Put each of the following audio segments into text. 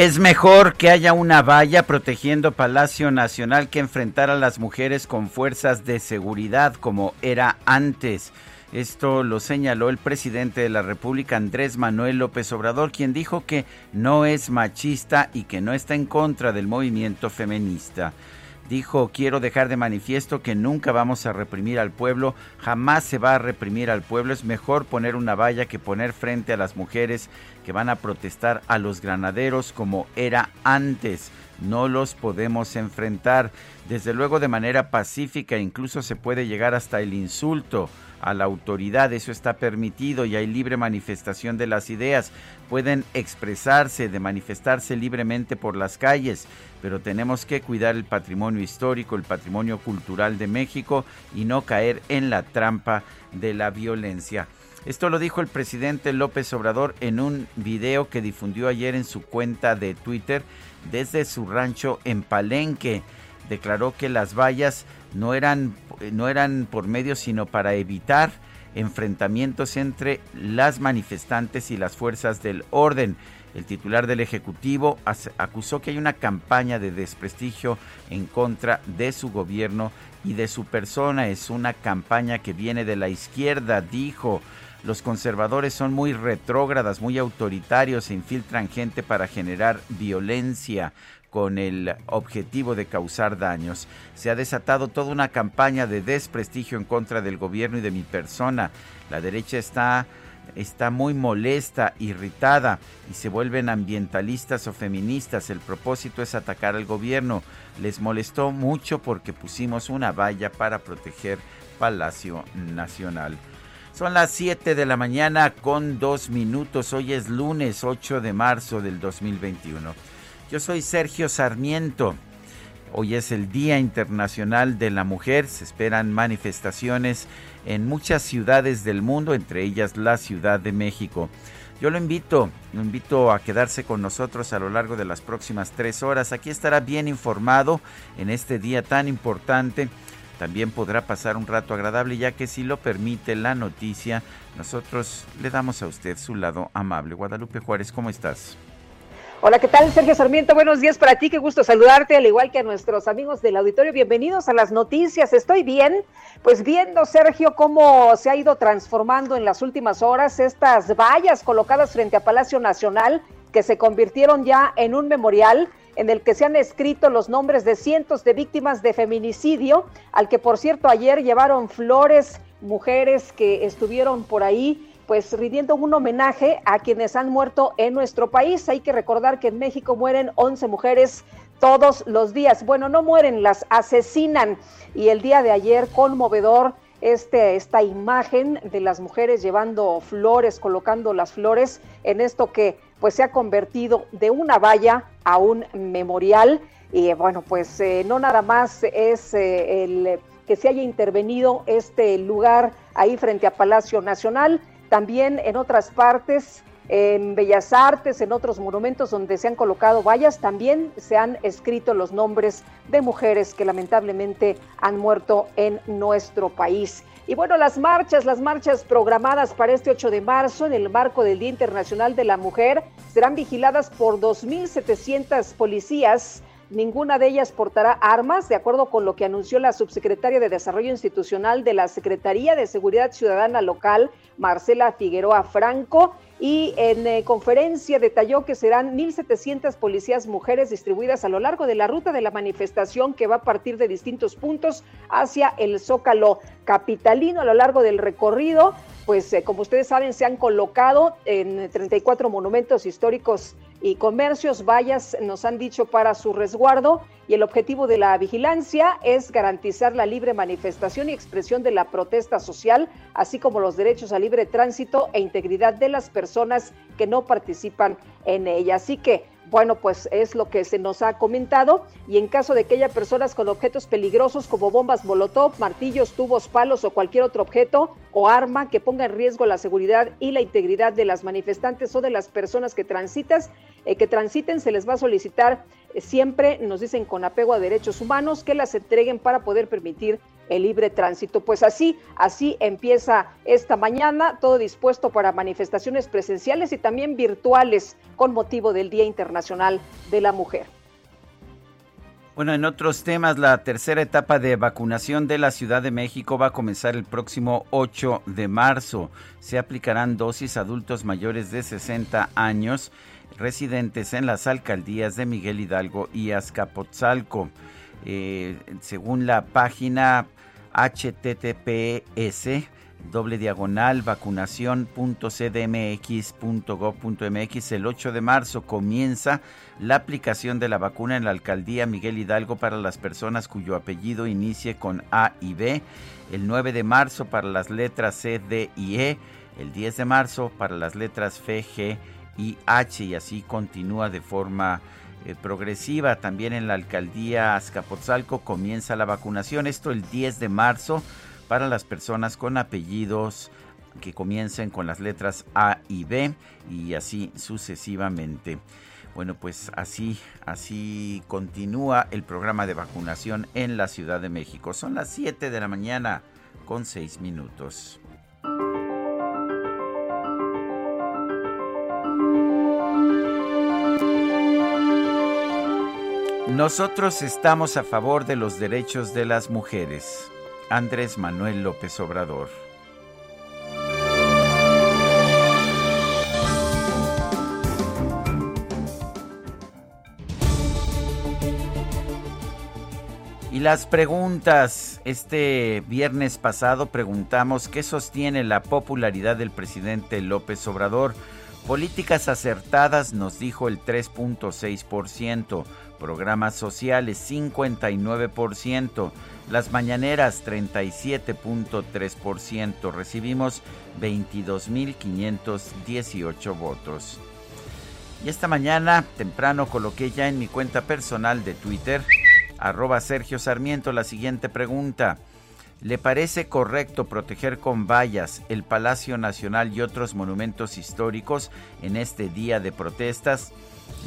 Es mejor que haya una valla protegiendo Palacio Nacional que enfrentar a las mujeres con fuerzas de seguridad como era antes. Esto lo señaló el presidente de la República, Andrés Manuel López Obrador, quien dijo que no es machista y que no está en contra del movimiento feminista. Dijo, quiero dejar de manifiesto que nunca vamos a reprimir al pueblo, jamás se va a reprimir al pueblo, es mejor poner una valla que poner frente a las mujeres que van a protestar a los granaderos como era antes. No los podemos enfrentar, desde luego de manera pacífica, incluso se puede llegar hasta el insulto a la autoridad, eso está permitido y hay libre manifestación de las ideas. Pueden expresarse, de manifestarse libremente por las calles, pero tenemos que cuidar el patrimonio histórico, el patrimonio cultural de México y no caer en la trampa de la violencia. Esto lo dijo el presidente López Obrador en un video que difundió ayer en su cuenta de Twitter desde su rancho en Palenque. Declaró que las vallas no eran, no eran por medio sino para evitar enfrentamientos entre las manifestantes y las fuerzas del orden. El titular del Ejecutivo acusó que hay una campaña de desprestigio en contra de su gobierno y de su persona. Es una campaña que viene de la izquierda, dijo. Los conservadores son muy retrógradas, muy autoritarios, e infiltran gente para generar violencia con el objetivo de causar daños. Se ha desatado toda una campaña de desprestigio en contra del gobierno y de mi persona. La derecha está está muy molesta, irritada y se vuelven ambientalistas o feministas. El propósito es atacar al gobierno. Les molestó mucho porque pusimos una valla para proteger Palacio Nacional. Son las 7 de la mañana con dos minutos. Hoy es lunes 8 de marzo del 2021. Yo soy Sergio Sarmiento. Hoy es el Día Internacional de la Mujer. Se esperan manifestaciones en muchas ciudades del mundo, entre ellas la Ciudad de México. Yo lo invito, lo invito a quedarse con nosotros a lo largo de las próximas tres horas. Aquí estará bien informado en este día tan importante. También podrá pasar un rato agradable ya que si lo permite la noticia, nosotros le damos a usted su lado amable. Guadalupe Juárez, ¿cómo estás? Hola, ¿qué tal? Sergio Sarmiento, buenos días para ti, qué gusto saludarte, al igual que a nuestros amigos del auditorio. Bienvenidos a las noticias. Estoy bien, pues viendo, Sergio, cómo se ha ido transformando en las últimas horas estas vallas colocadas frente a Palacio Nacional, que se convirtieron ya en un memorial en el que se han escrito los nombres de cientos de víctimas de feminicidio, al que por cierto ayer llevaron flores, mujeres que estuvieron por ahí pues rindiendo un homenaje a quienes han muerto en nuestro país. Hay que recordar que en México mueren 11 mujeres todos los días. Bueno, no mueren, las asesinan. Y el día de ayer, conmovedor, este, esta imagen de las mujeres llevando flores, colocando las flores en esto que pues se ha convertido de una valla a un memorial. Y bueno, pues eh, no nada más es eh, el que se haya intervenido este lugar ahí frente a Palacio Nacional, también en otras partes, en Bellas Artes, en otros monumentos donde se han colocado vallas, también se han escrito los nombres de mujeres que lamentablemente han muerto en nuestro país. Y bueno, las marchas, las marchas programadas para este 8 de marzo en el marco del Día Internacional de la Mujer serán vigiladas por 2.700 policías Ninguna de ellas portará armas, de acuerdo con lo que anunció la subsecretaria de Desarrollo Institucional de la Secretaría de Seguridad Ciudadana Local, Marcela Figueroa Franco y en eh, conferencia detalló que serán 1.700 policías mujeres distribuidas a lo largo de la ruta de la manifestación que va a partir de distintos puntos hacia el Zócalo capitalino a lo largo del recorrido. Pues eh, como ustedes saben, se han colocado en 34 monumentos históricos y comercios, vallas, nos han dicho para su resguardo y el objetivo de la vigilancia es garantizar la libre manifestación y expresión de la protesta social, así como los derechos a libre tránsito e integridad de las personas que no participan en ella. Así que bueno, pues es lo que se nos ha comentado. Y en caso de que haya personas con objetos peligrosos como bombas molotov, martillos, tubos, palos o cualquier otro objeto o arma que ponga en riesgo la seguridad y la integridad de las manifestantes o de las personas que transitas, eh, que transiten, se les va a solicitar siempre, nos dicen con apego a derechos humanos, que las entreguen para poder permitir el libre tránsito. Pues así, así empieza esta mañana, todo dispuesto para manifestaciones presenciales y también virtuales con motivo del Día Internacional de la Mujer. Bueno, en otros temas, la tercera etapa de vacunación de la Ciudad de México va a comenzar el próximo 8 de marzo. Se aplicarán dosis a adultos mayores de 60 años residentes en las alcaldías de Miguel Hidalgo y Azcapotzalco. Eh, según la página https doble diagonal vacunación.cdmx.gov.mx el 8 de marzo comienza la aplicación de la vacuna en la alcaldía Miguel Hidalgo para las personas cuyo apellido inicie con A y B, el 9 de marzo para las letras C, D y E, el 10 de marzo para las letras F, G y H y así continúa de forma eh, progresiva. También en la alcaldía Azcapotzalco comienza la vacunación. Esto el 10 de marzo para las personas con apellidos que comiencen con las letras A y B y así sucesivamente. Bueno, pues así, así continúa el programa de vacunación en la Ciudad de México. Son las 7 de la mañana con 6 minutos. Nosotros estamos a favor de los derechos de las mujeres. Andrés Manuel López Obrador. Y las preguntas. Este viernes pasado preguntamos qué sostiene la popularidad del presidente López Obrador. Políticas acertadas nos dijo el 3.6%, programas sociales 59%, las mañaneras 37.3%, recibimos 22.518 votos. Y esta mañana, temprano, coloqué ya en mi cuenta personal de Twitter, arroba Sergio Sarmiento, la siguiente pregunta. ¿Le parece correcto proteger con vallas el Palacio Nacional y otros monumentos históricos en este día de protestas?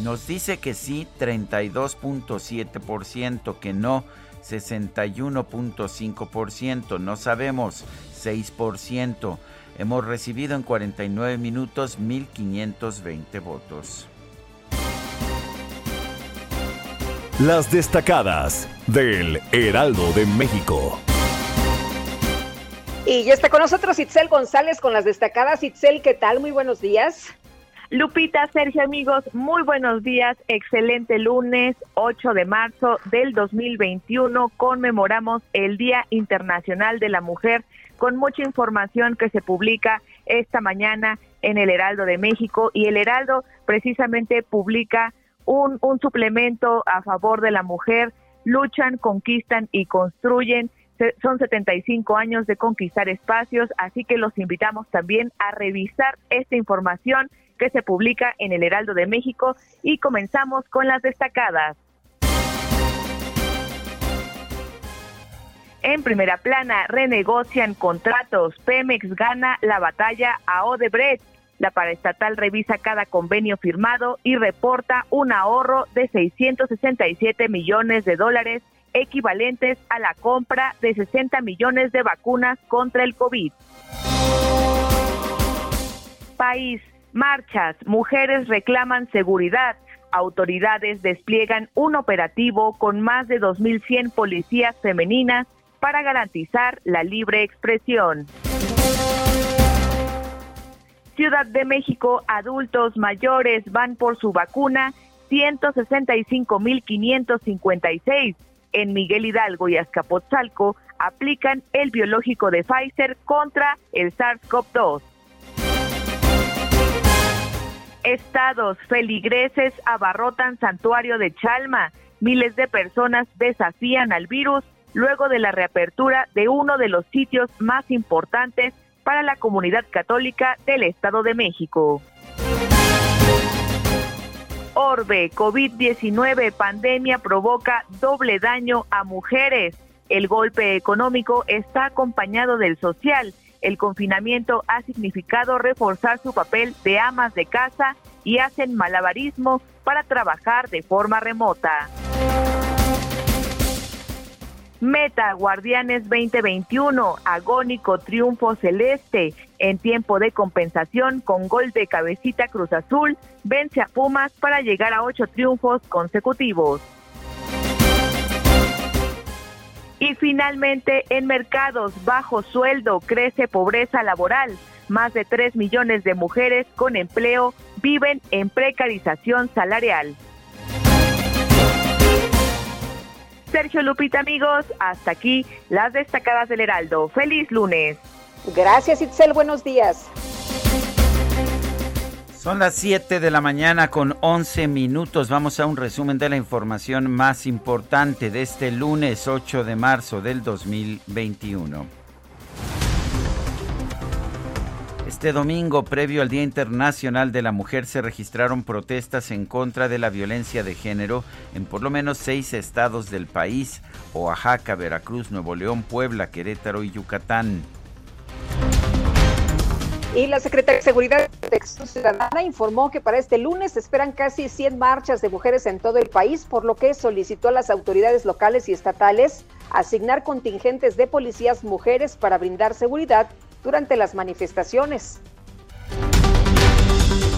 Nos dice que sí 32.7%, que no 61.5%, no sabemos 6%. Hemos recibido en 49 minutos 1.520 votos. Las destacadas del Heraldo de México. Y ya está con nosotros Itzel González con las destacadas. Itzel, ¿qué tal? Muy buenos días. Lupita, Sergio, amigos, muy buenos días. Excelente lunes, 8 de marzo del 2021. Conmemoramos el Día Internacional de la Mujer con mucha información que se publica esta mañana en el Heraldo de México y el Heraldo precisamente publica un, un suplemento a favor de la mujer. Luchan, conquistan y construyen son 75 años de conquistar espacios, así que los invitamos también a revisar esta información que se publica en el Heraldo de México y comenzamos con las destacadas. En primera plana, renegocian contratos. Pemex gana la batalla a Odebrecht. La paraestatal revisa cada convenio firmado y reporta un ahorro de 667 millones de dólares equivalentes a la compra de 60 millones de vacunas contra el COVID. País, marchas, mujeres reclaman seguridad. Autoridades despliegan un operativo con más de 2.100 policías femeninas para garantizar la libre expresión. Ciudad de México, adultos mayores van por su vacuna 165.556. En Miguel Hidalgo y Azcapotzalco aplican el biológico de Pfizer contra el SARS-CoV-2. Estados feligreses abarrotan santuario de Chalma. Miles de personas desafían al virus luego de la reapertura de uno de los sitios más importantes para la comunidad católica del Estado de México. Orbe, COVID-19, pandemia provoca doble daño a mujeres. El golpe económico está acompañado del social. El confinamiento ha significado reforzar su papel de amas de casa y hacen malabarismo para trabajar de forma remota. Meta Guardianes 2021, agónico triunfo celeste. En tiempo de compensación con gol de cabecita Cruz Azul, vence a Pumas para llegar a ocho triunfos consecutivos. Y finalmente, en mercados bajo sueldo crece pobreza laboral. Más de 3 millones de mujeres con empleo viven en precarización salarial. Sergio Lupita, amigos, hasta aquí las destacadas del Heraldo. Feliz lunes. Gracias, Itzel. Buenos días. Son las 7 de la mañana con 11 minutos. Vamos a un resumen de la información más importante de este lunes 8 de marzo del 2021. Este domingo, previo al Día Internacional de la Mujer, se registraron protestas en contra de la violencia de género en por lo menos seis estados del país, Oaxaca, Veracruz, Nuevo León, Puebla, Querétaro y Yucatán. Y la Secretaría de Seguridad y Protección Ciudadana informó que para este lunes se esperan casi 100 marchas de mujeres en todo el país, por lo que solicitó a las autoridades locales y estatales asignar contingentes de policías mujeres para brindar seguridad durante las manifestaciones.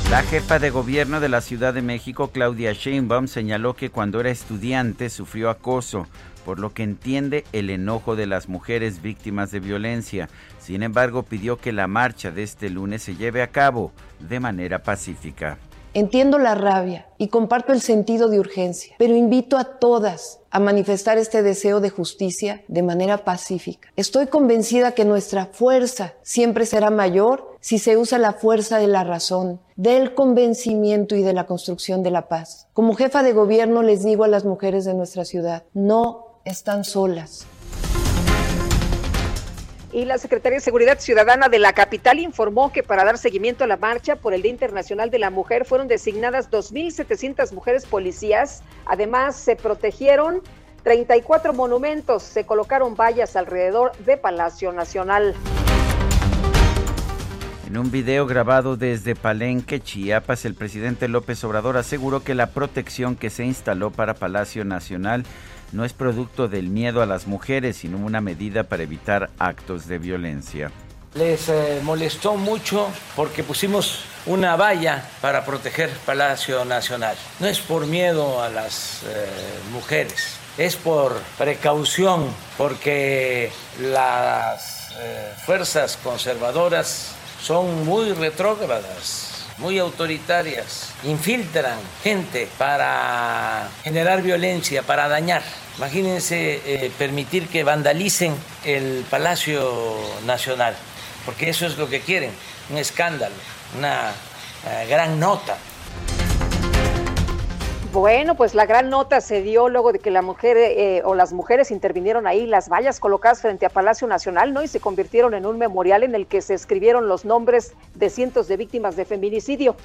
La jefa de gobierno de la Ciudad de México, Claudia Sheinbaum, señaló que cuando era estudiante sufrió acoso, por lo que entiende el enojo de las mujeres víctimas de violencia. Sin embargo, pidió que la marcha de este lunes se lleve a cabo de manera pacífica. Entiendo la rabia y comparto el sentido de urgencia, pero invito a todas a manifestar este deseo de justicia de manera pacífica. Estoy convencida que nuestra fuerza siempre será mayor si se usa la fuerza de la razón, del convencimiento y de la construcción de la paz. Como jefa de gobierno les digo a las mujeres de nuestra ciudad, no están solas. Y la Secretaría de Seguridad Ciudadana de la capital informó que para dar seguimiento a la marcha por el Día Internacional de la Mujer fueron designadas 2.700 mujeres policías. Además, se protegieron 34 monumentos, se colocaron vallas alrededor de Palacio Nacional. En un video grabado desde Palenque, Chiapas, el presidente López Obrador aseguró que la protección que se instaló para Palacio Nacional no es producto del miedo a las mujeres, sino una medida para evitar actos de violencia. Les eh, molestó mucho porque pusimos una valla para proteger Palacio Nacional. No es por miedo a las eh, mujeres, es por precaución, porque las eh, fuerzas conservadoras son muy retrógradas muy autoritarias, infiltran gente para generar violencia, para dañar. Imagínense eh, permitir que vandalicen el Palacio Nacional, porque eso es lo que quieren, un escándalo, una eh, gran nota. Bueno, pues la gran nota se dio luego de que la mujer eh, o las mujeres intervinieron ahí, las vallas colocadas frente a Palacio Nacional, ¿no? Y se convirtieron en un memorial en el que se escribieron los nombres de cientos de víctimas de feminicidio.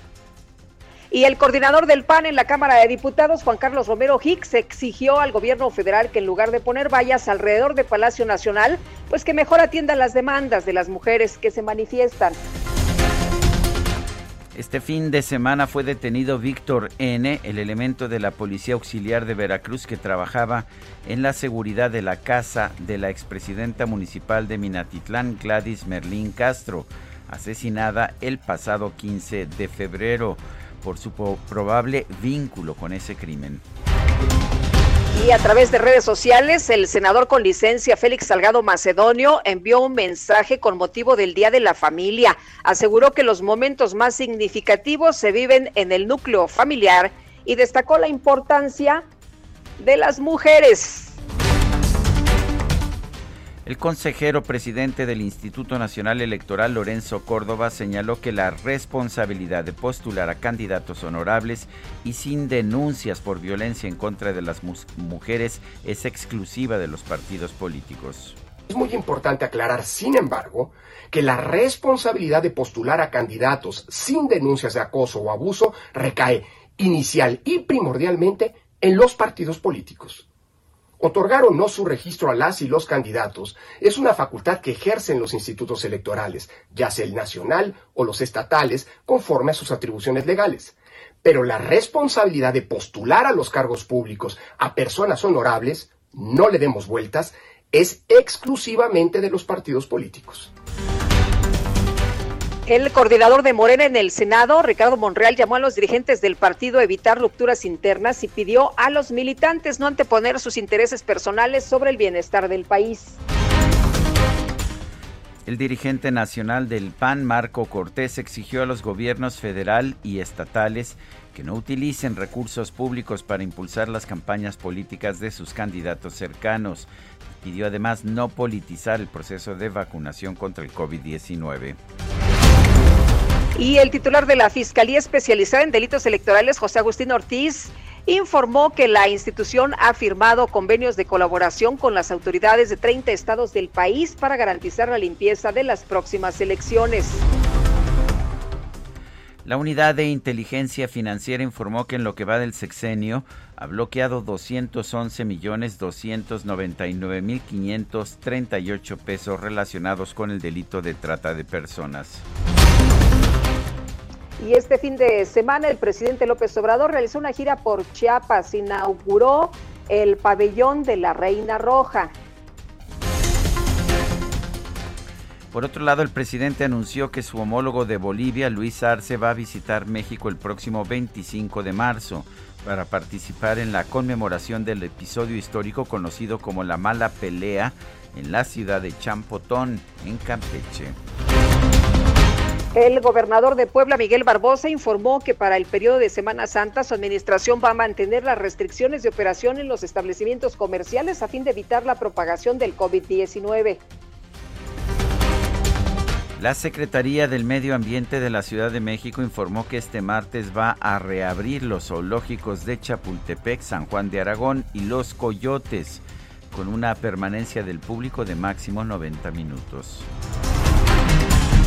Y el coordinador del PAN en la Cámara de Diputados, Juan Carlos Romero Hicks, exigió al gobierno federal que en lugar de poner vallas alrededor de Palacio Nacional, pues que mejor atienda las demandas de las mujeres que se manifiestan. Este fin de semana fue detenido Víctor N., el elemento de la Policía Auxiliar de Veracruz que trabajaba en la seguridad de la casa de la expresidenta municipal de Minatitlán, Gladys Merlín Castro, asesinada el pasado 15 de febrero. por su probable vínculo con ese crimen. Y a través de redes sociales, el senador con licencia Félix Salgado Macedonio envió un mensaje con motivo del Día de la Familia. Aseguró que los momentos más significativos se viven en el núcleo familiar y destacó la importancia de las mujeres. El consejero presidente del Instituto Nacional Electoral, Lorenzo Córdoba, señaló que la responsabilidad de postular a candidatos honorables y sin denuncias por violencia en contra de las mujeres es exclusiva de los partidos políticos. Es muy importante aclarar, sin embargo, que la responsabilidad de postular a candidatos sin denuncias de acoso o abuso recae inicial y primordialmente en los partidos políticos. Otorgar o no su registro a las y los candidatos es una facultad que ejercen los institutos electorales, ya sea el nacional o los estatales, conforme a sus atribuciones legales. Pero la responsabilidad de postular a los cargos públicos a personas honorables, no le demos vueltas, es exclusivamente de los partidos políticos. El coordinador de Morena en el Senado, Ricardo Monreal, llamó a los dirigentes del partido a evitar rupturas internas y pidió a los militantes no anteponer sus intereses personales sobre el bienestar del país. El dirigente nacional del PAN, Marco Cortés, exigió a los gobiernos federal y estatales que no utilicen recursos públicos para impulsar las campañas políticas de sus candidatos cercanos. Pidió además no politizar el proceso de vacunación contra el COVID-19. Y el titular de la Fiscalía Especializada en Delitos Electorales, José Agustín Ortiz, informó que la institución ha firmado convenios de colaboración con las autoridades de 30 estados del país para garantizar la limpieza de las próximas elecciones. La unidad de inteligencia financiera informó que en lo que va del sexenio ha bloqueado 211 millones 299 mil 538 pesos relacionados con el delito de trata de personas. Y este fin de semana el presidente López Obrador realizó una gira por Chiapas, inauguró el pabellón de la Reina Roja. Por otro lado, el presidente anunció que su homólogo de Bolivia, Luis Arce, va a visitar México el próximo 25 de marzo para participar en la conmemoración del episodio histórico conocido como la mala pelea en la ciudad de Champotón, en Campeche. El gobernador de Puebla, Miguel Barbosa, informó que para el periodo de Semana Santa su administración va a mantener las restricciones de operación en los establecimientos comerciales a fin de evitar la propagación del COVID-19. La Secretaría del Medio Ambiente de la Ciudad de México informó que este martes va a reabrir los zoológicos de Chapultepec, San Juan de Aragón y Los Coyotes, con una permanencia del público de máximo 90 minutos.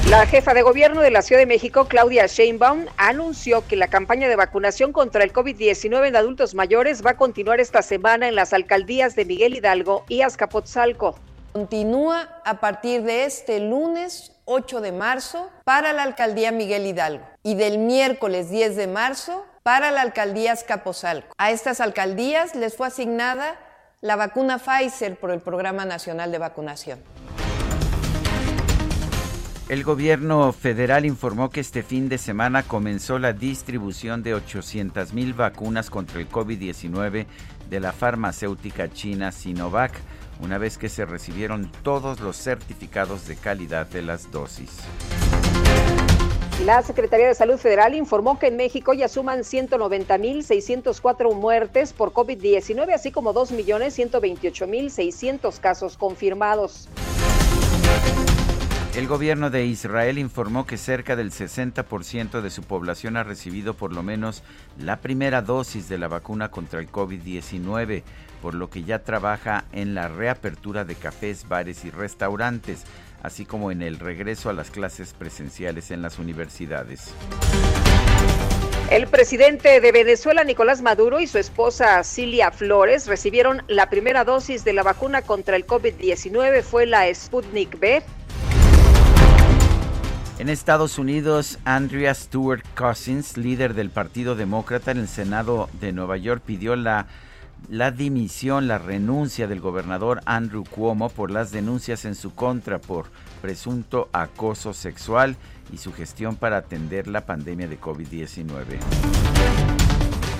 La jefa de gobierno de la Ciudad de México, Claudia Sheinbaum, anunció que la campaña de vacunación contra el COVID-19 en adultos mayores va a continuar esta semana en las alcaldías de Miguel Hidalgo y Azcapotzalco. Continúa a partir de este lunes 8 de marzo para la alcaldía Miguel Hidalgo y del miércoles 10 de marzo para la alcaldía Azcapotzalco. A estas alcaldías les fue asignada la vacuna Pfizer por el Programa Nacional de Vacunación. El gobierno federal informó que este fin de semana comenzó la distribución de 800 mil vacunas contra el COVID-19 de la farmacéutica china Sinovac, una vez que se recibieron todos los certificados de calidad de las dosis. La Secretaría de Salud Federal informó que en México ya suman 190.604 muertes por COVID-19, así como 2.128.600 casos confirmados. El gobierno de Israel informó que cerca del 60% de su población ha recibido por lo menos la primera dosis de la vacuna contra el COVID-19, por lo que ya trabaja en la reapertura de cafés, bares y restaurantes, así como en el regreso a las clases presenciales en las universidades. El presidente de Venezuela, Nicolás Maduro, y su esposa Cilia Flores recibieron la primera dosis de la vacuna contra el COVID-19, fue la Sputnik B en Estados Unidos, Andrea Stewart Cousins, líder del Partido Demócrata en el Senado de Nueva York, pidió la dimisión, la renuncia del gobernador Andrew Cuomo por las denuncias en su contra por presunto acoso sexual y su gestión para atender la pandemia de COVID-19.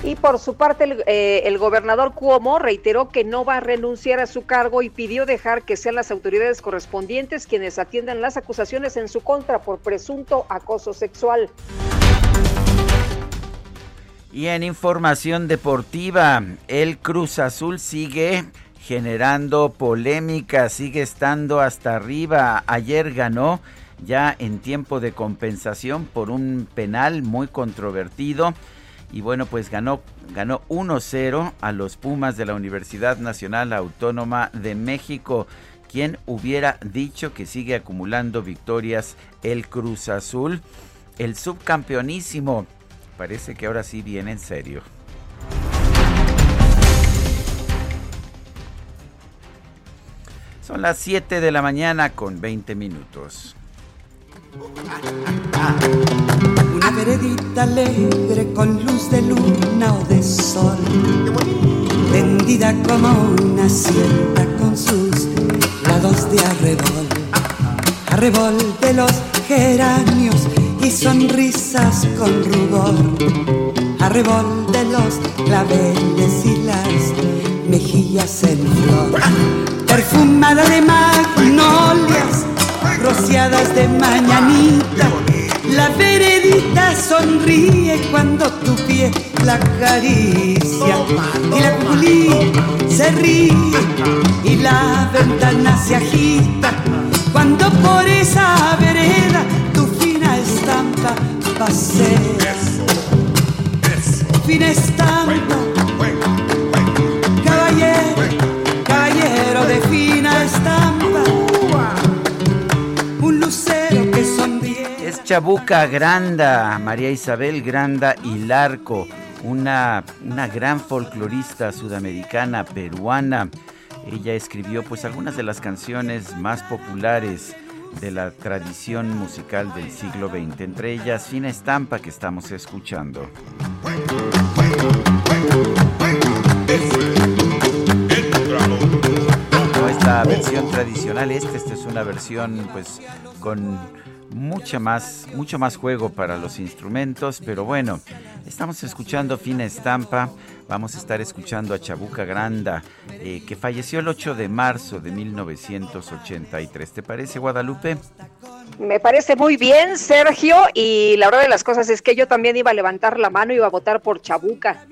Y por su parte, el, eh, el, gobernador Cuomo reiteró que no va a renunciar a su cargo y pidió dejar que sean las autoridades correspondientes quienes atiendan las acusaciones en su contra por presunto acoso sexual. Y en información deportiva, el Cruz Azul sigue generando polémica, sigue estando hasta arriba. Ayer ganó ya en tiempo de compensación por un penal muy controvertido y bueno, pues ganó, ganó 1-0 a los Pumas de la Universidad Nacional Autónoma de México. quien hubiera dicho que sigue acumulando victorias el Cruz Azul? El subcampeonísimo. Parece que ahora sí viene en serio. Son las 7 de la mañana con 20 minutos. Una veredita alegre con luz de luna o de sol, tendida como una sienta con sus lados de arrebol, arrebol de los geranios y sonrisas con rubor, arrebol de los claveles y las mejillas en flor, perfumada de magnolias, rociadas de mañanita la veredita sonríe cuando tu pie la acaricia. Y la culí se ríe y la ventana se agita. Cuando por esa vereda tu fina estampa pasea. Fina estampa. Caballero, caballero de fina estampa. Chabuca Granda, María Isabel Granda y Larco, una, una gran folclorista sudamericana, peruana. Ella escribió pues algunas de las canciones más populares de la tradición musical del siglo XX, entre ellas Fina Estampa que estamos escuchando. No es la versión tradicional, esta, esta es una versión pues con mucha más, mucho más juego para los instrumentos, pero bueno, estamos escuchando Fina Estampa, vamos a estar escuchando a Chabuca Granda, eh, que falleció el 8 de marzo de 1983. ¿Te parece, Guadalupe? Me parece muy bien, Sergio, y la verdad de las cosas es que yo también iba a levantar la mano y iba a votar por Chabuca.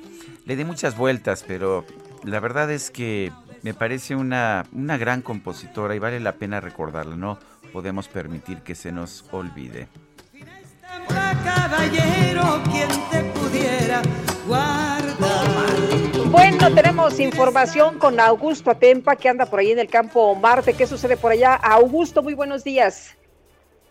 Le di muchas vueltas, pero la verdad es que me parece una, una gran compositora y vale la pena recordarla, ¿no? Podemos permitir que se nos olvide. Bueno, tenemos información con Augusto Atempa que anda por ahí en el campo Marte. ¿Qué sucede por allá? Augusto, muy buenos días.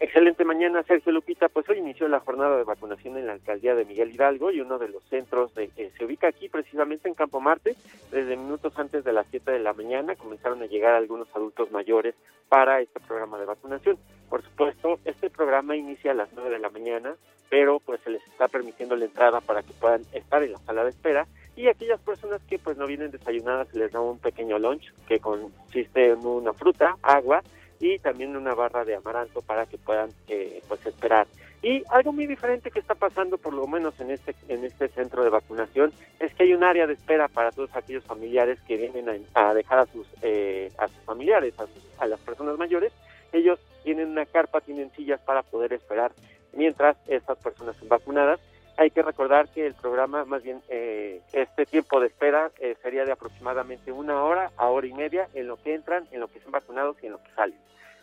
Excelente mañana, Sergio Lupita. Pues hoy inició la jornada de vacunación en la alcaldía de Miguel Hidalgo y uno de los centros de, eh, se ubica aquí precisamente en Campo Marte. Desde minutos antes de las 7 de la mañana comenzaron a llegar algunos adultos mayores para este programa de vacunación. Por supuesto, este programa inicia a las 9 de la mañana, pero pues se les está permitiendo la entrada para que puedan estar en la sala de espera y aquellas personas que pues no vienen desayunadas se les da un pequeño lunch que consiste en una fruta, agua y también una barra de amaranto para que puedan eh, pues esperar. Y algo muy diferente que está pasando, por lo menos en este en este centro de vacunación, es que hay un área de espera para todos aquellos familiares que vienen a, dejar a sus eh, a sus familiares, a, las personas mayores. Ellos tienen una carpa, tienen sillas para poder esperar mientras estas personas son vacunadas. Hay que recordar que el programa, más bien eh, este tiempo de espera sería de aproximadamente una hora a hora y media en lo que entran, en lo que son vacunados y en lo que salen.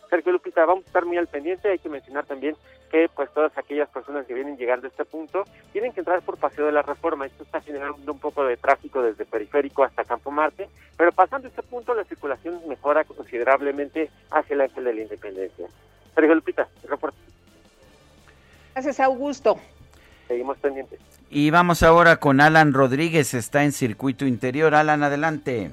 Sergio Lupita, vamos a estar muy al pendiente. Hay que mencionar también que pues todas aquellas personas que vienen llegando a este punto tienen que entrar por Paseo de la Reforma. Esto está generando un poco de tráfico desde Periférico hasta Campo Marte, pero pasando este punto la circulación mejora considerablemente hacia el Ángel de la Independencia. Sergio Lupita, reporte. Gracias, Augusto. Seguimos pendientes. Y vamos ahora con Alan Rodríguez, está en circuito interior. Alan, adelante.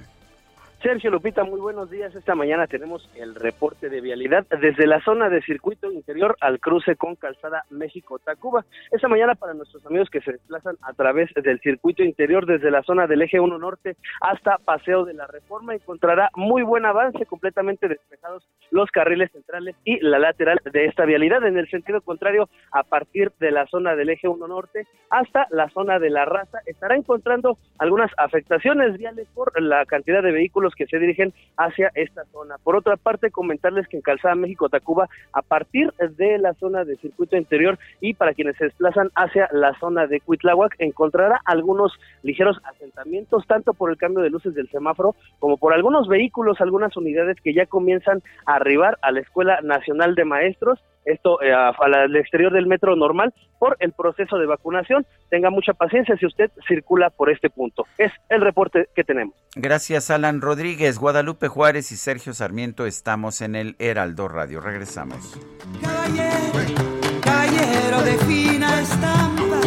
Sergio Lupita, muy buenos días. Esta mañana tenemos el reporte de vialidad desde la zona de circuito interior al cruce con Calzada México-Tacuba. Esta mañana para nuestros amigos que se desplazan a través del circuito interior desde la zona del eje 1 norte hasta Paseo de la Reforma encontrará muy buen avance, completamente despejados los carriles centrales y la lateral de esta vialidad. En el sentido contrario, a partir de la zona del eje 1 norte hasta la zona de la raza, estará encontrando algunas afectaciones viales por la cantidad de vehículos que se dirigen hacia esta zona. Por otra parte, comentarles que en Calzada México-Tacuba, a partir de la zona de circuito interior y para quienes se desplazan hacia la zona de Cuitláhuac, encontrará algunos ligeros asentamientos, tanto por el cambio de luces del semáforo como por algunos vehículos, algunas unidades que ya comienzan a arribar a la Escuela Nacional de Maestros esto eh, al exterior del metro normal por el proceso de vacunación. Tenga mucha paciencia si usted circula por este punto. Es el reporte que tenemos. Gracias, Alan Rodríguez, Guadalupe Juárez y Sergio Sarmiento. Estamos en el Heraldo Radio. Regresamos. Caballero, de fina estampa,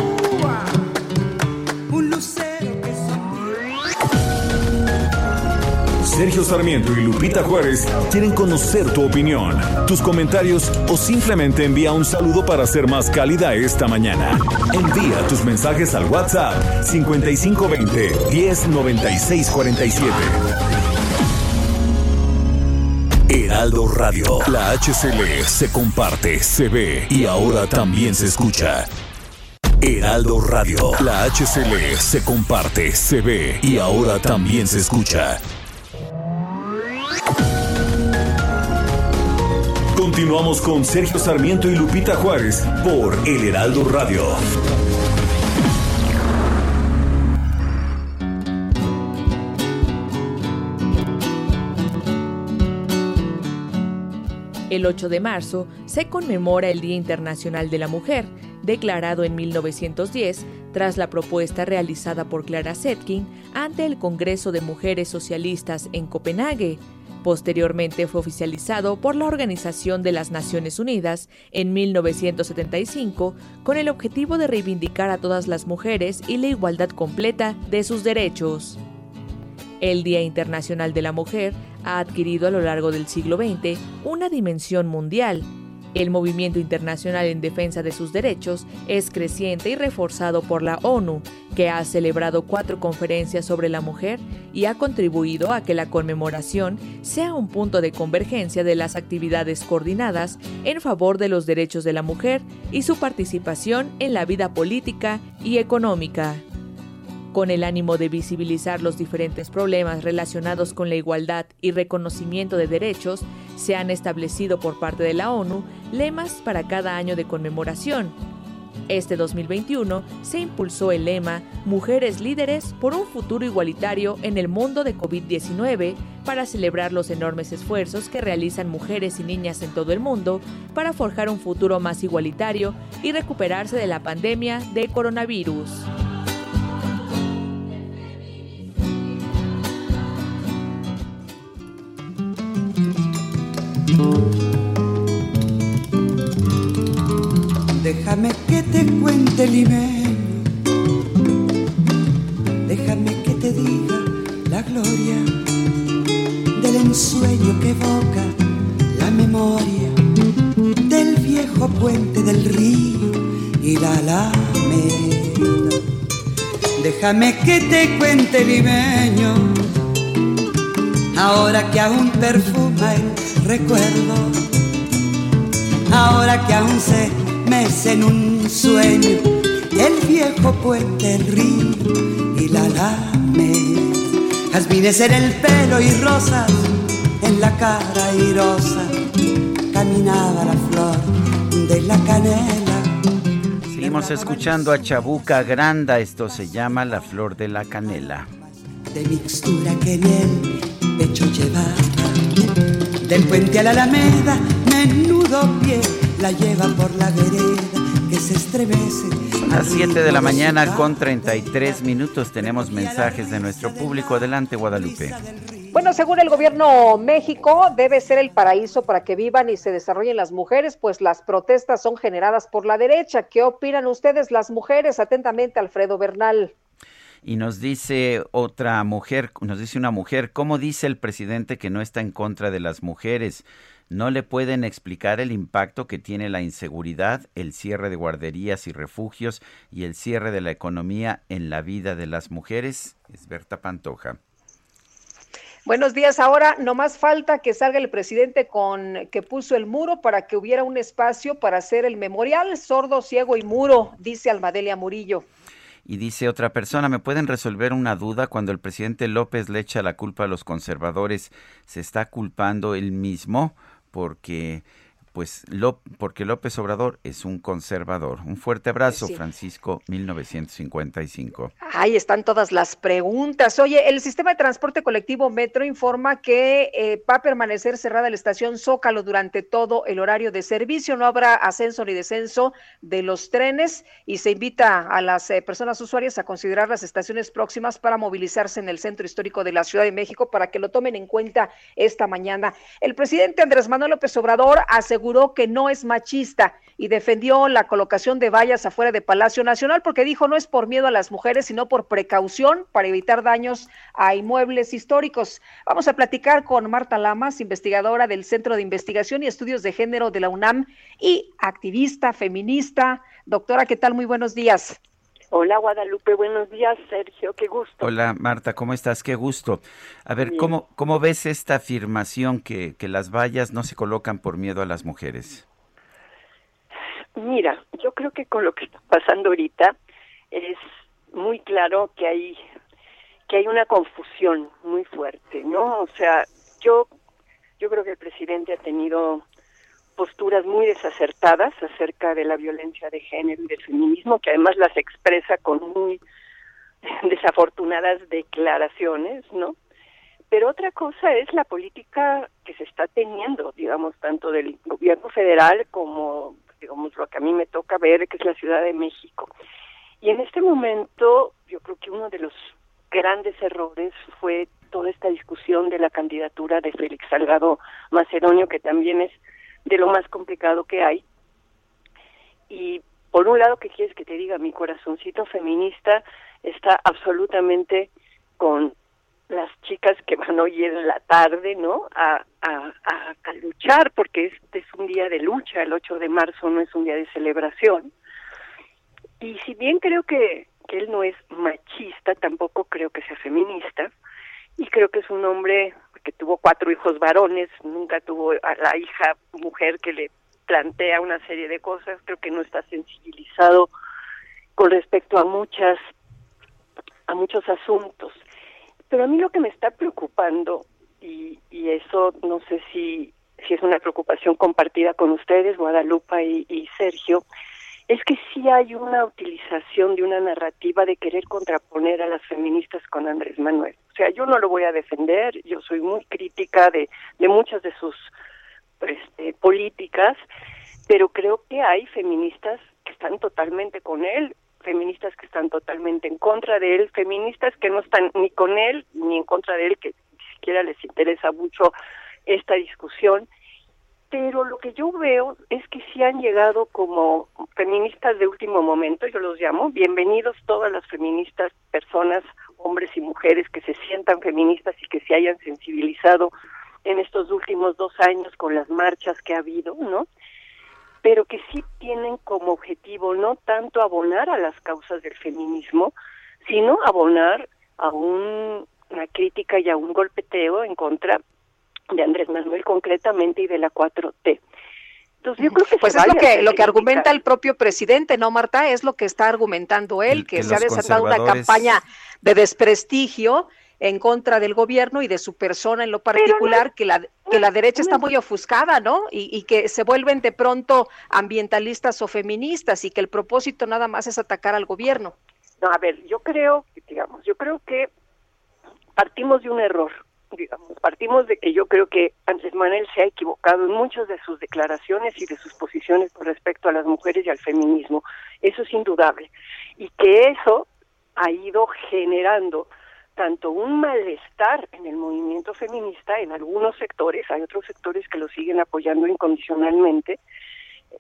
Sergio Sarmiento y Lupita Juárez quieren conocer tu opinión, tus comentarios o simplemente envía un saludo para ser más cálida esta mañana. Envía tus mensajes al WhatsApp 5520 109647. Heraldo Radio, la HCL se comparte, se ve y ahora también se escucha. Heraldo Radio, la HCL se comparte, se ve y ahora también se escucha. Continuamos con Sergio Sarmiento y Lupita Juárez por El Heraldo Radio. El 8 de marzo se conmemora el Día Internacional de la Mujer, declarado en 1910 tras la propuesta realizada por Clara Zetkin ante el Congreso de Mujeres Socialistas en Copenhague. Posteriormente fue oficializado por la Organización de las Naciones Unidas en 1975 con el objetivo de reivindicar a todas las mujeres y la igualdad completa de sus derechos. El Día Internacional de la Mujer ha adquirido a lo largo del siglo XX una dimensión mundial el movimiento internacional en defensa de sus derechos es creciente y reforzado por la ONU, que ha celebrado cuatro conferencias sobre la mujer y ha contribuido a que la conmemoración sea un punto de convergencia de las actividades coordinadas en favor de los derechos de la mujer y su participación en la vida política y económica con el ánimo de visibilizar los diferentes problemas relacionados con la igualdad y reconocimiento de derechos, se han establecido por parte de la ONU lemas para cada año de conmemoración. Este 2021 se impulsó el lema Mujeres líderes por un futuro igualitario en el mundo de COVID-19 para celebrar los enormes esfuerzos que realizan mujeres y niñas en todo el mundo para forjar un futuro más igualitario y recuperarse de la pandemia de coronavirus. Déjame que te cuente limeño, déjame que te diga la gloria del ensueño que evoca la memoria del viejo puente del río y la alameda. Déjame que te cuente limeño, ahora que aún perfuma el recuerdo, ahora que aún se mece en un sueño, el viejo puente, río y la lame. Jazmines en el pelo y rosas en la cara rosa caminaba la flor de la canela. Seguimos escuchando a Chabuca Granda, esto se llama La Flor de la Canela. De mixtura que en el pecho llevaba del puente a la alameda, menudo pie la lleva por la vereda que se estremece. A las 7 de la mañana con 33 minutos tenemos mensajes de nuestro público. Adelante, Guadalupe. Bueno, según el gobierno México, debe ser el paraíso para que vivan y se desarrollen las mujeres, pues las protestas son generadas por la derecha. ¿Qué opinan ustedes las mujeres? Atentamente, Alfredo Bernal. Y nos dice otra mujer, nos dice una mujer, ¿cómo dice el presidente que no está en contra de las mujeres? No le pueden explicar el impacto que tiene la inseguridad, el cierre de guarderías y refugios y el cierre de la economía en la vida de las mujeres. Es Berta Pantoja. Buenos días. Ahora no más falta que salga el presidente con que puso el muro para que hubiera un espacio para hacer el memorial sordo, ciego y muro, dice Almadelia Murillo. Y dice otra persona, ¿me pueden resolver una duda? Cuando el presidente López le echa la culpa a los conservadores, ¿se está culpando él mismo? Porque pues porque López Obrador es un conservador. Un fuerte abrazo, Francisco, 1955. Ahí están todas las preguntas. Oye, el sistema de transporte colectivo Metro informa que eh, va a permanecer cerrada la estación Zócalo durante todo el horario de servicio. No habrá ascenso ni descenso de los trenes y se invita a las eh, personas usuarias a considerar las estaciones próximas para movilizarse en el centro histórico de la Ciudad de México para que lo tomen en cuenta esta mañana. El presidente Andrés Manuel López Obrador aseguró aseguró que no es machista y defendió la colocación de vallas afuera de Palacio Nacional porque dijo no es por miedo a las mujeres, sino por precaución para evitar daños a inmuebles históricos. Vamos a platicar con Marta Lamas, investigadora del Centro de Investigación y Estudios de Género de la UNAM y activista feminista. Doctora, ¿qué tal? Muy buenos días. Hola Guadalupe, buenos días Sergio, qué gusto. Hola Marta, ¿cómo estás? Qué gusto. A ver, ¿cómo, ¿cómo ves esta afirmación que, que las vallas no se colocan por miedo a las mujeres? Mira, yo creo que con lo que está pasando ahorita es muy claro que hay que hay una confusión muy fuerte, ¿no? O sea, yo yo creo que el presidente ha tenido posturas muy desacertadas acerca de la violencia de género y del feminismo, que además las expresa con muy desafortunadas declaraciones, ¿no? Pero otra cosa es la política que se está teniendo, digamos, tanto del gobierno federal como, digamos, lo que a mí me toca ver, que es la Ciudad de México. Y en este momento, yo creo que uno de los grandes errores fue toda esta discusión de la candidatura de Félix Salgado Macedonio, que también es de lo más complicado que hay. Y por un lado, ¿qué quieres que te diga? Mi corazoncito feminista está absolutamente con las chicas que van hoy en la tarde, ¿no? A, a, a, luchar, porque este es un día de lucha, el 8 de marzo no es un día de celebración. Y si bien creo que, que él no es machista, tampoco creo que sea feminista, y creo que es un hombre tuvo cuatro hijos varones, nunca tuvo a la hija mujer que le plantea una serie de cosas, creo que no está sensibilizado con respecto a muchas a muchos asuntos. Pero a mí lo que me está preocupando y, y eso no sé si si es una preocupación compartida con ustedes, Guadalupe y Sergio, es que sí hay una utilización de una narrativa de querer contraponer a las feministas con Andrés Manuel. O sea, yo no lo voy a defender, yo soy muy crítica de, de muchas de sus este, políticas, pero creo que hay feministas que están totalmente con él, feministas que están totalmente en contra de él, feministas que no están ni con él ni en contra de él, que ni siquiera les interesa mucho esta discusión pero lo que yo veo es que sí han llegado como feministas de último momento, yo los llamo, bienvenidos todas las feministas, personas, hombres y mujeres que se sientan feministas y que se hayan sensibilizado en estos últimos dos años con las marchas que ha habido, ¿no? Pero que sí tienen como objetivo no tanto abonar a las causas del feminismo, sino abonar a un, una crítica y a un golpeteo en contra de Andrés Manuel concretamente y de la 4T. Entonces, yo creo que pues es lo que lo que argumenta el propio presidente, ¿no, Marta? Es lo que está argumentando él, que, se ha desatado una campaña de desprestigio en contra del gobierno y de su persona en lo particular, que la que la derecha está muy ofuscada, ¿no? Y, y, que se vuelven de pronto ambientalistas o feministas y que el propósito nada más es atacar al gobierno. No, a ver, yo creo, digamos, yo creo que partimos de un error digamos, partimos de que yo creo que Andrés Manuel se ha equivocado en muchas de sus declaraciones y de sus posiciones con respecto a las mujeres y al feminismo. Eso es indudable. Y que eso ha ido generando tanto un malestar en el movimiento feminista en algunos sectores, hay otros sectores que lo siguen apoyando incondicionalmente,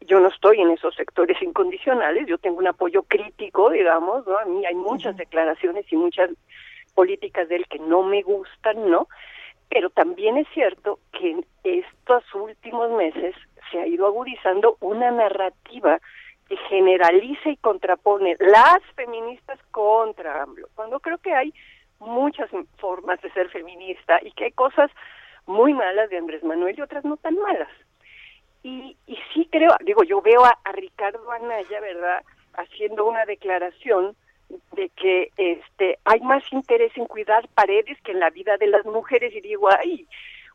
yo no estoy en esos sectores incondicionales, yo tengo un apoyo crítico, digamos, ¿no? A mí hay muchas declaraciones y muchas políticas de él que no me gustan, ¿no? Pero también es cierto que en estos últimos meses se ha ido agudizando una narrativa que generaliza y contrapone las feministas contra AMLO, cuando creo que hay muchas formas de ser feminista y que hay cosas muy malas de Andrés Manuel y otras no tan malas. Y, y sí creo, digo, yo veo a, a Ricardo Anaya, ¿verdad?, haciendo una declaración de que este hay más interés en cuidar paredes que en la vida de las mujeres y digo, ay,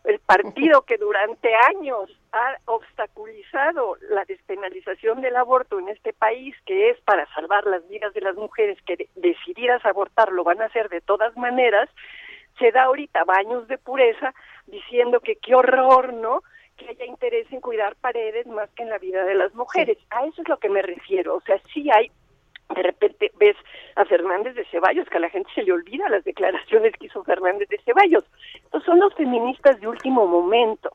el partido que durante años ha obstaculizado la despenalización del aborto en este país, que es para salvar las vidas de las mujeres que decididas abortar lo van a hacer de todas maneras, se da ahorita baños de pureza diciendo que qué horror, ¿no? Que haya interés en cuidar paredes más que en la vida de las mujeres. A eso es lo que me refiero. O sea, sí hay de repente ves a Fernández de Ceballos, que a la gente se le olvida las declaraciones que hizo Fernández de Ceballos. Entonces son los feministas de último momento.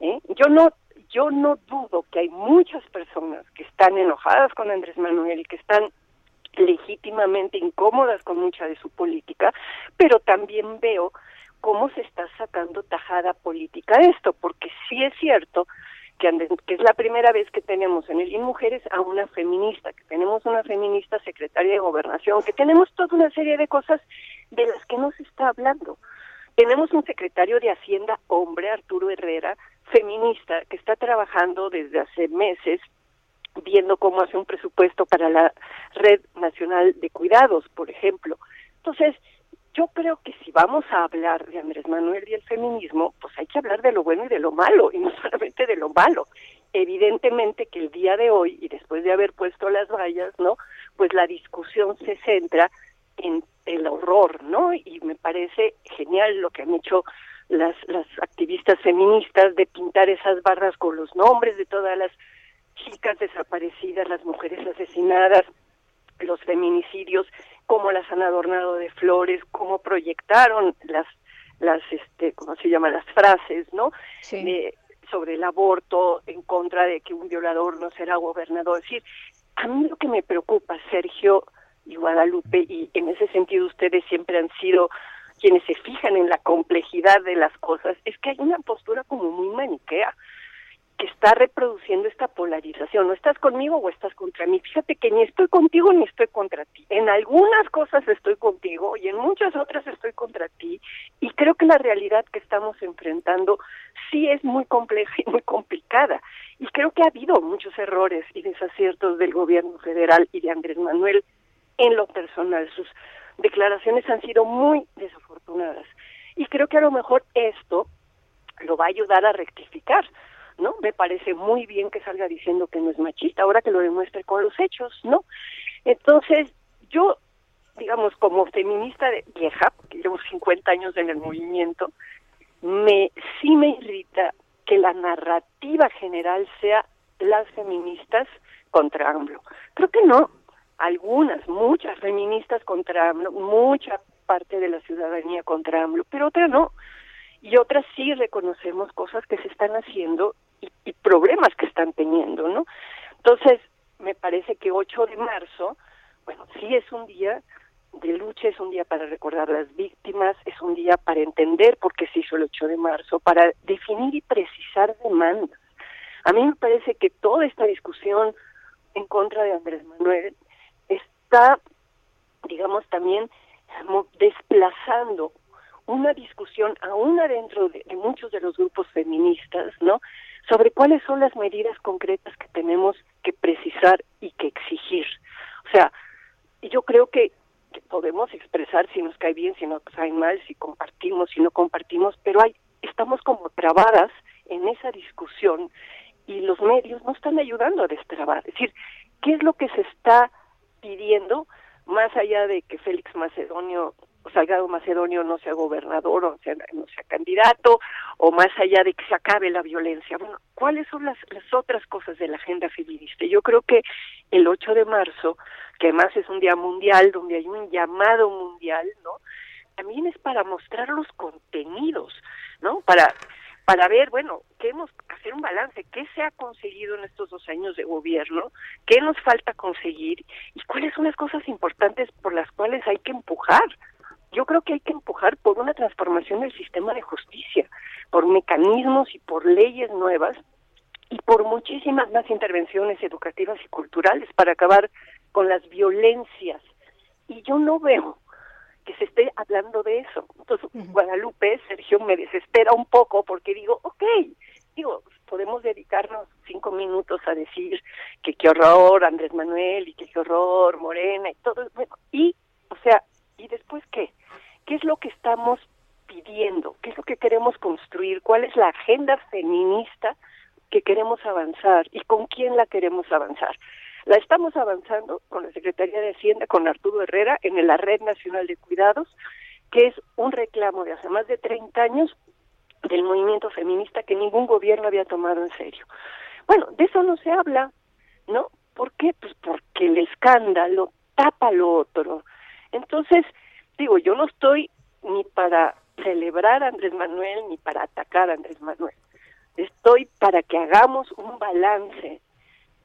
¿eh? Yo no yo no dudo que hay muchas personas que están enojadas con Andrés Manuel y que están legítimamente incómodas con mucha de su política, pero también veo cómo se está sacando tajada política esto, porque sí es cierto que, es la primera vez que tenemos en el IN Mujeres a una feminista, que tenemos una feminista secretaria de gobernación, que tenemos toda una serie de cosas de las que no se está hablando. Tenemos un secretario de Hacienda, hombre, Arturo Herrera, feminista, que está trabajando desde hace meses viendo cómo hace un presupuesto para la Red Nacional de Cuidados, por ejemplo. Entonces, yo creo que si vamos a hablar de Andrés Manuel y el feminismo, pues hay que hablar de lo bueno y de lo malo, y no solamente de lo malo. Evidentemente que el día de hoy, y después de haber puesto las vallas, ¿no? Pues la discusión se centra en el horror, ¿no? Y me parece genial lo que han hecho las, las activistas feministas de pintar esas barras con los nombres de todas las chicas desaparecidas, las mujeres asesinadas, los feminicidios, cómo las han adornado de flores, cómo proyectaron las, las, este, ¿cómo se llama? Las frases, ¿no? sobre el aborto, en contra de que un violador no será gobernador. Es decir, a mí lo que me preocupa, Sergio y Guadalupe, y en ese sentido ustedes siempre han sido quienes se fijan en la complejidad de las cosas, es que hay una postura como muy maniquea que está reproduciendo esta polarización. No estás conmigo o estás contra mí. Fíjate que ni estoy contigo ni estoy contra ti. En algunas cosas estoy contigo y en muchas otras estoy contra ti. Y creo que la realidad que estamos enfrentando sí es muy compleja y muy complicada. Y creo que ha habido muchos errores y desaciertos del gobierno federal y de Andrés Manuel en lo personal. Sus declaraciones han sido muy desafortunadas. Y creo que a lo mejor esto lo va a ayudar a rectificar ¿no? Me parece muy bien que salga diciendo que no es machista, ahora que lo demuestre con los hechos, ¿no? Entonces, yo, digamos, como feminista de vieja, que llevo 50 años en el movimiento, me sí me irrita que la narrativa general sea las feministas contra AMLO. Creo que no, algunas, muchas feministas contra AMLO, mucha parte de la ciudadanía contra AMLO, pero otra no. Y otras sí reconocemos cosas que se están haciendo y, problemas que están teniendo, ¿no? Entonces, me parece que 8 de marzo, bueno, sí es un día de lucha, es un día para recordar las víctimas, es un día para entender por qué se hizo el 8 de marzo, para definir y precisar demandas. A mí me parece que toda esta discusión en contra de Andrés Manuel está, digamos, también desplazando una discusión aún adentro de, de muchos de los grupos feministas, ¿no? Sobre cuáles son las medidas concretas que tenemos que precisar y que exigir. O sea, yo creo que, podemos expresar si nos cae bien, si nos cae mal, si compartimos, si no compartimos, pero hay estamos como trabadas en esa discusión y los medios no están ayudando a destrabar. Es decir, ¿qué es lo que se está pidiendo más allá de que Félix Macedonio Salgado Macedonio no sea gobernador o sea, no sea candidato, o más allá de que se acabe la violencia. Bueno, ¿cuáles son las, las otras cosas de la agenda feminista? Yo creo que el 8 de marzo, que además es un día mundial, donde hay un llamado mundial, ¿no? También es para mostrar los contenidos, ¿no? Para para ver, bueno, queremos hacer un balance, qué se ha conseguido en estos dos años de gobierno, qué nos falta conseguir y cuáles son las cosas importantes por las cuales hay que empujar. Yo creo que hay que empujar por una transformación del sistema de justicia, por mecanismos y por leyes nuevas y por muchísimas más intervenciones educativas y culturales para acabar con las violencias. Y yo no veo que se esté hablando de eso. Entonces, Guadalupe, Sergio, me desespera un poco porque digo, ok, digo, podemos dedicarnos cinco minutos a decir que qué horror Andrés Manuel y que qué horror Morena y todo, bueno, y, o sea, ¿y después qué? ¿Qué es lo que estamos pidiendo? ¿Qué es lo que queremos construir? ¿Cuál es la agenda feminista que queremos avanzar y con quién la queremos avanzar? La estamos avanzando con la Secretaría de Hacienda, con Arturo Herrera, en la Red Nacional de Cuidados, que es un reclamo de hace más de 30 años del movimiento feminista que ningún gobierno había tomado en serio. Bueno, de eso no se habla, ¿no? ¿Por qué? Pues porque el escándalo tapa lo otro. Entonces, digo, yo no estoy ni para celebrar a Andrés Manuel ni para atacar a Andrés Manuel. Estoy para que hagamos un balance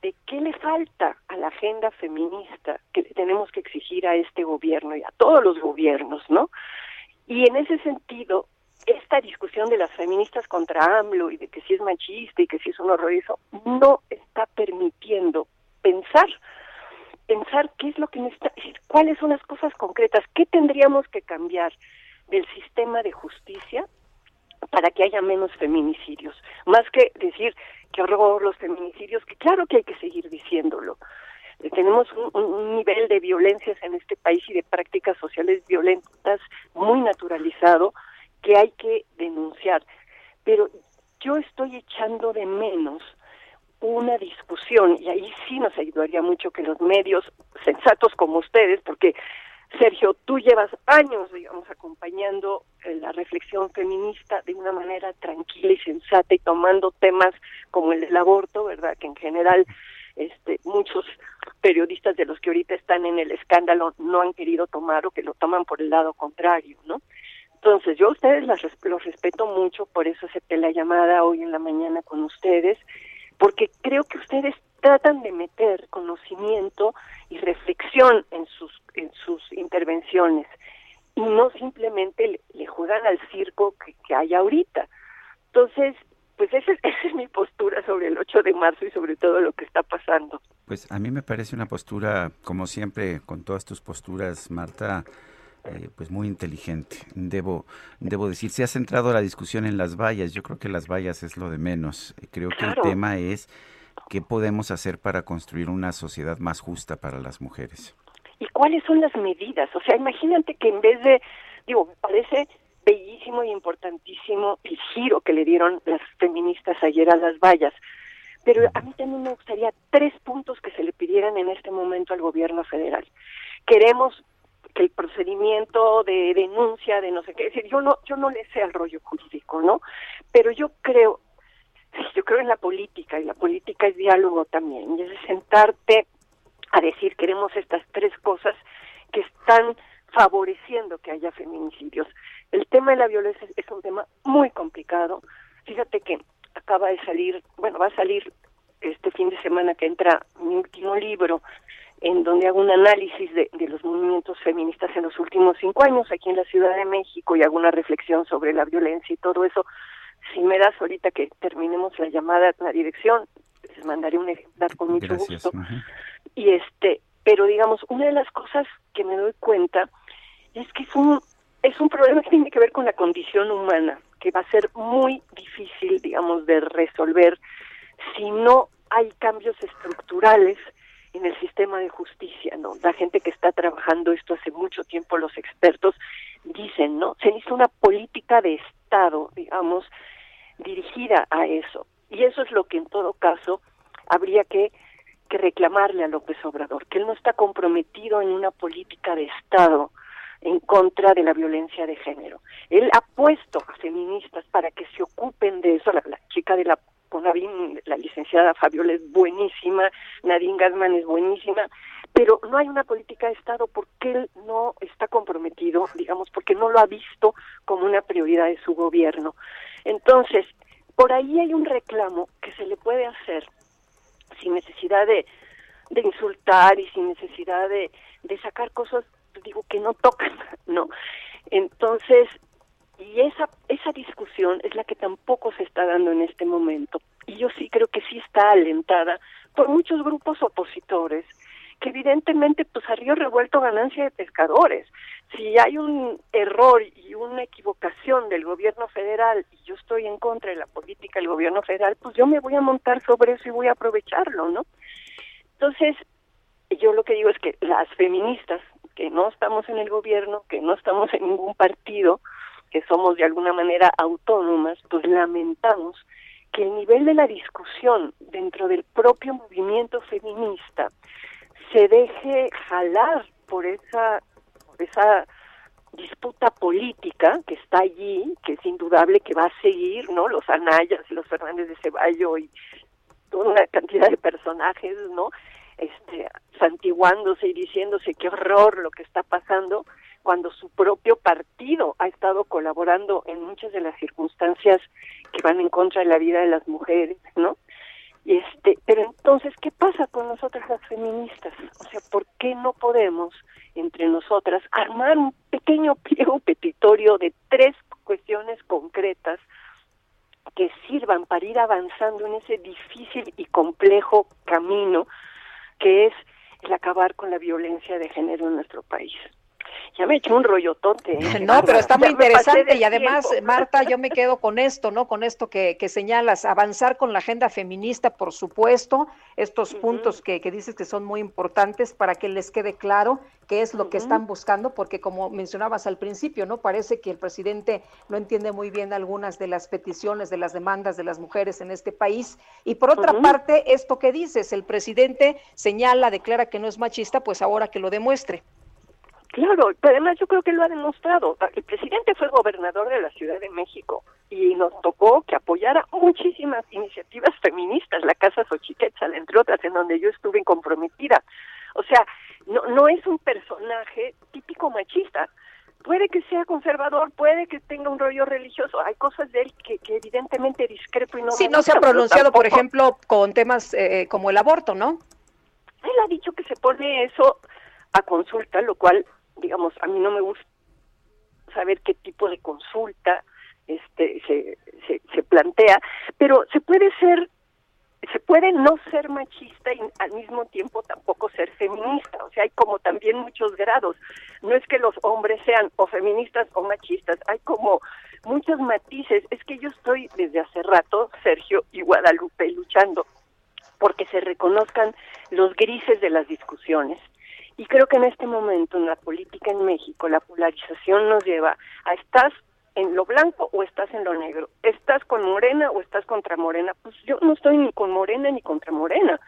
de qué le falta a la agenda feminista que tenemos que exigir a este gobierno y a todos los gobiernos, ¿no? Y en ese sentido, esta discusión de las feministas contra AMLO y de que si es machista y que si es un horror eso, no está permitiendo pensar, pensar qué es lo que necesita, cuáles son las cosas concretas, qué tendríamos que cambiar del sistema de justicia para que haya menos feminicidios, más que decir qué horror los feminicidios, que claro que hay que seguir diciéndolo. Eh, tenemos un, nivel de violencias en este país y de prácticas sociales violentas muy naturalizado que hay que denunciar. Pero yo estoy echando de menos una discusión, y ahí sí nos ayudaría mucho que los medios sensatos como ustedes, porque Sergio, tú llevas años, digamos, acompañando eh, la reflexión feminista de una manera tranquila y sensata y tomando temas como el del aborto, ¿verdad? Que en general este, muchos periodistas de los que ahorita están en el escándalo no han querido tomar o que lo toman por el lado contrario, ¿no? Entonces, yo a ustedes las, los respeto mucho, por eso acepté la llamada hoy en la mañana con ustedes, porque creo que ustedes tratan de meter conocimiento y reflexión en sus en sus intervenciones y no simplemente le, juegan al circo que, que, hay ahorita. Entonces, pues esa, esa, es mi postura sobre el 8 de marzo y sobre todo lo que está pasando. Pues a mí me parece una postura, como siempre, con todas tus posturas, Marta, eh, pues muy inteligente. Debo, debo decir, se ha centrado la discusión en las vallas. Yo creo que las vallas es lo de menos. Creo que el tema es qué podemos hacer para construir una sociedad más justa para las mujeres y cuáles son las medidas. O sea, imagínate que en vez de, digo, me parece bellísimo y importantísimo el giro que le dieron las feministas ayer a las vallas. Pero a mí también me gustaría tres puntos que se le pidieran en este momento al gobierno federal. Queremos que el procedimiento de denuncia de no sé qué, es decir, yo no yo no le sé al rollo jurídico, ¿no? Pero yo creo yo creo en la política y la política es diálogo también, y es sentarte a decir queremos estas tres cosas que están favoreciendo que haya feminicidios. El tema de la violencia es un tema muy complicado. Fíjate que acaba de salir, bueno, va a salir este fin de semana que entra mi último libro, en donde hago un análisis de, de, los movimientos feministas en los últimos cinco años aquí en la Ciudad de México y hago una reflexión sobre la violencia y todo eso. Si me das ahorita que terminemos la llamada a la dirección, les mandaré un ejemplar con mucho gusto. Y este, pero digamos, una de las cosas que me doy cuenta es que es un, es un problema que tiene que ver con la condición humana, que va a ser muy difícil, digamos, de resolver si no hay cambios estructurales en el sistema de justicia, ¿no? La gente que está trabajando esto hace mucho tiempo, los expertos dicen, ¿no? Se necesita una política de Estado, digamos, dirigida a eso. Y eso es lo que en todo caso habría que que reclamarle a López Obrador, que él no está comprometido en una política de Estado en contra de la violencia de género. Él ha puesto a feministas para que se ocupen de eso. La, chica de la CONAVIN, la licenciada Fabiola es buenísima, Nadine Gassman es buenísima, pero no hay una política de Estado porque él no está comprometido, digamos, porque no lo ha visto como una prioridad de su gobierno. Entonces, por ahí hay un reclamo que se le puede hacer sin necesidad de, de insultar y sin necesidad de, de sacar cosas, digo, que no tocan, ¿no? Entonces, y esa, esa discusión es la que tampoco se está dando en este momento. Y yo sí creo que sí está alentada por muchos grupos opositores, que evidentemente, pues a río revuelto ganancia de pescadores. Si hay un error y una equivocación del gobierno federal y yo estoy en contra de la política del gobierno federal, pues yo me voy a montar sobre eso y voy a aprovecharlo, ¿no? Entonces, yo lo que digo es que las feministas, que no estamos en el gobierno, que no estamos en ningún partido, que somos de alguna manera autónomas, pues lamentamos que el nivel de la discusión dentro del propio movimiento feminista se deje jalar por esa por esa disputa política que está allí, que es indudable que va a seguir, ¿no? Los Anayas y los Fernández de Ceballo y toda una cantidad de personajes, ¿no? Este, santiguándose y diciéndose qué horror lo que está pasando, cuando su propio partido ha estado colaborando en muchas de las circunstancias que van en contra de la vida de las mujeres, ¿no? Y este, pero entonces, ¿qué pasa con nosotras las feministas? O sea, ¿por qué no podemos entre nosotras armar un pequeño pliego petitorio de tres cuestiones concretas que sirvan para ir avanzando en ese difícil y complejo camino que es el acabar con la violencia de género en nuestro país? Ya me he hecho un rollotote. ¿eh? No, pero está muy interesante y además, Marta, yo me quedo con esto, ¿no? Con esto que, que señalas, avanzar con la agenda feminista, por supuesto, estos puntos que, que, dices que son muy importantes para que les quede claro qué es lo que están buscando, porque como mencionabas al principio, ¿no? Parece que el presidente no entiende muy bien algunas de las peticiones, de las demandas de las mujeres en este país. Y por otra parte, esto que dices, el presidente señala, declara que no es machista, pues ahora que lo demuestre. Claro, pero además yo creo que lo ha demostrado. El presidente fue gobernador de la Ciudad de México y nos tocó que apoyara muchísimas iniciativas feministas, la Casa Xochiquetzal, entre otras, en donde yo estuve comprometida. O sea, no, no es un personaje típico machista. Puede que sea conservador, puede que tenga un rollo religioso. Hay cosas de él que, que evidentemente discrepo y no. Sí, no se ha pronunciado, por ejemplo, con temas eh, como el aborto, ¿no? Él ha dicho que se pone eso a consulta, lo cual digamos, a mí no me gusta saber qué tipo de consulta este se, se, se plantea, pero se puede ser se puede no ser machista y al mismo tiempo tampoco ser feminista, o sea, hay como también muchos grados. No es que los hombres sean o feministas o machistas, hay como muchos matices. Es que yo estoy desde hace rato, Sergio y Guadalupe, luchando porque se reconozcan los grises de las discusiones, y creo que en este momento en la política en México la polarización nos lleva a estás en lo blanco o estás en lo negro, estás con Morena o estás contra Morena. Pues yo no estoy ni con Morena ni contra Morena.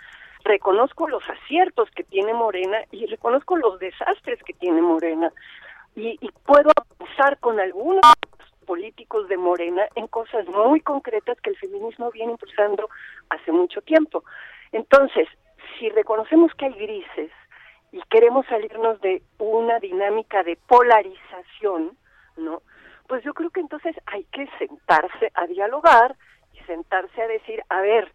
Reconozco los aciertos que tiene Morena y reconozco los desastres que tiene Morena. Y, puedo avanzar con algunos políticos de Morena en cosas muy concretas que el feminismo viene impulsando hace mucho tiempo. Entonces, si reconocemos que hay grises, y queremos salirnos de una dinámica de polarización, ¿no? Pues yo creo que entonces hay que sentarse a dialogar y sentarse a decir, a ver,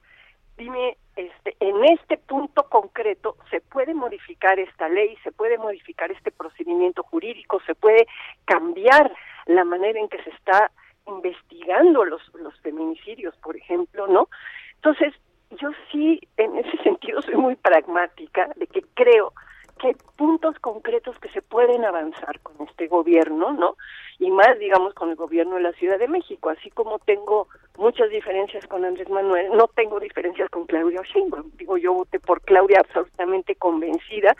dime, este, en este punto concreto se puede modificar esta ley, se puede modificar este procedimiento jurídico, se puede cambiar la manera en que se está investigando los, los feminicidios, por ejemplo, ¿no? Entonces, yo sí, en ese sentido, soy muy pragmática de que creo que hay puntos concretos que se pueden avanzar con este gobierno, ¿no? Y más, digamos, con el gobierno de la Ciudad de México, así como tengo muchas diferencias con Andrés Manuel, no tengo diferencias con Claudia Sheinbaum. Digo, yo voté por Claudia absolutamente convencida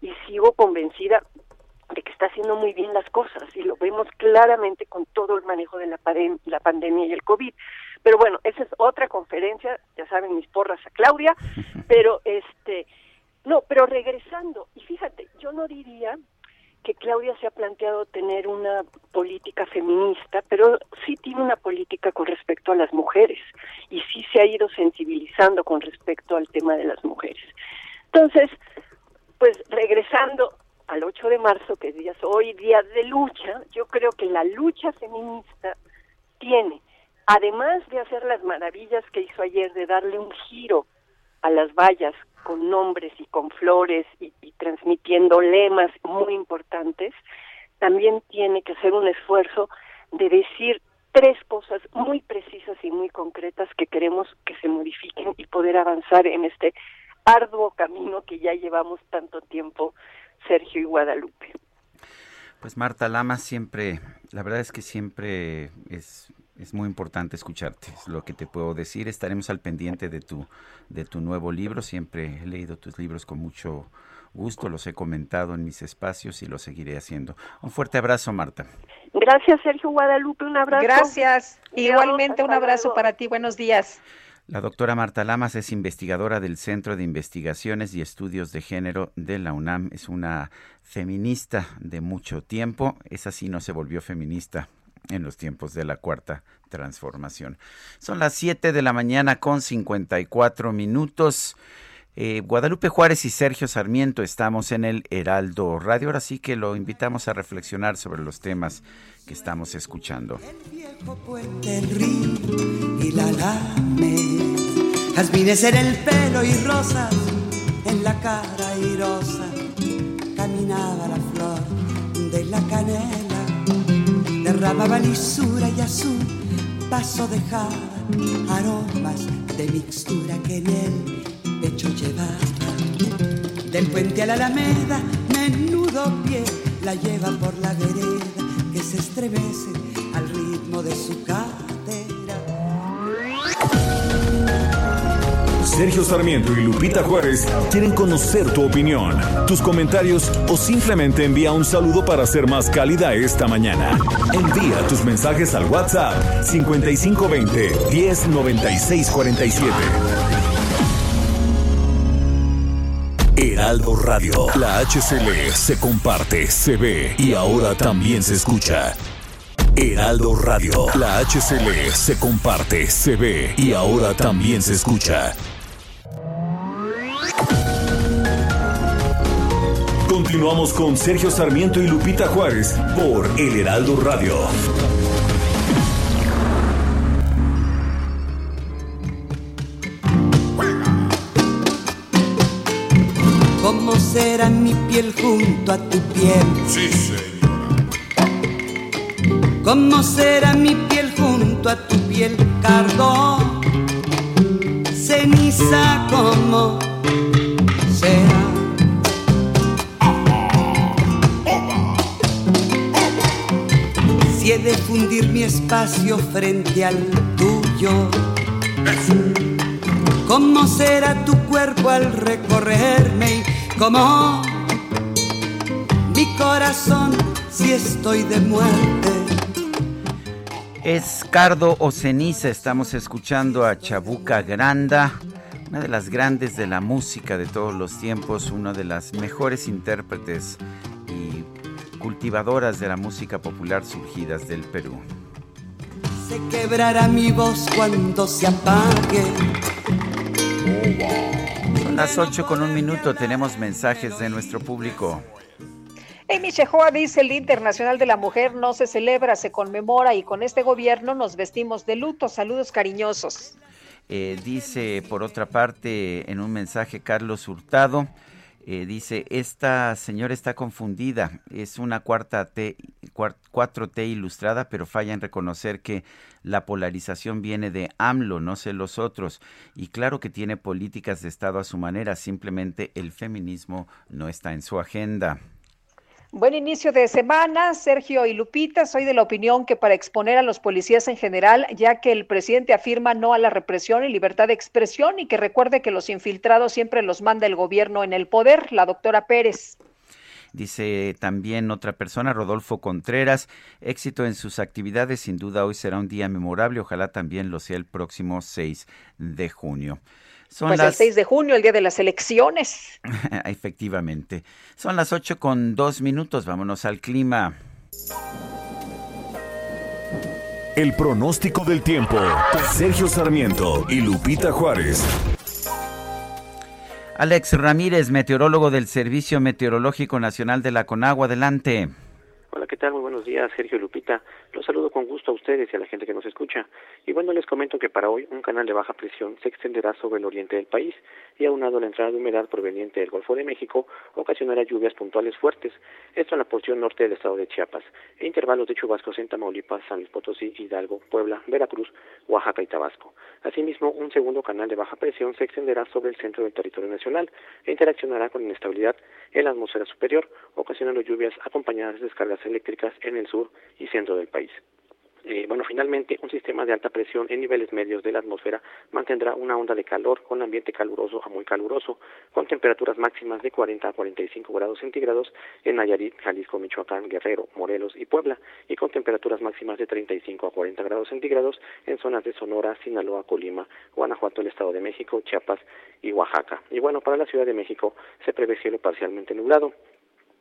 y sigo convencida de que está haciendo muy bien las cosas y lo vemos claramente con todo el manejo de la, la pandemia y el COVID. Pero bueno, esa es otra conferencia, ya saben mis porras a Claudia, pero este no, pero regresando, y fíjate, yo no diría que Claudia se ha planteado tener una política feminista, pero sí tiene una política con respecto a las mujeres y sí se ha ido sensibilizando con respecto al tema de las mujeres. Entonces, pues regresando al 8 de marzo, que es hoy día de lucha, yo creo que la lucha feminista tiene además de hacer las maravillas que hizo ayer de darle un giro a las vallas con nombres y con flores y, transmitiendo lemas muy importantes, también tiene que hacer un esfuerzo de decir tres cosas muy precisas y muy concretas que queremos que se modifiquen y poder avanzar en este arduo camino que ya llevamos tanto tiempo, Sergio y Guadalupe. Pues Marta Lama siempre, la verdad es que siempre es es muy importante escucharte, es lo que te puedo decir. Estaremos al pendiente de tu, de tu nuevo libro. Siempre he leído tus libros con mucho gusto, los he comentado en mis espacios y lo seguiré haciendo. Un fuerte abrazo, Marta. Gracias, Sergio Guadalupe, un abrazo. Gracias. Igualmente un abrazo para ti. Buenos días. La doctora Marta Lamas es investigadora del Centro de Investigaciones y Estudios de Género de la UNAM. Es una feminista de mucho tiempo. Esa sí no se volvió feminista en los tiempos de la cuarta transformación. Son las 7 de la mañana con 54 minutos. Eh, Guadalupe Juárez y Sergio Sarmiento estamos en el Heraldo Radio. Ahora sí que lo invitamos a reflexionar sobre los temas que estamos escuchando. El viejo puente, el río y la lame. En el pelo y rosas en la cara y rosa. Caminaba la flor de la canela derramaba lisura y a su paso dejaba aromas de mixtura que en el pecho llevaba. Del puente a la alameda, menudo pie la lleva por la vereda que se estremece al ritmo de su cadera. Sergio Sarmiento y Lupita Juárez quieren conocer tu opinión, tus comentarios o simplemente envía un saludo para ser más cálida esta mañana. Envía tus mensajes al WhatsApp 5520 109647. Heraldo Radio, la HCL se comparte, se ve y ahora también se escucha. Heraldo Radio, la HCL se comparte, se ve y ahora también se escucha. Continuamos con Sergio Sarmiento y Lupita Juárez por El Heraldo Radio. ¿Cómo será mi piel junto a tu piel? Sí, señora. ¿Cómo será mi piel junto a tu piel, cardo? Ceniza como Si he de fundir mi espacio frente al tuyo, ¿cómo será tu cuerpo al recorrerme? ¿Y cómo mi corazón si estoy de muerte? Es Cardo o Ceniza, estamos escuchando a Chabuca Granda, una de las grandes de la música de todos los tiempos, una de las mejores intérpretes y cultivadoras de la música popular surgidas del Perú. Se quebrará mi voz cuando se apague. Son las 8 con un minuto, tenemos mensajes de nuestro público. Amy Shehoa dice el Día Internacional de la Mujer no se celebra, se conmemora y con este gobierno nos vestimos de luto. Saludos cariñosos. Eh, dice por otra parte en un mensaje Carlos Hurtado, eh, dice, esta señora está confundida, es una cuarta T, 4T ilustrada, pero falla en reconocer que la polarización viene de AMLO, no sé los otros. Y claro que tiene políticas de Estado a su manera, simplemente el feminismo no está en su agenda. Buen inicio de semana, Sergio y Lupita. Soy de la opinión que para exponer a los policías en general, ya que el presidente afirma no a la represión y libertad de expresión y que recuerde que los infiltrados siempre los manda el gobierno en el poder, la doctora Pérez. Dice también otra persona, Rodolfo Contreras, éxito en sus actividades, sin duda hoy será un día memorable, ojalá también lo sea el próximo 6 de junio. Son pues el 6 de junio, el día de las elecciones. Efectivamente. Son las 8 con dos minutos. Vámonos al clima. El pronóstico del tiempo. Sergio Sarmiento y Lupita Juárez. Alex Ramírez, meteorólogo del Servicio Meteorológico Nacional de la Conagua. Adelante. Hola, ¿qué tal? Muy buenos días, Sergio Lupita. Los saludo con gusto a ustedes y a la gente que nos escucha. Y bueno, les comento que para hoy un canal de baja presión se extenderá sobre el oriente del país y aunado a la entrada de humedad proveniente del Golfo de México, ocasionará lluvias puntuales fuertes. Esto en la porción norte del estado de Chiapas, e intervalos de chubascos en Tamaulipas, San Luis Potosí, Hidalgo, Puebla, Veracruz, Oaxaca y Tabasco. Asimismo, un segundo canal de baja presión se extenderá sobre el centro del territorio nacional e interaccionará con inestabilidad en la atmósfera superior, ocasionando lluvias acompañadas de descargas eléctricas en el sur y centro del país. Eh, bueno, finalmente, un sistema de alta presión en niveles medios de la atmósfera mantendrá una onda de calor con ambiente caluroso a muy caluroso, con temperaturas máximas de 40 a 45 grados centígrados en Nayarit, Jalisco, Michoacán, Guerrero, Morelos y Puebla, y con temperaturas máximas de 35 a 40 grados centígrados en zonas de Sonora, Sinaloa, Colima, Guanajuato, el Estado de México, Chiapas y Oaxaca. Y bueno, para la Ciudad de México se prevé cielo parcialmente nublado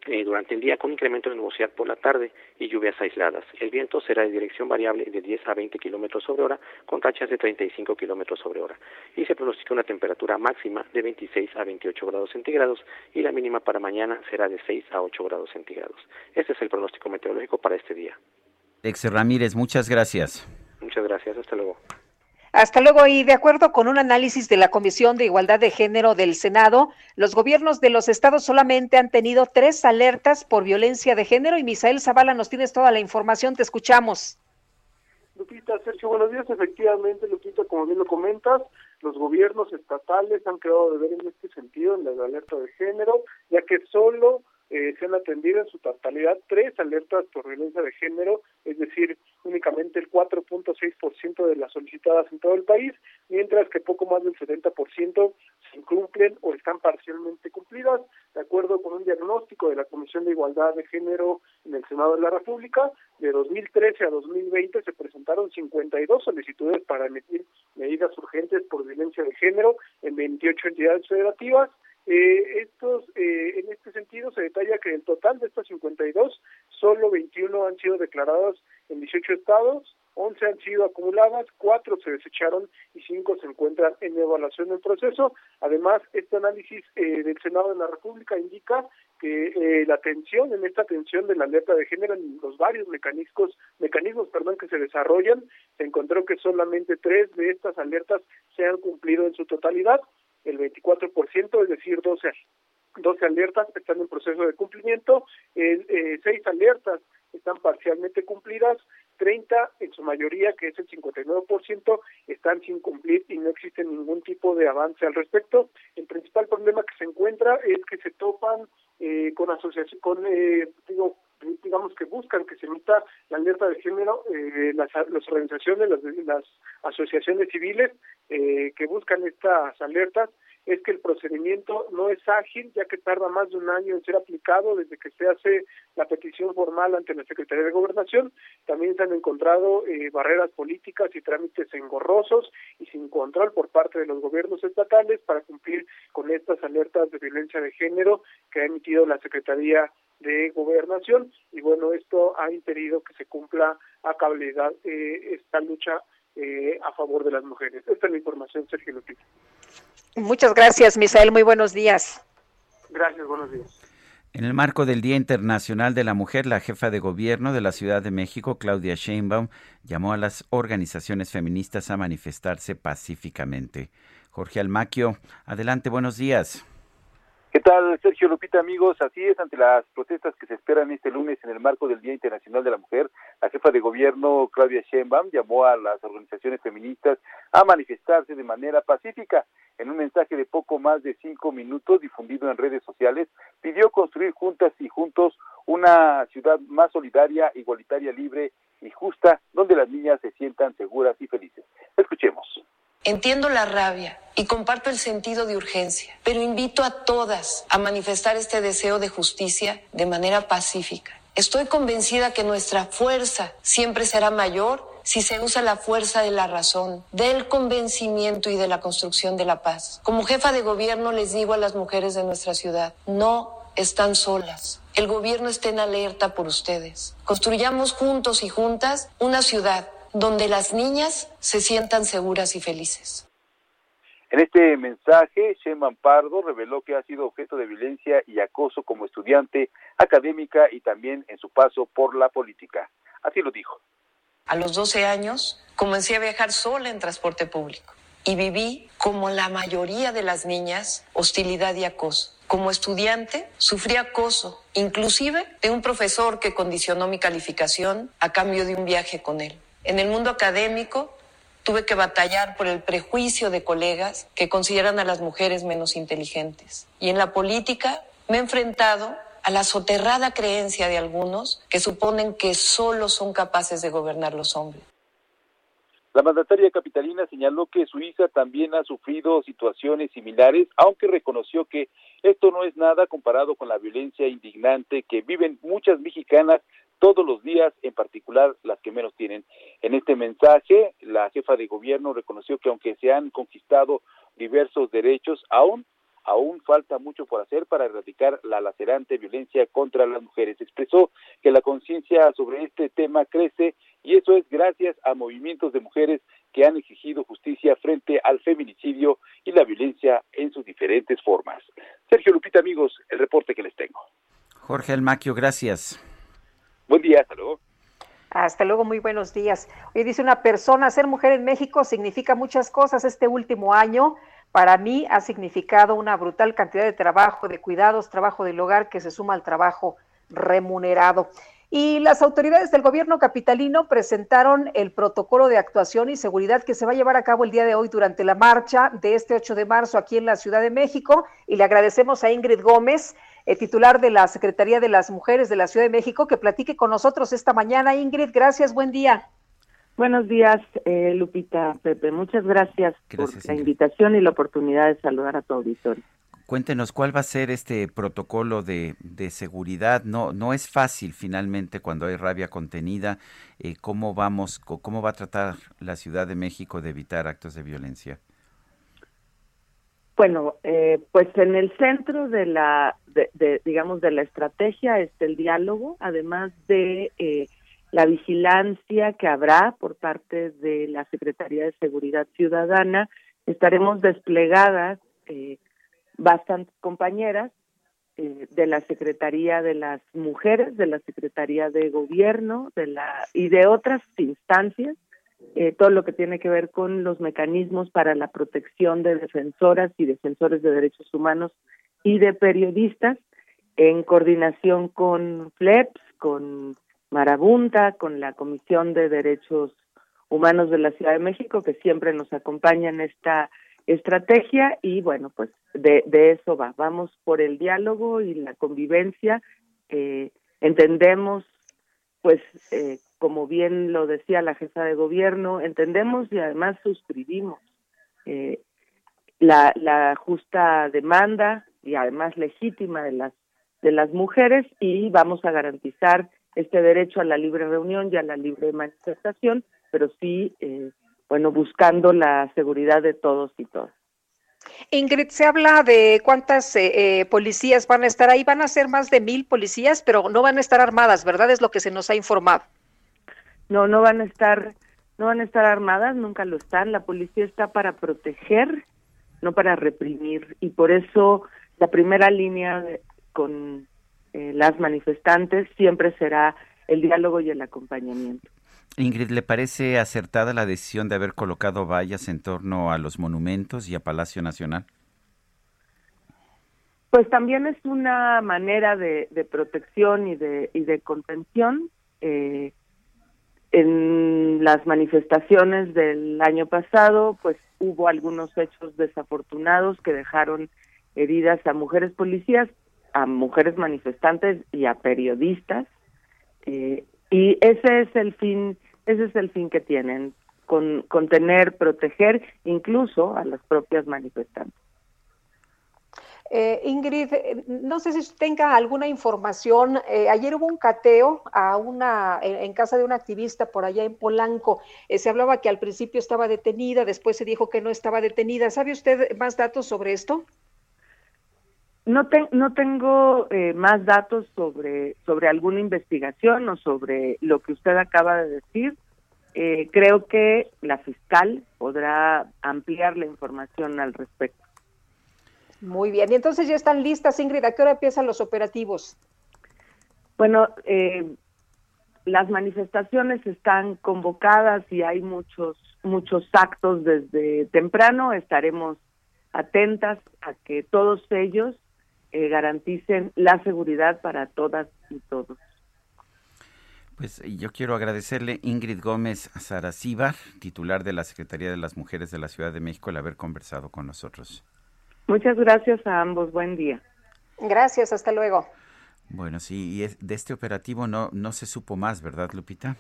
eh, durante el día con incremento de nubosidad por la tarde y lluvias aisladas. El viento será de dirección variable de 10 a 20 kilómetros sobre hora con rachas de 35 kilómetros sobre hora y se pronostica una temperatura máxima de 26 a 28 grados centígrados y la mínima para mañana será de 6 a 8 grados centígrados. Este es el pronóstico meteorológico para este día. Ex Ramírez, muchas gracias. Muchas gracias, hasta luego. Hasta luego. Y de acuerdo con un análisis de la Comisión de Igualdad de Género del Senado, los gobiernos de los estados solamente han tenido tres alertas por violencia de género. Y Misael Zavala, nos tienes toda la información, te escuchamos. Lupita, Sergio, buenos días. Efectivamente, Lupita, como bien lo comentas, los gobiernos estatales han quedado de ver en este sentido, en la alerta de género, ya que solo eh, se han atendido en su totalidad tres alertas por violencia de género, es decir, únicamente el 4.6% de las solicitadas en todo el país, mientras que poco más del 70% se incumplen o están parcialmente cumplidas, de acuerdo con un diagnóstico de la Comisión de Igualdad de Género en el Senado de la República, de 2013 a 2020 se presentaron 52 solicitudes para emitir medidas urgentes por violencia de género en 28 entidades federativas, eh, estos, eh, en este sentido, se detalla que el total de estas 52, solo 21 han sido declaradas en 18 estados, 11 han sido acumuladas, 4 se desecharon y 5 se encuentran en evaluación del proceso. Además, este análisis eh, del Senado de la República indica que eh, la atención, en esta atención de la alerta de género, en los varios mecanismos, mecanismos perdón, que se desarrollan, se encontró que solamente tres de estas alertas se han cumplido en su totalidad el 24%, es decir, 12, 12 alertas están en proceso de cumplimiento, el, eh, 6 alertas están parcialmente cumplidas, 30 en su mayoría, que es el 59%, están sin cumplir y no existe ningún tipo de avance al respecto. El principal problema que se encuentra es que se topan eh, con con eh, digo, digamos que buscan que se emita la alerta de género, eh, las, las, organizaciones, las, las asociaciones civiles eh, que buscan estas alertas, es que el procedimiento no es ágil, ya que tarda más de un año en ser aplicado desde que se hace la petición formal ante la Secretaría de Gobernación. También se han encontrado eh, barreras políticas y trámites engorrosos y sin control por parte de los gobiernos estatales para cumplir con estas alertas de violencia de género que ha emitido la Secretaría de Gobernación y bueno, esto ha impedido que se cumpla a cabalidad eh, esta lucha eh, a favor de las mujeres. Esta es la información, Sergio Lupita. Muchas gracias, Misael. Muy buenos días. Gracias, buenos días. En el marco del Día Internacional de la Mujer, la jefa de gobierno de la Ciudad de México, Claudia Sheinbaum, llamó a las organizaciones feministas a manifestarse pacíficamente. Jorge Almaquio, adelante, buenos días. ¿Qué tal, Sergio Lupita, amigos? Así es, ante las protestas que se esperan este lunes en el marco del Día Internacional de la Mujer, la jefa de gobierno, Claudia Sheinbaum, llamó a las organizaciones feministas a manifestarse de manera pacífica. En un mensaje de poco más de cinco minutos difundido en redes sociales, pidió construir juntas y juntos una ciudad más solidaria, igualitaria, libre y justa, donde las niñas se sientan seguras y felices. Escuchemos. Entiendo la rabia y comparto el sentido de urgencia, pero invito a todas a manifestar este deseo de justicia de manera pacífica. Estoy convencida que nuestra fuerza siempre será mayor si se usa la fuerza de la razón, del convencimiento y de la construcción de la paz. Como jefa de gobierno les digo a las mujeres de nuestra ciudad, no están solas. El gobierno está en alerta por ustedes. Construyamos juntos y juntas una ciudad donde las niñas se sientan seguras y felices. En este mensaje, Sheinbaum Pardo reveló que ha sido objeto de violencia y acoso como estudiante, académica y también en su paso por la política. Así lo dijo. A los 12 años comencé a viajar sola en transporte público y viví, como la mayoría de las niñas, hostilidad y acoso. Como estudiante, sufrí acoso, inclusive de un profesor que condicionó mi calificación a cambio de un viaje con él. En el mundo académico, tuve que batallar por el prejuicio de colegas que consideran a las mujeres menos inteligentes. Y en la política me he enfrentado a la soterrada creencia de algunos que suponen que solo son capaces de gobernar los hombres. La mandataria capitalina señaló que Suiza también ha sufrido situaciones similares, aunque reconoció que esto no es nada comparado con la violencia indignante que viven muchas mexicanas todos los días, en particular las que menos tienen. En este mensaje, la jefa de gobierno reconoció que aunque se han conquistado diversos derechos, aún aún falta mucho por hacer para erradicar la lacerante violencia contra las mujeres. Expresó que la conciencia sobre este tema crece y eso es gracias a movimientos de mujeres que han exigido justicia frente al feminicidio y la violencia en sus diferentes formas. Sergio Lupita, amigos, el reporte que les tengo. Jorge Almaquio, gracias. Buen día, hasta luego. Hasta luego, muy buenos días. Hoy dice una persona, ser mujer en México significa muchas cosas este último año para mí ha significado una brutal cantidad de trabajo, de cuidados, trabajo del hogar que se suma al trabajo remunerado. Y las autoridades del gobierno capitalino presentaron el protocolo de actuación y seguridad que se va a llevar a cabo el día de hoy durante la marcha de este 8 de marzo aquí en la Ciudad de México. Y le agradecemos a Ingrid Gómez, eh, titular de la Secretaría de las Mujeres de la Ciudad de México, que platique con nosotros esta mañana. Ingrid, gracias, buen día. Buenos días, eh, Lupita, Pepe. Muchas gracias, por la invitación y la oportunidad de saludar a tu auditorio. Cuéntenos cuál va a ser este protocolo de, seguridad. No, no es fácil finalmente cuando hay rabia contenida. Eh, ¿Cómo vamos, cómo va a tratar la Ciudad de México de evitar actos de violencia? Bueno, eh, pues en el centro de la, de, digamos, de la estrategia está el diálogo, además de eh, la vigilancia que habrá por parte de la Secretaría de Seguridad Ciudadana. Estaremos desplegadas eh, bastantes compañeras eh, de la Secretaría de las Mujeres, de la Secretaría de Gobierno de la, y de otras instancias, eh, todo lo que tiene que ver con los mecanismos para la protección de defensoras y defensores de derechos humanos y de periodistas, en coordinación con FLEPS, con Marabunta, con la Comisión de Derechos Humanos de la Ciudad de México, que siempre nos acompaña en esta estrategia y bueno, pues de, eso va. Vamos por el diálogo y la convivencia. Eh, entendemos, pues, eh, como bien lo decía la jefa de gobierno, entendemos y además suscribimos eh, la, justa demanda y además legítima de las de las mujeres y vamos a garantizar este derecho a la libre reunión y a la libre manifestación, pero sí, eh, bueno, buscando la seguridad de todos y todas. Ingrid, se habla de cuántas eh, eh, policías van a estar ahí. Van a ser más de mil policías, pero no van a estar armadas, ¿verdad? Es lo que se nos ha informado. No, no van a estar, no van a estar armadas, nunca lo están. La policía está para proteger, no para reprimir, y por eso la primera línea con eh, las manifestantes, siempre será el diálogo y el acompañamiento. Ingrid, ¿le parece acertada la decisión de haber colocado vallas en torno a los monumentos y a Palacio Nacional? Pues también es una manera de, protección y de, y de contención. Eh, en las manifestaciones del año pasado, pues hubo algunos hechos desafortunados que dejaron heridas a mujeres policías, a mujeres manifestantes y a periodistas. Eh, y ese es el fin ese es el fin que tienen con contener proteger incluso a las propias manifestantes eh, Ingrid, eh, no sé si tenga alguna información. ayer hubo un cateo a una en, casa de una activista por allá en Polanco. se hablaba que al principio estaba detenida, después se dijo que no estaba detenida. ¿Sabe usted más datos sobre esto? No, no tengo eh, más datos sobre, sobre alguna investigación o sobre lo que usted acaba de decir. eh, creo que la fiscal podrá ampliar la información al respecto. Muy bien, y entonces ya están listas, Ingrid, ¿a qué hora empiezan los operativos? Bueno, eh, las manifestaciones están convocadas y hay muchos muchos actos desde temprano. Estaremos atentas a que todos ellos eh, garanticen la seguridad para todas y todos. Pues yo quiero agradecerle Ingrid Gómez Saracíbar, titular de la Secretaría de las Mujeres de la Ciudad de México, el haber conversado con nosotros. Muchas gracias a ambos. Buen día. Gracias, hasta luego. Bueno, sí, y de este operativo no, no se supo más, ¿verdad, Lupita?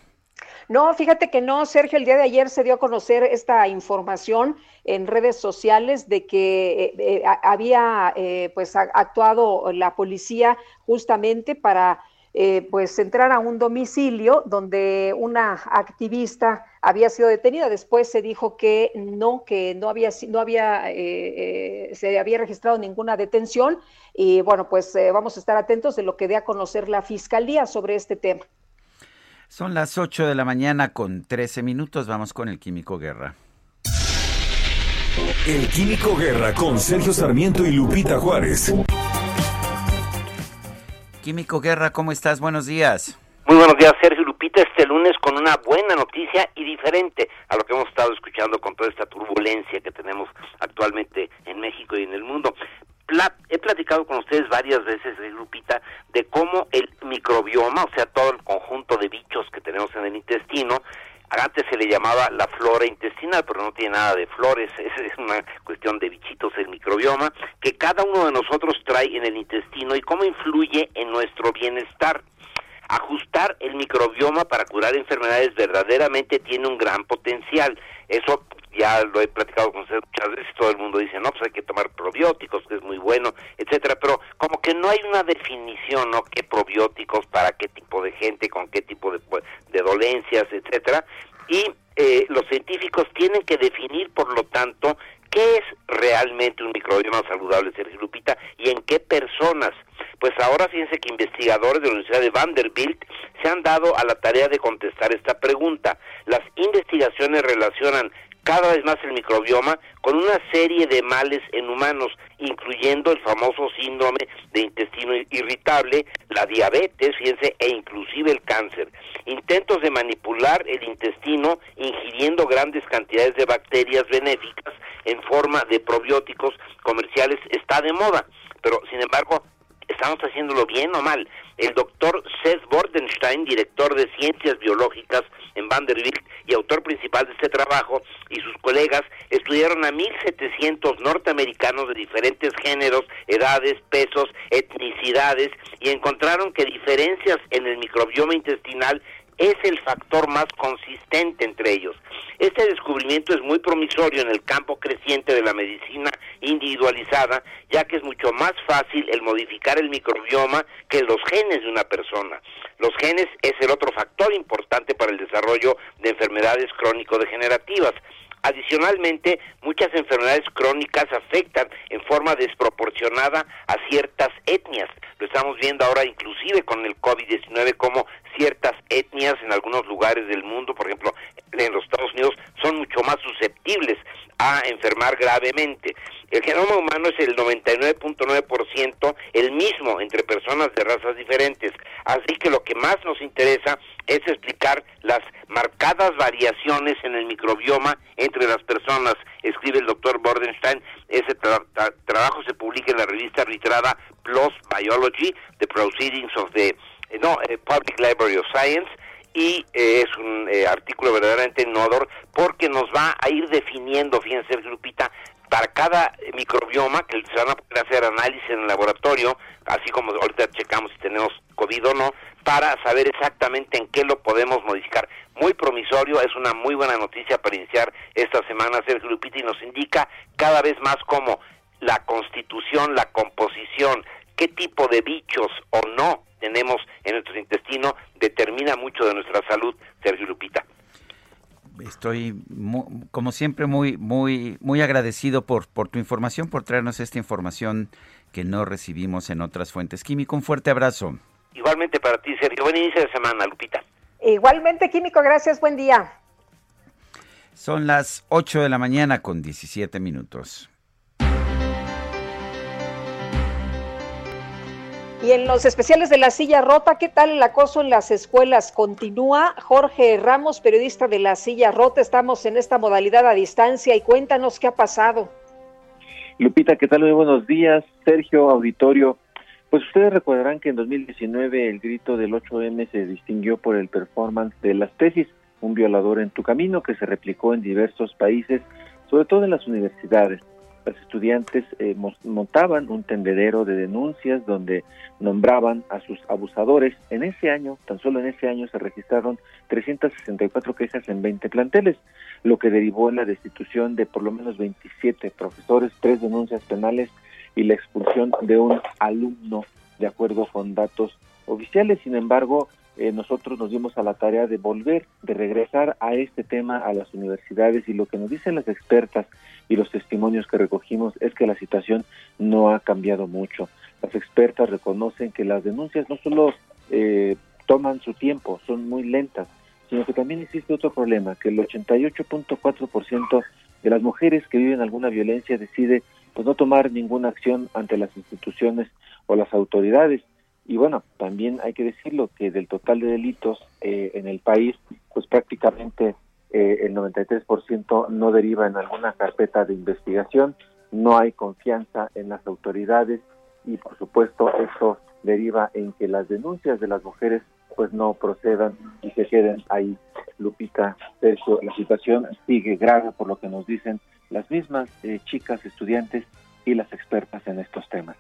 No, fíjate que no, Sergio, el día de ayer se dio a conocer esta información en redes sociales de que eh, eh, había eh, pues actuado la policía justamente para pues entrar a un domicilio donde una activista había sido detenida. Después se dijo que no, que no había, no había, se había registrado ninguna detención. Y bueno, pues vamos a estar atentos de lo que dé a conocer la fiscalía sobre este tema. Son las 8 de la mañana con 13 minutos. Vamos con el Químico Guerra. El Químico Guerra con Sergio Sarmiento y Lupita Juárez. Químico Guerra, ¿cómo estás? Buenos días. Muy buenos días, Sergio Lupita, este lunes con una buena noticia y diferente a lo que hemos estado escuchando con toda esta turbulencia que tenemos actualmente en México y en el mundo he platicado con ustedes varias veces, Lupita, de cómo el microbioma, o sea, todo el conjunto de bichos que tenemos en el intestino, antes se le llamaba la flora intestinal, pero no tiene nada de flores, es, una cuestión de bichitos el microbioma, que cada uno de nosotros trae en el intestino y cómo influye en nuestro bienestar. Ajustar el microbioma para curar enfermedades verdaderamente tiene un gran potencial. Eso ya lo he platicado con ustedes muchas veces, todo el mundo dice, no, pues hay que tomar probióticos, que es muy bueno, etcétera, pero como que no hay una definición, ¿no? ¿Qué probióticos para qué tipo de gente, con qué tipo de, de dolencias, etcétera? Y eh, los científicos tienen que definir, por lo tanto, qué es realmente un microbioma saludable, Sergio Lupita, y en qué personas. Pues ahora fíjense que investigadores de la Universidad de Vanderbilt se han dado a la tarea de contestar esta pregunta. Las investigaciones relacionan cada vez más el microbioma con una serie de males en humanos, incluyendo el famoso síndrome de intestino irritable, la diabetes, fíjense, e inclusive el cáncer. Intentos de manipular el intestino ingiriendo grandes cantidades de bacterias benéficas en forma de probióticos comerciales está de moda, pero sin embargo estamos haciéndolo bien o mal. El doctor Seth Bordenstein, director de ciencias biológicas en Vanderbilt y autor principal de este trabajo, y sus colegas estudiaron a 1.700 norteamericanos de diferentes géneros, edades, pesos, etnicidades, y encontraron que diferencias en el microbioma intestinal es el factor más consistente entre ellos. Este descubrimiento es muy promisorio en el campo creciente de la medicina individualizada, ya que es mucho más fácil el modificar el microbioma que los genes de una persona. Los genes es el otro factor importante para el desarrollo de enfermedades crónico-degenerativas. Adicionalmente, muchas enfermedades crónicas afectan en forma desproporcionada a ciertas etnias. Lo estamos viendo ahora inclusive con el COVID-19 como ciertas etnias en algunos lugares del mundo, por ejemplo en los Estados Unidos, son mucho más susceptibles a enfermar gravemente. El genoma humano es el 99.9% el mismo entre personas de razas diferentes, así que lo que más nos interesa es explicar las marcadas variaciones en el microbioma entre las personas, escribe el doctor Bordenstein. Ese trabajo se publica en la revista arbitrada PLOS Biology, The Proceedings of the no, eh, Public Library of Science, y eh, es un artículo verdaderamente innovador porque nos va a ir definiendo, fíjense, Grupita, para cada microbioma que se van a poder hacer análisis en el laboratorio, así como ahorita checamos si tenemos COVID o no, para saber exactamente en qué lo podemos modificar. Muy promisorio, es una muy buena noticia para iniciar esta semana Sergio Lupita y nos indica cada vez más cómo la constitución, la composición, qué tipo de bichos o no tenemos en nuestro intestino determina mucho de nuestra salud, Sergio Lupita. Estoy, como siempre, muy, muy, muy agradecido por, por tu información, por traernos esta información que no recibimos en otras fuentes. Químico, un fuerte abrazo. Igualmente para ti, Sergio. Buen inicio de semana, Lupita. Igualmente, Químico, gracias, buen día. Son las 8 de la mañana con 17 minutos. Y en los especiales de la silla rota, ¿qué tal el acoso en las escuelas? Continúa Jorge Ramos, periodista de la silla rota. Estamos en esta modalidad a distancia y cuéntanos qué ha pasado. Lupita, ¿qué tal? Muy buenos días. Sergio, auditorio. Pues ustedes recordarán que en 2019 el grito del 8M se distinguió por el performance de las tesis, un violador en tu camino, que se replicó en diversos países, sobre todo en las universidades los estudiantes eh, montaban un tendedero de denuncias donde nombraban a sus abusadores. En ese año, tan solo en ese año, se registraron 364 quejas en 20 planteles, lo que derivó en la destitución de por lo menos 27 profesores, tres denuncias penales y la expulsión de un alumno, de acuerdo con datos oficiales. Sin embargo, eh, nosotros nos dimos a la tarea de volver, de regresar a este tema a las universidades y lo que nos dicen las expertas y los testimonios que recogimos es que la situación no ha cambiado mucho. Las expertas reconocen que las denuncias no solo eh, toman su tiempo, son muy lentas, sino que también existe otro problema, que el 88.4% de las mujeres que viven alguna violencia decide pues no tomar ninguna acción ante las instituciones o las autoridades y bueno, también hay que decirlo que del total de delitos eh, en el país, pues prácticamente eh, el 93% no deriva en alguna carpeta de investigación, no hay confianza en las autoridades y por supuesto eso deriva en que las denuncias de las mujeres pues no procedan y se queden ahí. Lupita, Sergio, la situación sigue grave por lo que nos dicen las mismas eh, chicas estudiantes y las expertas en estos temas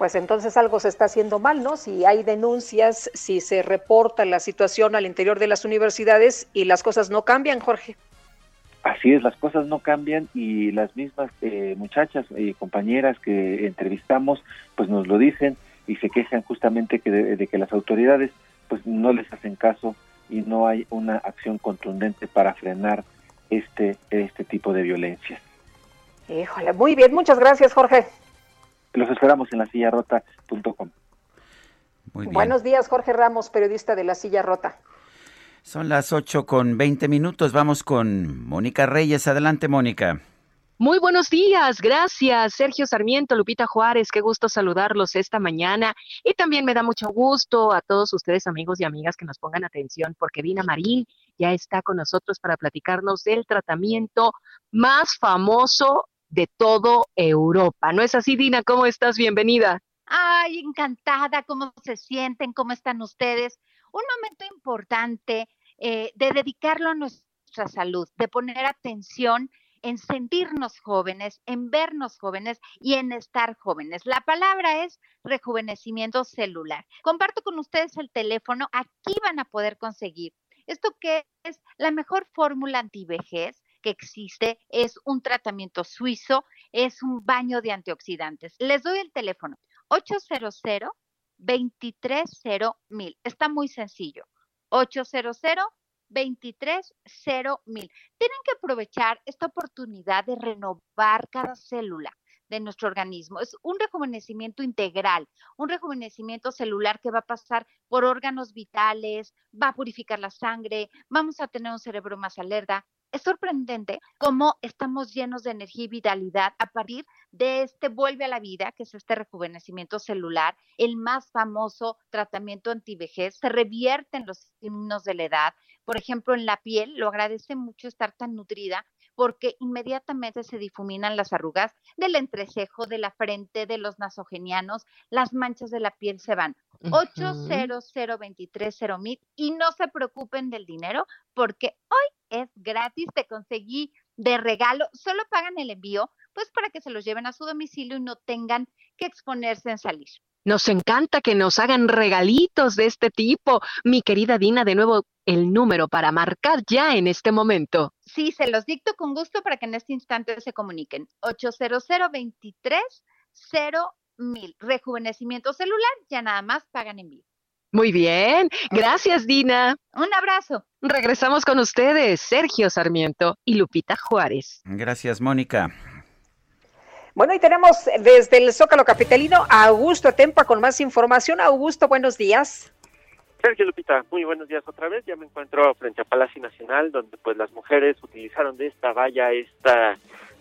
pues entonces algo se está haciendo mal, ¿no? Si hay denuncias, si se reporta la situación al interior de las universidades y las cosas no cambian, Jorge. Así es, las cosas no cambian y las mismas eh, muchachas y compañeras que entrevistamos, pues nos lo dicen y se quejan justamente que de, que las autoridades pues no les hacen caso y no hay una acción contundente para frenar este este tipo de violencia. Híjole, muy bien, muchas gracias, Jorge. Los esperamos en la silla rota.com. Buenos días, Jorge Ramos, periodista de La Silla Rota. Son las 8 con 20 minutos. Vamos con Mónica Reyes. Adelante, Mónica. Muy buenos días, gracias Sergio Sarmiento, Lupita Juárez, qué gusto saludarlos esta mañana y también me da mucho gusto a todos ustedes amigos y amigas que nos pongan atención porque Dina Marín ya está con nosotros para platicarnos del tratamiento más famoso de todo Europa. ¿No es así, Dina? ¿Cómo estás? Bienvenida. Ay, encantada, ¿cómo se sienten? ¿Cómo están ustedes? Un momento importante eh, de dedicarlo a nuestra salud, de poner atención en sentirnos jóvenes, en vernos jóvenes y en estar jóvenes. La palabra es rejuvenecimiento celular. Comparto con ustedes el teléfono, aquí van a poder conseguir esto que es la mejor fórmula antivejez que existe, es un tratamiento suizo, es un baño de antioxidantes. Les doy el teléfono 800 230 mil. Está muy sencillo. 800 230 mil. Tienen que aprovechar esta oportunidad de renovar cada célula de nuestro organismo. Es un rejuvenecimiento integral, un rejuvenecimiento celular que va a pasar por órganos vitales, va a purificar la sangre, vamos a tener un cerebro más alerta, es sorprendente cómo estamos llenos de energía y vitalidad a partir de este vuelve a la vida, que es este rejuvenecimiento celular, el más famoso tratamiento antivejez. Se revierten los signos de la edad. Por ejemplo, en la piel, lo agradece mucho estar tan nutrida porque inmediatamente se difuminan las arrugas del entrecejo, de la frente, de los nasogenianos, las manchas de la piel se van. 800 mil y no se preocupen del dinero porque hoy es gratis, te conseguí de regalo, solo pagan el envío, pues para que se los lleven a su domicilio y no tengan que exponerse en salir. Nos encanta que nos hagan regalitos de este tipo. Mi querida Dina, de nuevo el número para marcar ya en este momento. Sí, se los dicto con gusto para que en este instante se comuniquen. 800 23 mil. Rejuvenecimiento celular, ya nada más pagan envío. Muy bien, gracias Dina. Un abrazo. Regresamos con ustedes, Sergio Sarmiento y Lupita Juárez. Gracias, Mónica. Bueno, y tenemos desde el Zócalo Capitalino a Augusto Tempa con más información. Augusto, buenos días. Sergio Lupita, muy buenos días otra vez. Ya me encuentro frente a Palacio Nacional, donde pues las mujeres utilizaron de esta valla, esta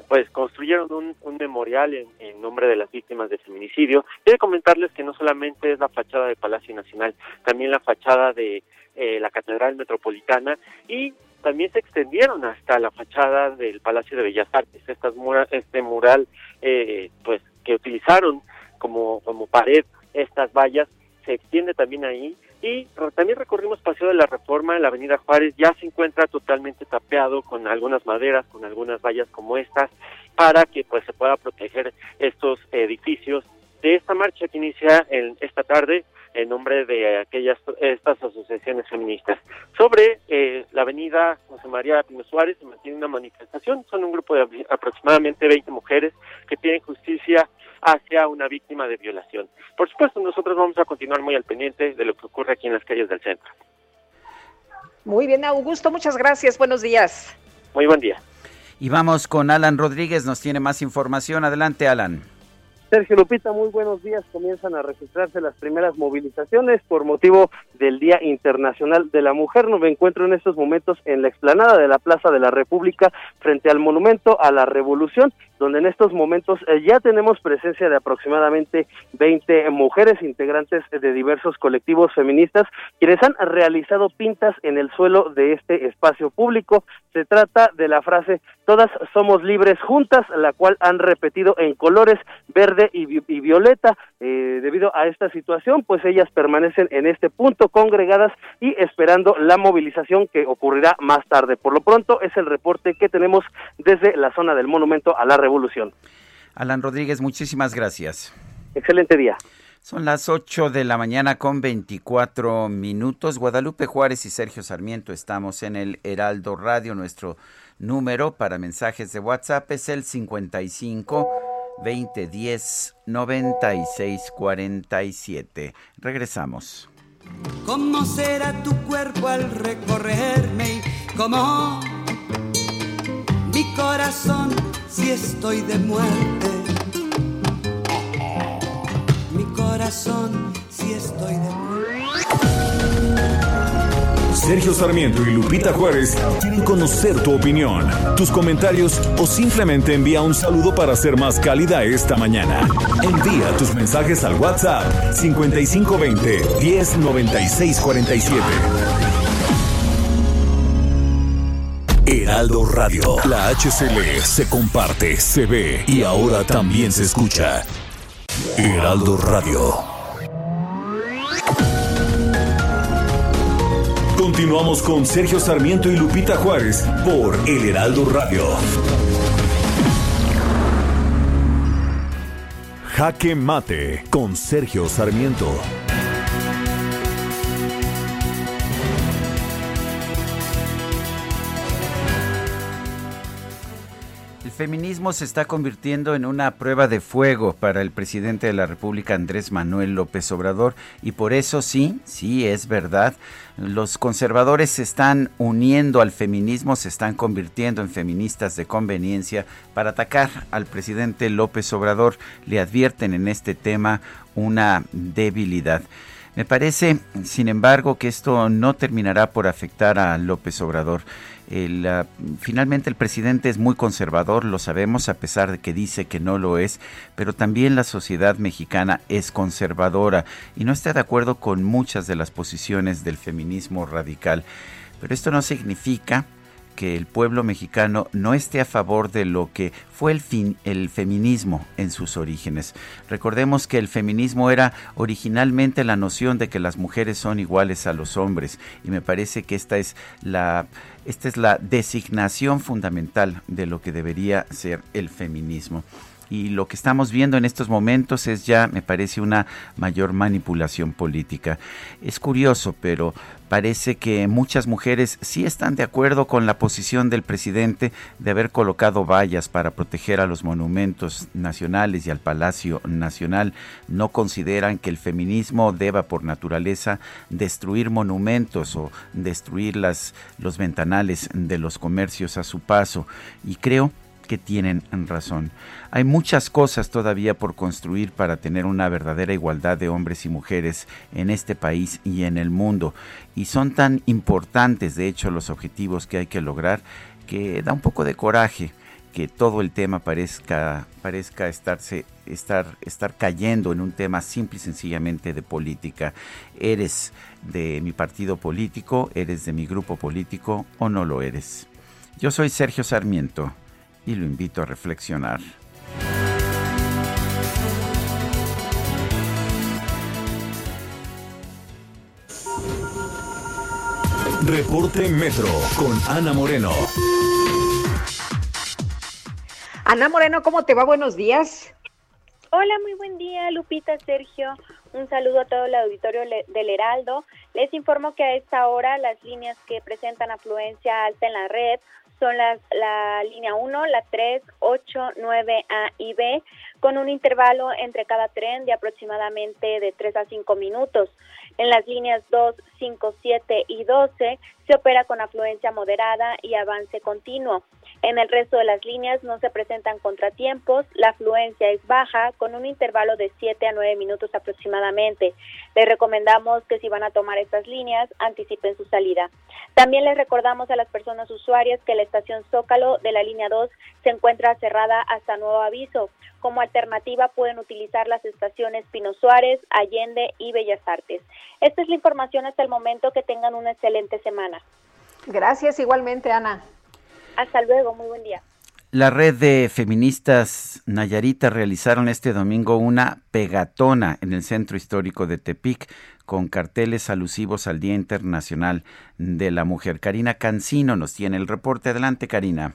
pues construyeron un, memorial en, en, nombre de las víctimas de feminicidio. Quiero comentarles que no solamente es la fachada de Palacio Nacional, también la fachada de eh, la Catedral Metropolitana y también se extendieron hasta la fachada del Palacio de Bellas Artes. Estas mura, este mural, eh, pues que utilizaron como como pared estas vallas se extiende también ahí y también recorrimos Paseo de la Reforma en la Avenida Juárez, ya se encuentra totalmente tapeado con algunas maderas, con algunas vallas como estas, para que pues se pueda proteger estos edificios de esta marcha que inicia en esta tarde en nombre de aquellas estas asociaciones feministas. Sobre eh, la avenida José María Pino Suárez se mantiene una manifestación, son un grupo de aproximadamente 20 mujeres que piden justicia hacia una víctima de violación. Por supuesto, nosotros vamos a continuar muy al pendiente de lo que ocurre aquí en las calles del centro. Muy bien, Augusto, muchas gracias, buenos días. Muy buen día. Y vamos con Alan Rodríguez, nos tiene más información. Adelante, Alan. Sergio Lupita, muy buenos días. Comienzan a registrarse las primeras movilizaciones por motivo del Día Internacional de la Mujer. No me encuentro en estos momentos en la explanada de la Plaza de la República frente al Monumento a la Revolución, donde en estos momentos eh, ya tenemos presencia de aproximadamente 20 mujeres integrantes de diversos colectivos feministas quienes han realizado pintas en el suelo de este espacio público. Se trata de la frase Todas somos libres juntas, la cual han repetido en colores verde y, violeta. Eh, debido a esta situación, pues ellas permanecen en este punto congregadas y esperando la movilización que ocurrirá más tarde. Por lo pronto es el reporte que tenemos desde la zona del Monumento a la Revolución. Alan Rodríguez, muchísimas gracias. Excelente día. Son las 8 de la mañana con 24 minutos. Guadalupe Juárez y Sergio Sarmiento estamos en el Heraldo Radio. Nuestro número para mensajes de WhatsApp es el 55 2010 9647. Regresamos. ¿Cómo será tu cuerpo al recorrerme? ¿Cómo mi corazón si estoy de muerte? Mi corazón si estoy de muerte. Sergio Sarmiento y Lupita Juárez quieren conocer tu opinión, tus comentarios o simplemente envía un saludo para ser más cálida esta mañana. Envía tus mensajes al WhatsApp 5520 109647. Heraldo Radio, la HCL se comparte, se ve y ahora también se escucha. Heraldo Radio. Continuamos con Sergio Sarmiento y Lupita Juárez por El Heraldo Radio. Jaque Mate con Sergio Sarmiento. Feminismo se está convirtiendo en una prueba de fuego para el presidente de la República, Andrés Manuel López Obrador, y por eso sí, sí es verdad, los conservadores se están uniendo al feminismo, se están convirtiendo en feministas de conveniencia para atacar al presidente López Obrador. Le advierten en este tema una debilidad. Me parece, sin embargo, que esto no terminará por afectar a López Obrador. El, uh, finalmente el presidente es muy conservador, lo sabemos, a pesar de que dice que no lo es, pero también la sociedad mexicana es conservadora y no está de acuerdo con muchas de las posiciones del feminismo radical. Pero esto no significa que el pueblo mexicano no esté a favor de lo que fue el, fin, el feminismo en sus orígenes. Recordemos que el feminismo era originalmente la noción de que las mujeres son iguales a los hombres y me parece que esta es la esta es la designación fundamental de lo que debería ser el feminismo y lo que estamos viendo en estos momentos es ya, me parece, una mayor manipulación política. Es curioso, pero parece que muchas mujeres sí están de acuerdo con la posición del presidente de haber colocado vallas para proteger a los monumentos nacionales y al Palacio Nacional. No consideran que el feminismo deba por naturaleza destruir monumentos o destruir las, los ventanales de los comercios a su paso. Y creo que tienen razón. Hay muchas cosas todavía por construir para tener una verdadera igualdad de hombres y mujeres en este país y en el mundo. Y son tan importantes, de hecho, los objetivos que hay que lograr que da un poco de coraje que todo el tema parezca, parezca estarse, estar, estar cayendo en un tema simple y sencillamente de política. ¿Eres de mi partido político? ¿Eres de mi grupo político o no lo eres? Yo soy Sergio Sarmiento y lo invito a reflexionar. Reporte Metro con Ana Moreno. Ana Moreno, ¿cómo te va? Buenos días. Hola, muy buen día, Lupita, Sergio. Un saludo a todo el auditorio del Heraldo. Les informo que a esta hora las líneas que presentan afluencia alta en la red son las, la línea 1, la 3, 8, 9, A y B, con un intervalo entre cada tren de aproximadamente de 3 a 5 minutos. En las líneas 2, 5, 7 y 12 se opera con afluencia moderada y avance continuo. En el resto de las líneas no se presentan contratiempos, la afluencia es baja con un intervalo de 7 a 9 minutos aproximadamente. Les recomendamos que si van a tomar estas líneas, anticipen su salida. También les recordamos a las personas usuarias que la estación Zócalo de la línea 2 se encuentra cerrada hasta nuevo aviso. Como alternativa pueden utilizar las estaciones Pino Suárez, Allende y Bellas Artes. Esta es la información hasta el momento. Que tengan una excelente semana. Gracias igualmente, Ana. Hasta luego, muy buen día. La red de feministas Nayarita realizaron este domingo una pegatona en el centro histórico de Tepic con carteles alusivos al Día Internacional de la Mujer. Karina Cancino nos tiene el reporte. Adelante, Karina.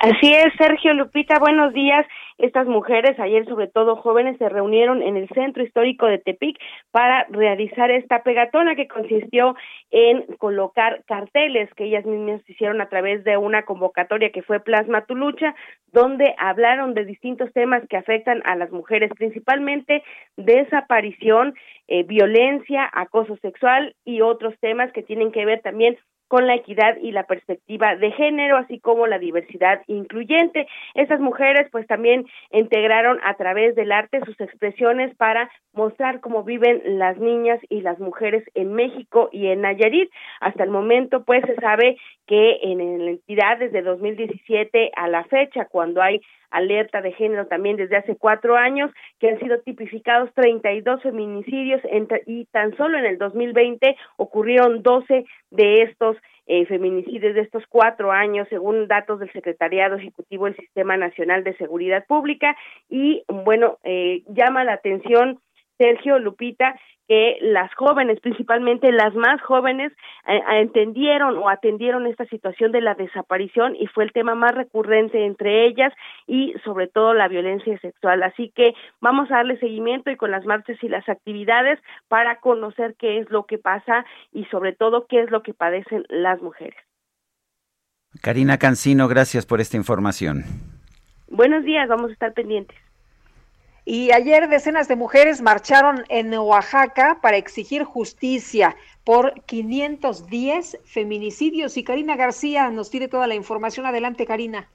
Así es, Sergio Lupita, buenos días. Estas mujeres, ayer sobre todo jóvenes, se reunieron en el centro histórico de Tepic para realizar esta pegatona que consistió en colocar carteles que ellas mismas hicieron a través de una convocatoria que fue Plasma tu lucha, donde hablaron de distintos temas que afectan a las mujeres, principalmente desaparición, eh, violencia, acoso sexual y otros temas que tienen que ver también con la equidad y la perspectiva de género, así como la diversidad incluyente. Estas mujeres pues también integraron a través del arte sus expresiones para mostrar cómo viven las niñas y las mujeres en México y en Nayarit. Hasta el momento pues se sabe que en la entidad desde 2017 a la fecha, cuando hay alerta de género también desde hace cuatro años, que han sido tipificados 32 feminicidios y tan solo en el 2020 ocurrieron 12 de estos eh, feminicidios de estos cuatro años, según datos del Secretariado Ejecutivo del Sistema Nacional de Seguridad Pública. Y bueno, eh, llama la atención Sergio Lupita que las jóvenes, principalmente las más jóvenes, eh, entendieron o atendieron esta situación de la desaparición y fue el tema más recurrente entre ellas y sobre todo la violencia sexual. Así que vamos a darle seguimiento y con las marchas y las actividades para conocer qué es lo que pasa y sobre todo qué es lo que padecen las mujeres. Karina Cancino, gracias por esta información. Buenos días, vamos a estar pendientes. Y ayer decenas de mujeres marcharon en Oaxaca para exigir justicia por 510 feminicidios. Y Karina García nos tiene toda la información. Adelante, Karina.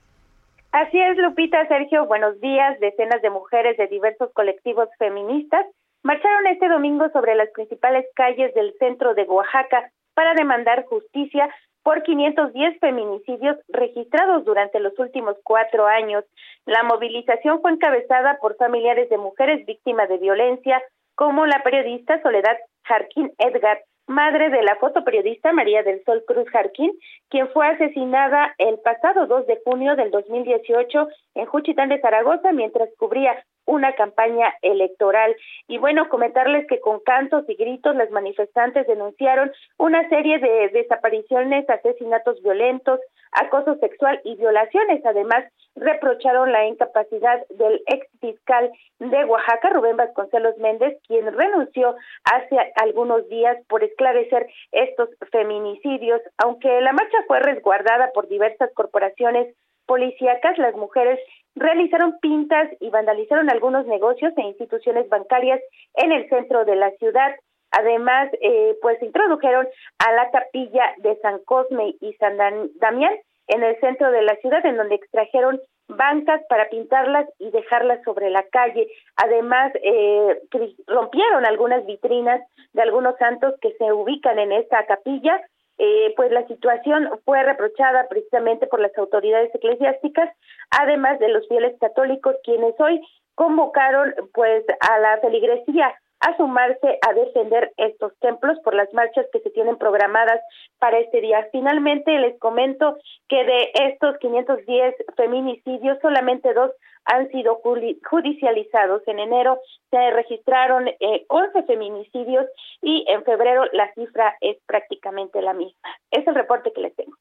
Así es, Lupita, Sergio, buenos días. Decenas de mujeres de diversos colectivos feministas marcharon este domingo sobre las principales calles del centro de Oaxaca para demandar justicia por 510 feminicidios registrados durante los últimos cuatro años. La movilización fue encabezada por familiares de mujeres víctimas de violencia, como la periodista Soledad Jarquín Edgar, madre de la fotoperiodista María del Sol Cruz Jarquín, quien fue asesinada el pasado 2 de junio del 2018 en Juchitán de Zaragoza mientras cubría una campaña electoral. Y bueno, comentarles que con cantos y gritos las manifestantes denunciaron una serie de desapariciones, asesinatos violentos, acoso sexual y violaciones. Además, reprocharon la incapacidad del ex fiscal de Oaxaca, Rubén Vasconcelos Méndez, quien renunció hace algunos días por esclarecer estos feminicidios. Aunque la marcha fue resguardada por diversas corporaciones policíacas, las mujeres realizaron pintas y vandalizaron algunos negocios e instituciones bancarias en el centro de la ciudad. Además, eh, pues introdujeron a la capilla de San Cosme y San Damián en el centro de la ciudad, en donde extrajeron bancas para pintarlas y dejarlas sobre la calle. Además, eh, rompieron algunas vitrinas de algunos santos que se ubican en esta capilla. Eh, pues la situación fue reprochada precisamente por las autoridades eclesiásticas, además de los fieles católicos, quienes hoy convocaron pues a la feligresía a sumarse a defender estos templos por las marchas que se tienen programadas para este día. Finalmente, les comento que de estos 510 feminicidios, solamente dos han sido judicializados. En enero se registraron eh, 11 feminicidios y en febrero la cifra es prácticamente la misma. Es el reporte que les tengo.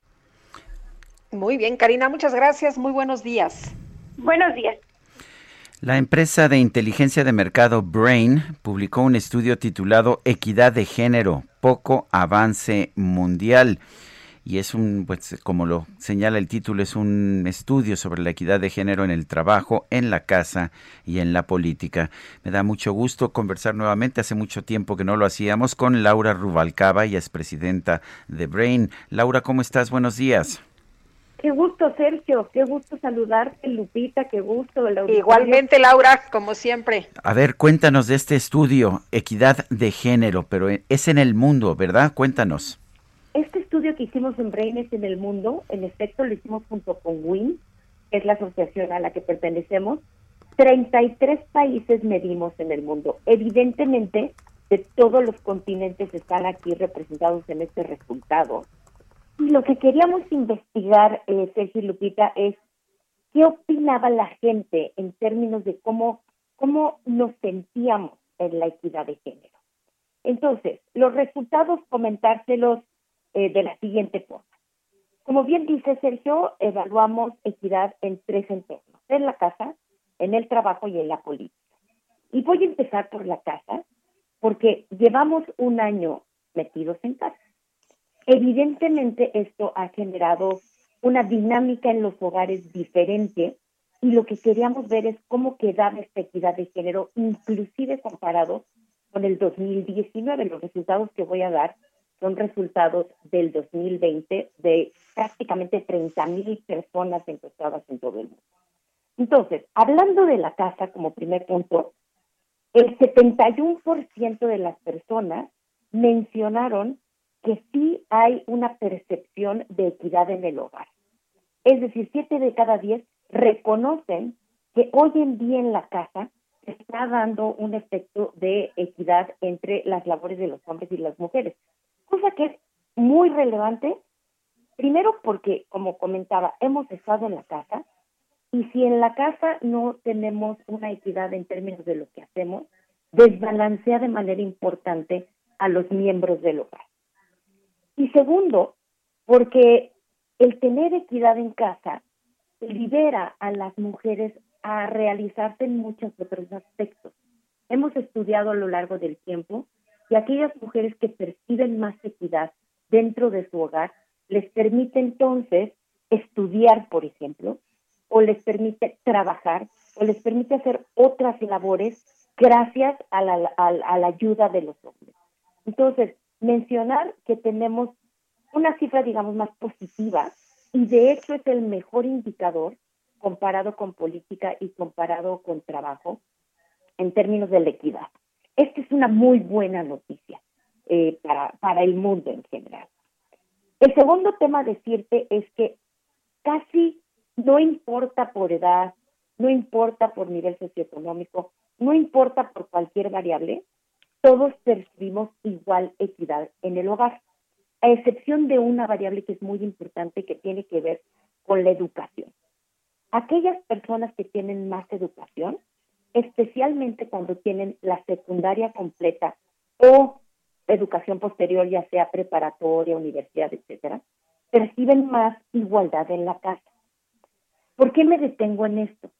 Muy bien, Karina, muchas gracias. Muy buenos días. Buenos días. La empresa de inteligencia de mercado Brain publicó un estudio titulado Equidad de Género, poco avance mundial. Y es un, pues como lo señala el título, es un estudio sobre la equidad de género en el trabajo, en la casa y en la política. Me da mucho gusto conversar nuevamente, hace mucho tiempo que no lo hacíamos, con Laura Rubalcaba, y es presidenta de Brain. Laura, ¿cómo estás? Buenos días. Qué gusto, Sergio. Qué gusto saludarte, Lupita. Qué gusto. Igualmente, Laura, como siempre. A ver, cuéntanos de este estudio, Equidad de Género, pero es en el mundo, ¿verdad? Cuéntanos. Este estudio que hicimos en Brain en el mundo. En efecto, lo hicimos junto con WIN, que es la asociación a la que pertenecemos. 33 países medimos en el mundo. Evidentemente, de todos los continentes están aquí representados en este resultado y lo que queríamos investigar, eh, Sergio Lupita, es qué opinaba la gente en términos de cómo, cómo nos sentíamos en la equidad de género. Entonces, los resultados comentárselos eh, de la siguiente forma. Como bien dice Sergio, evaluamos equidad en tres entornos, en la casa, en el trabajo y en la política. Y voy a empezar por la casa, porque llevamos un año metidos en casa. Evidentemente esto ha generado una dinámica en los hogares diferente y lo que queríamos ver es cómo quedaba esta equidad de género, inclusive comparado con el 2019. Los resultados que voy a dar son resultados del 2020 de prácticamente 30 mil personas encuestadas en todo el mundo. Entonces, hablando de la casa como primer punto, el 71% de las personas mencionaron que sí hay una percepción de equidad en el hogar. Es decir, siete de cada diez reconocen que hoy en día en la casa se está dando un efecto de equidad entre las labores de los hombres y las mujeres, cosa que es muy relevante, primero porque, como comentaba, hemos estado en la casa y si en la casa no tenemos una equidad en términos de lo que hacemos, desbalancea de manera importante a los miembros del hogar. Y segundo, porque el tener equidad en casa libera a las mujeres a realizarse en muchos otros aspectos. Hemos estudiado a lo largo del tiempo y aquellas mujeres que perciben más equidad dentro de su hogar les permite entonces estudiar, por ejemplo, o les permite trabajar, o les permite hacer otras labores gracias a la, a la ayuda de los hombres. Entonces, mencionar que tenemos una cifra, digamos, más positiva y de hecho es el mejor indicador comparado con política y comparado con trabajo en términos de la equidad. Esta es una muy buena noticia eh, para, para el mundo en general. El segundo tema a decirte es que casi no importa por edad, no importa por nivel socioeconómico, no importa por cualquier variable, todos percibimos igual equidad en el hogar, a excepción de una variable que es muy importante que tiene que ver con la educación. Aquellas personas que tienen más educación, especialmente cuando tienen la secundaria completa o educación posterior, ya sea preparatoria, universidad, etcétera, perciben más igualdad en la casa. ¿Por qué me detengo en esto?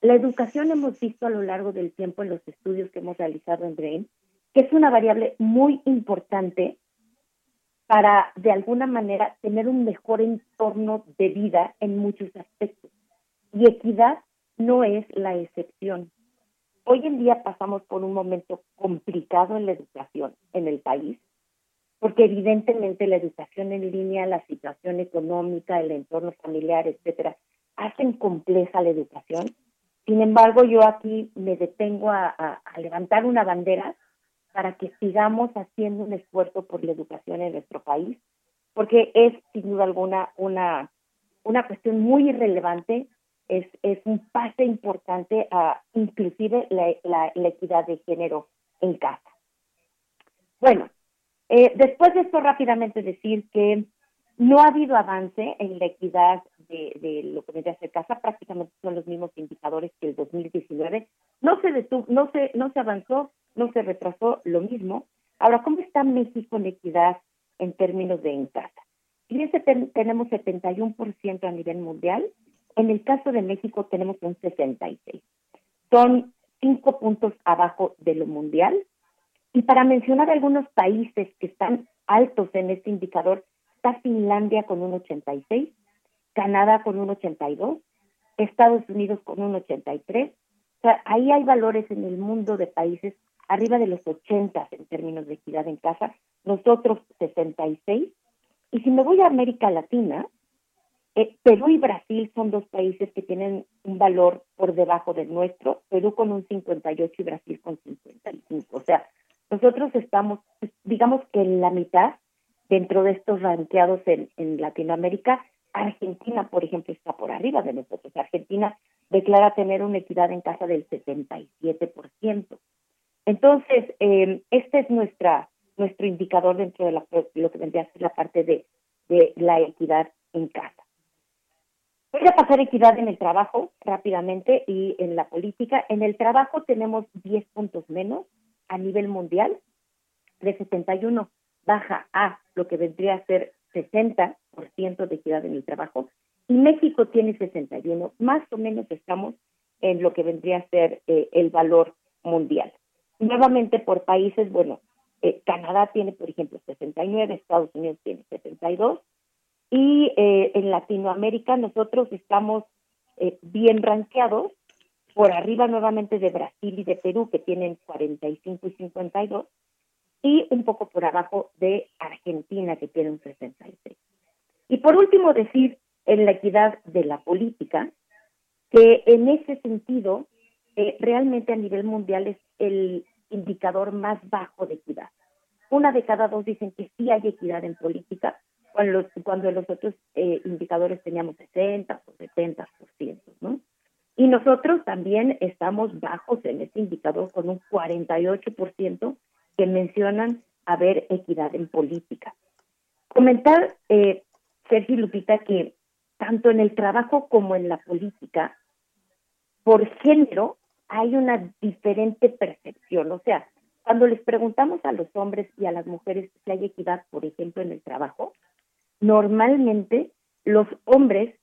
La educación hemos visto a lo largo del tiempo en los estudios que hemos realizado en Brain que es una variable muy importante para, de alguna manera, tener un mejor entorno de vida en muchos aspectos. Y equidad no es la excepción. Hoy en día pasamos por un momento complicado en la educación en el país. porque evidentemente la educación en línea, la situación económica, el entorno familiar, etcétera, hacen compleja la educación. Sin embargo, yo aquí me detengo a, levantar una bandera para que sigamos haciendo un esfuerzo por la educación en nuestro país, porque es sin duda alguna una, una cuestión muy irrelevante, es, es un pase importante a inclusive la, la, equidad de género en casa. Bueno, eh, después de esto rápidamente decir que no ha habido avance en la equidad de, lo que vendría a ser casa, prácticamente son los mismos indicadores que el 2019. No se detuvo, no se, no se avanzó, no se retrasó lo mismo. Ahora, ¿cómo está México en equidad en términos de en casa? Fíjense, tenemos 71% a nivel mundial. En el caso de México tenemos un 66. Son cinco puntos abajo de lo mundial. Y para mencionar algunos países que están altos en este indicador, está Finlandia con un 86, Canadá con un 82, Estados Unidos con un 83. O sea, ahí hay valores en el mundo de países arriba de los 80 en términos de equidad en casa, nosotros 66. Y si me voy a América Latina, eh, Perú y Brasil son dos países que tienen un valor por debajo del nuestro, Perú con un 58 y Brasil con 55. O sea, nosotros estamos, digamos que en la mitad dentro de estos ranqueados en, en Latinoamérica. Argentina, por ejemplo, está por arriba de nosotros. Argentina declara tener una equidad en casa del 77%. Entonces, eh, este es nuestra nuestro indicador dentro de lo que vendría a ser la parte de, de la equidad en casa. Voy a pasar equidad en el trabajo rápidamente y en la política. En el trabajo tenemos 10 puntos menos a nivel mundial, de 71 baja a lo que vendría a ser 60% de equidad en el trabajo y México tiene 61, más o menos estamos en lo que vendría a ser eh, el valor mundial. Nuevamente por países, bueno, eh, Canadá tiene, por ejemplo, 69, Estados Unidos tiene 72 y eh, en Latinoamérica nosotros estamos bien rankeados por arriba nuevamente de Brasil y de Perú que tienen 45 y 52 y un poco por abajo de Argentina, que tiene un 66. Y por último, decir en la equidad de la política, que en ese sentido, eh, realmente a nivel mundial es el indicador más bajo de equidad. Una de cada dos dicen que sí hay equidad en política, cuando los, cuando los otros eh, indicadores teníamos 60 o 70%, ¿no? Y nosotros también estamos bajos en ese indicador con un 48% que mencionan haber equidad en política. Comentar, eh, Sergio Lupita, que tanto en el trabajo como en la política, por género hay una diferente percepción. O sea, cuando les preguntamos a los hombres y a las mujeres si hay equidad, por ejemplo, en el trabajo, normalmente los hombres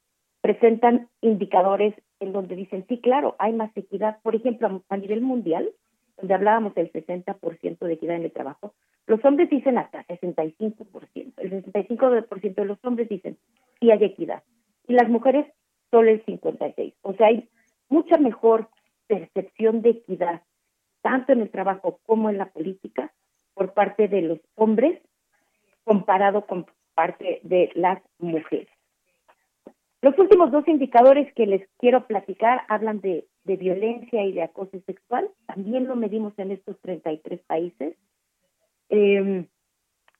presentan indicadores en donde dicen, sí, claro, hay más equidad. Por ejemplo, a nivel mundial, donde hablábamos del 60% de equidad en el trabajo, los hombres dicen hasta 65%. El 65% de los hombres dicen sí hay equidad. Y las mujeres solo el 56%. O sea, hay mucha mejor percepción de equidad, tanto en el trabajo como en la política, por parte de los hombres comparado con parte de las mujeres. Los últimos dos indicadores que les quiero platicar hablan de, violencia y de acoso sexual. También lo medimos en estos 33 países. Em,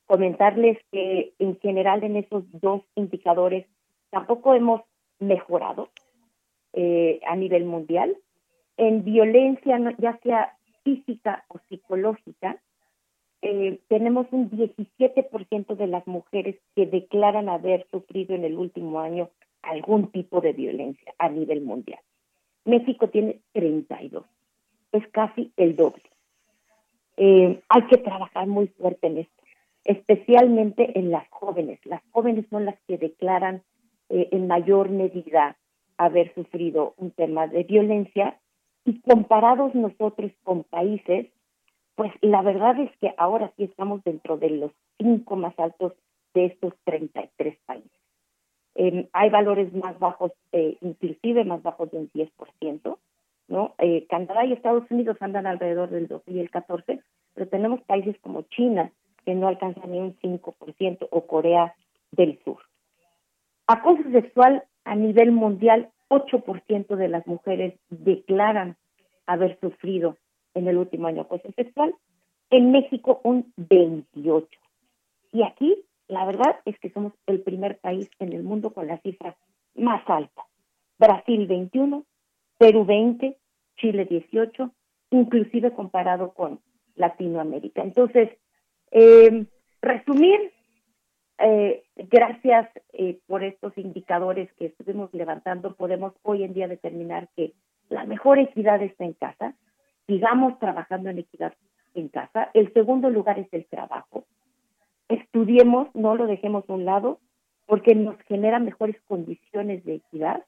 comentarles que en general en esos dos indicadores tampoco hemos mejorado eh, a nivel mundial. En violencia, ya sea física o psicológica, eh, tenemos un 17% de las mujeres que declaran haber sufrido en el último año algún tipo de violencia a nivel mundial. México tiene 32, es casi el doble. Eh, hay que trabajar muy fuerte en esto, especialmente en las jóvenes. Las jóvenes son las que declaran eh, en mayor medida haber sufrido un tema de violencia y comparados nosotros con países, pues la verdad es que ahora sí estamos dentro de los cinco más altos de estos 33 países hay valores más bajos, eh, inclusive más bajos de un 10%, ¿no? Eh, Canadá y Estados Unidos andan alrededor del 12 y el 14, pero tenemos países como China, que no alcanza ni un 5%, o Corea del Sur. Acoso sexual a nivel mundial, 8% de las mujeres declaran haber sufrido en el último año acoso sexual. En México, un 28%. Y aquí, la verdad es que somos el primer país en el mundo con la cifra más alta. Brasil 21, Perú 20, Chile 18, inclusive comparado con Latinoamérica. Entonces, eh, resumir, eh, gracias eh, por estos indicadores que estuvimos levantando, podemos hoy en día determinar que la mejor equidad está en casa, sigamos trabajando en equidad en casa. El segundo lugar es el trabajo. Estudiemos, no lo dejemos a un lado, porque nos genera mejores condiciones de equidad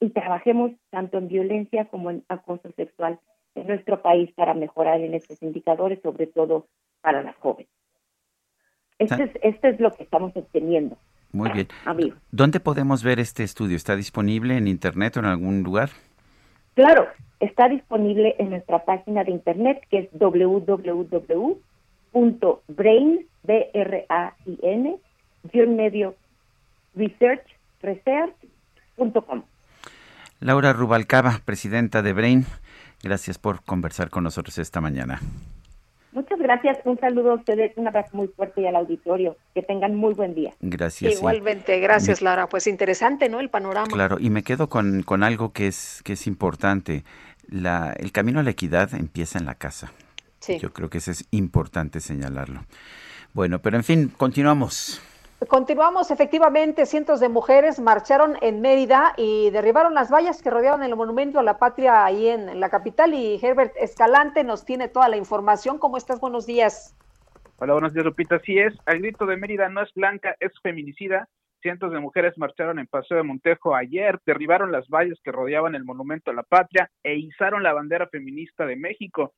y trabajemos tanto en violencia como en acoso sexual en nuestro país para mejorar en estos indicadores, sobre todo para las jóvenes. Esto es, esto es lo que estamos obteniendo. Muy bien. ¿Dónde podemos ver este estudio? ¿Está disponible en Internet o en algún lugar? Claro, está disponible en nuestra página de Internet que es www.brain, B -R -A -I -N, medio research, research.com. Laura Rubalcaba, presidenta de Brain, gracias por conversar con nosotros esta mañana. Muchas gracias, un saludo a ustedes, un abrazo muy fuerte y al auditorio. Que tengan muy buen día. Gracias. Igualmente, gracias Laura. Pues interesante, ¿no? El panorama. Claro, y me quedo con, con algo que es, que es importante. La, el camino a la equidad empieza en la casa. Sí. Yo creo que eso es importante señalarlo. Bueno, pero en fin, continuamos. Continuamos, efectivamente, cientos de mujeres marcharon en Mérida y derribaron las vallas que rodeaban el monumento a la patria ahí en, la capital y Herbert Escalante nos tiene toda la información. ¿Cómo estás? Buenos días. Hola, buenos días, Lupita. Así es, al grito de Mérida no es blanca, es feminicida. Cientos de mujeres marcharon en Paseo de Montejo ayer, derribaron las vallas que rodeaban el monumento a la patria e izaron la bandera feminista de México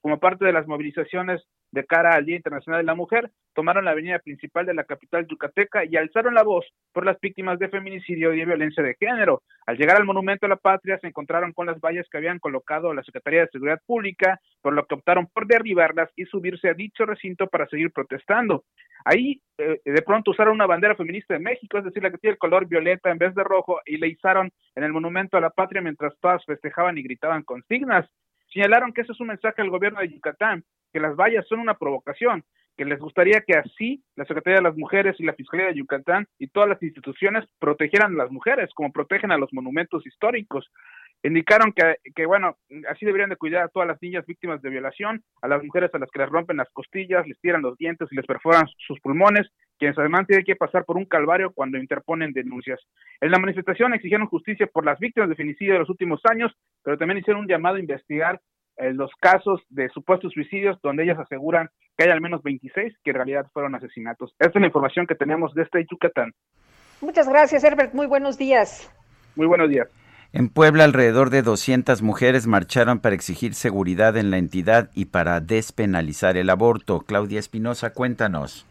como parte de las movilizaciones de cara al Día Internacional de la Mujer, tomaron la avenida principal de la capital yucateca y alzaron la voz por las víctimas de feminicidio y de violencia de género. Al llegar al Monumento a la Patria se encontraron con las vallas que habían colocado la Secretaría de Seguridad Pública, por lo que optaron por derribarlas y subirse a dicho recinto para seguir protestando. Ahí eh, de pronto usaron una bandera feminista de México, es decir, la que tiene el color violeta en vez de rojo, y le izaron en el Monumento a la Patria mientras todas festejaban y gritaban consignas. Señalaron que ese es un mensaje al gobierno de Yucatán, que las vallas son una provocación, que les gustaría que así la Secretaría de las Mujeres y la Fiscalía de Yucatán y todas las instituciones protegieran a las mujeres, como protegen a los monumentos históricos. Indicaron que, que, bueno, así deberían de cuidar a todas las niñas víctimas de violación, a las mujeres a las que les rompen las costillas, les tiran los dientes y les perforan sus pulmones, quienes además tienen que pasar por un calvario cuando interponen denuncias. En la manifestación exigieron justicia por las víctimas de femicidio de los últimos años, pero también hicieron un llamado a investigar eh, los casos de supuestos suicidios donde ellas aseguran que hay al menos 26 que en realidad fueron asesinatos. Esta es la información que tenemos de este Yucatán. Muchas gracias, Herbert. Muy buenos días. Muy buenos días. En Puebla, alrededor de 200 mujeres marcharon para exigir seguridad en la entidad y para despenalizar el aborto. Claudia Espinosa, cuéntanos.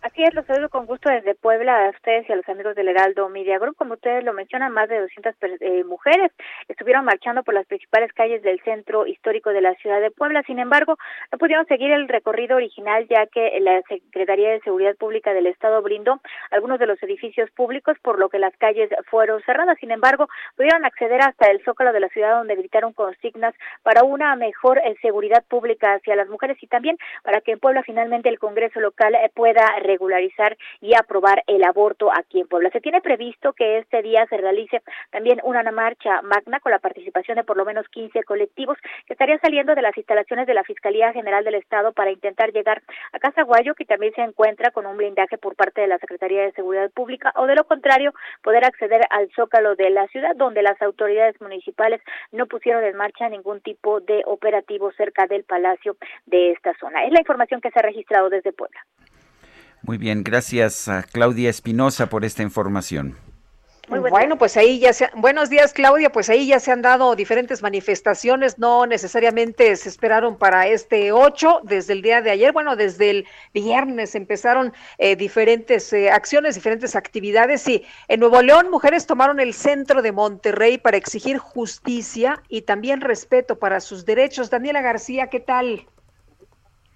Así es, los saludo con gusto desde Puebla a ustedes y a los amigos del Heraldo Media Group. Como ustedes lo mencionan, más de 200 eh, mujeres estuvieron marchando por las principales calles del centro histórico de la ciudad de Puebla. Sin embargo, no pudieron seguir el recorrido original ya que la Secretaría de Seguridad Pública del Estado brindó algunos de los edificios públicos, por lo que las calles fueron cerradas. Sin embargo, pudieron acceder hasta el zócalo de la ciudad donde gritaron consignas para una mejor eh, seguridad pública hacia las mujeres y también para que en Puebla finalmente el Congreso local eh, pueda regularizar y aprobar el aborto aquí en Puebla. Se tiene previsto que este día se realice también una marcha magna con la participación de por lo menos 15 colectivos que estarían saliendo de las instalaciones de la Fiscalía General del Estado para intentar llegar a Casa Guayo, que también se encuentra con un blindaje por parte de la Secretaría de Seguridad Pública, o de lo contrario, poder acceder al zócalo de la ciudad, donde las autoridades municipales no pusieron en marcha ningún tipo de operativo cerca del palacio de esta zona. Es la información que se ha registrado desde Puebla. Muy bien, gracias a Claudia Espinosa por esta información. Muy bueno, pues ahí ya se, buenos días Claudia, pues ahí ya se han dado diferentes manifestaciones, no necesariamente se esperaron para este 8, desde el día de ayer, bueno, desde el viernes empezaron eh, diferentes eh, acciones, diferentes actividades y en Nuevo León mujeres tomaron el centro de Monterrey para exigir justicia y también respeto para sus derechos. Daniela García, ¿qué tal?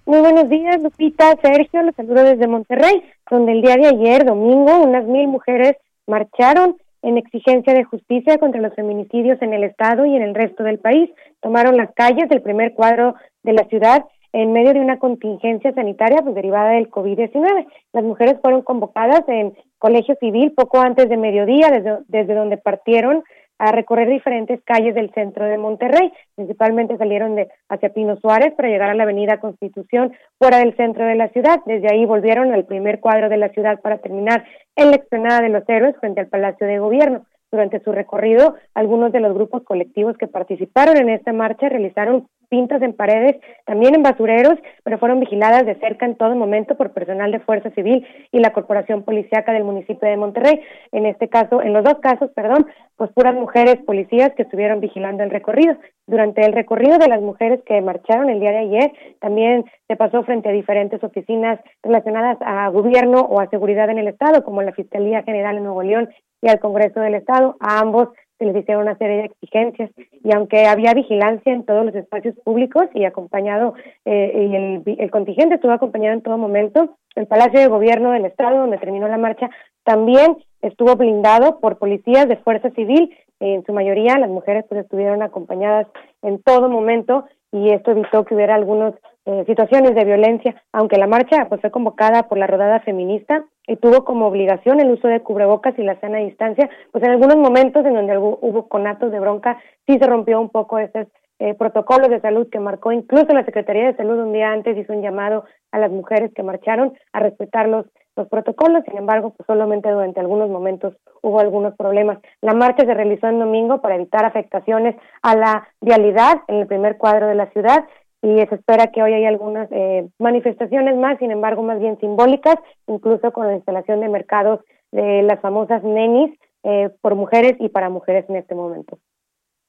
Muy buenos días, Lupita, Sergio, los saludo desde Monterrey, donde el día de ayer, domingo, unas mil mujeres marcharon en exigencia de justicia contra los feminicidios en el Estado y en el resto del país. Tomaron las calles del primer cuadro de la ciudad en medio de una contingencia sanitaria pues, derivada del COVID-19. Las mujeres fueron convocadas en colegio civil poco antes de mediodía, desde, desde donde partieron a recorrer diferentes calles del centro de Monterrey. Principalmente salieron de hacia Pino Suárez para llegar a la Avenida Constitución fuera del centro de la ciudad. Desde ahí volvieron al primer cuadro de la ciudad para terminar en la explanada de los héroes frente al Palacio de Gobierno. Durante su recorrido, algunos de los grupos colectivos que participaron en esta marcha realizaron pintas en paredes, también en basureros, pero fueron vigiladas de cerca en todo momento por personal de Fuerza Civil y la Corporación Policiaca del municipio de Monterrey. En este caso, en los dos casos, perdón, pues puras mujeres policías que estuvieron vigilando el recorrido. Durante el recorrido de las mujeres que marcharon el día de ayer, también se pasó frente a diferentes oficinas relacionadas a gobierno o a seguridad en el Estado, como la Fiscalía General en Nuevo León y al Congreso del Estado. A ambos se les hicieron una serie de exigencias y aunque había vigilancia en todos los espacios públicos y acompañado eh, y el, el contingente estuvo acompañado en todo momento, el Palacio de Gobierno del Estado, donde terminó la marcha, también estuvo blindado por policías de fuerza civil, en su mayoría las mujeres pues estuvieron acompañadas en todo momento y esto evitó que hubiera algunas eh, situaciones de violencia, aunque la marcha pues fue convocada por la rodada feminista y tuvo como obligación el uso de cubrebocas y la sana distancia, pues en algunos momentos en donde hubo, conatos de bronca sí se rompió un poco esos eh, protocolos de salud que marcó incluso la Secretaría de Salud un día antes hizo un llamado a las mujeres que marcharon a respetar los, los protocolos, sin embargo, pues solamente durante algunos momentos hubo algunos problemas. La marcha se realizó en domingo para evitar afectaciones a la vialidad en el primer cuadro de la ciudad y se espera que hoy haya algunas eh, manifestaciones más, sin embargo, más bien simbólicas, incluso con la instalación de mercados de las famosas nenis eh, por mujeres y para mujeres en este momento.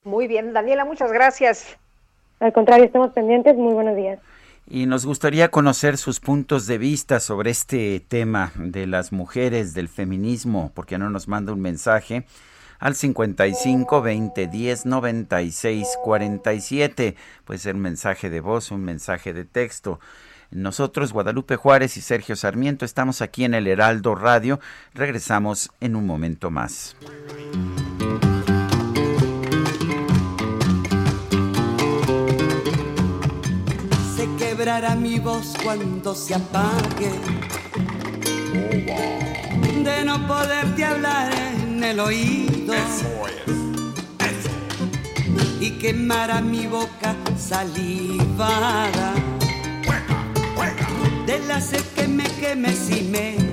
Muy bien, Daniela, muchas gracias. Al contrario, estamos pendientes. Muy buenos días. Y nos gustaría conocer sus puntos de vista sobre este tema de las mujeres, del feminismo, porque no nos manda un mensaje al 55 20 10 96 47. Puede ser un mensaje de voz, un mensaje de texto. Nosotros, Guadalupe Juárez y Sergio Sarmiento, estamos aquí en el Heraldo Radio. Regresamos en un momento más. Se quebrará mi voz cuando se apague. De no poderte hablar en el oído. Y quemará mi boca salivada. De la sed que me queme si me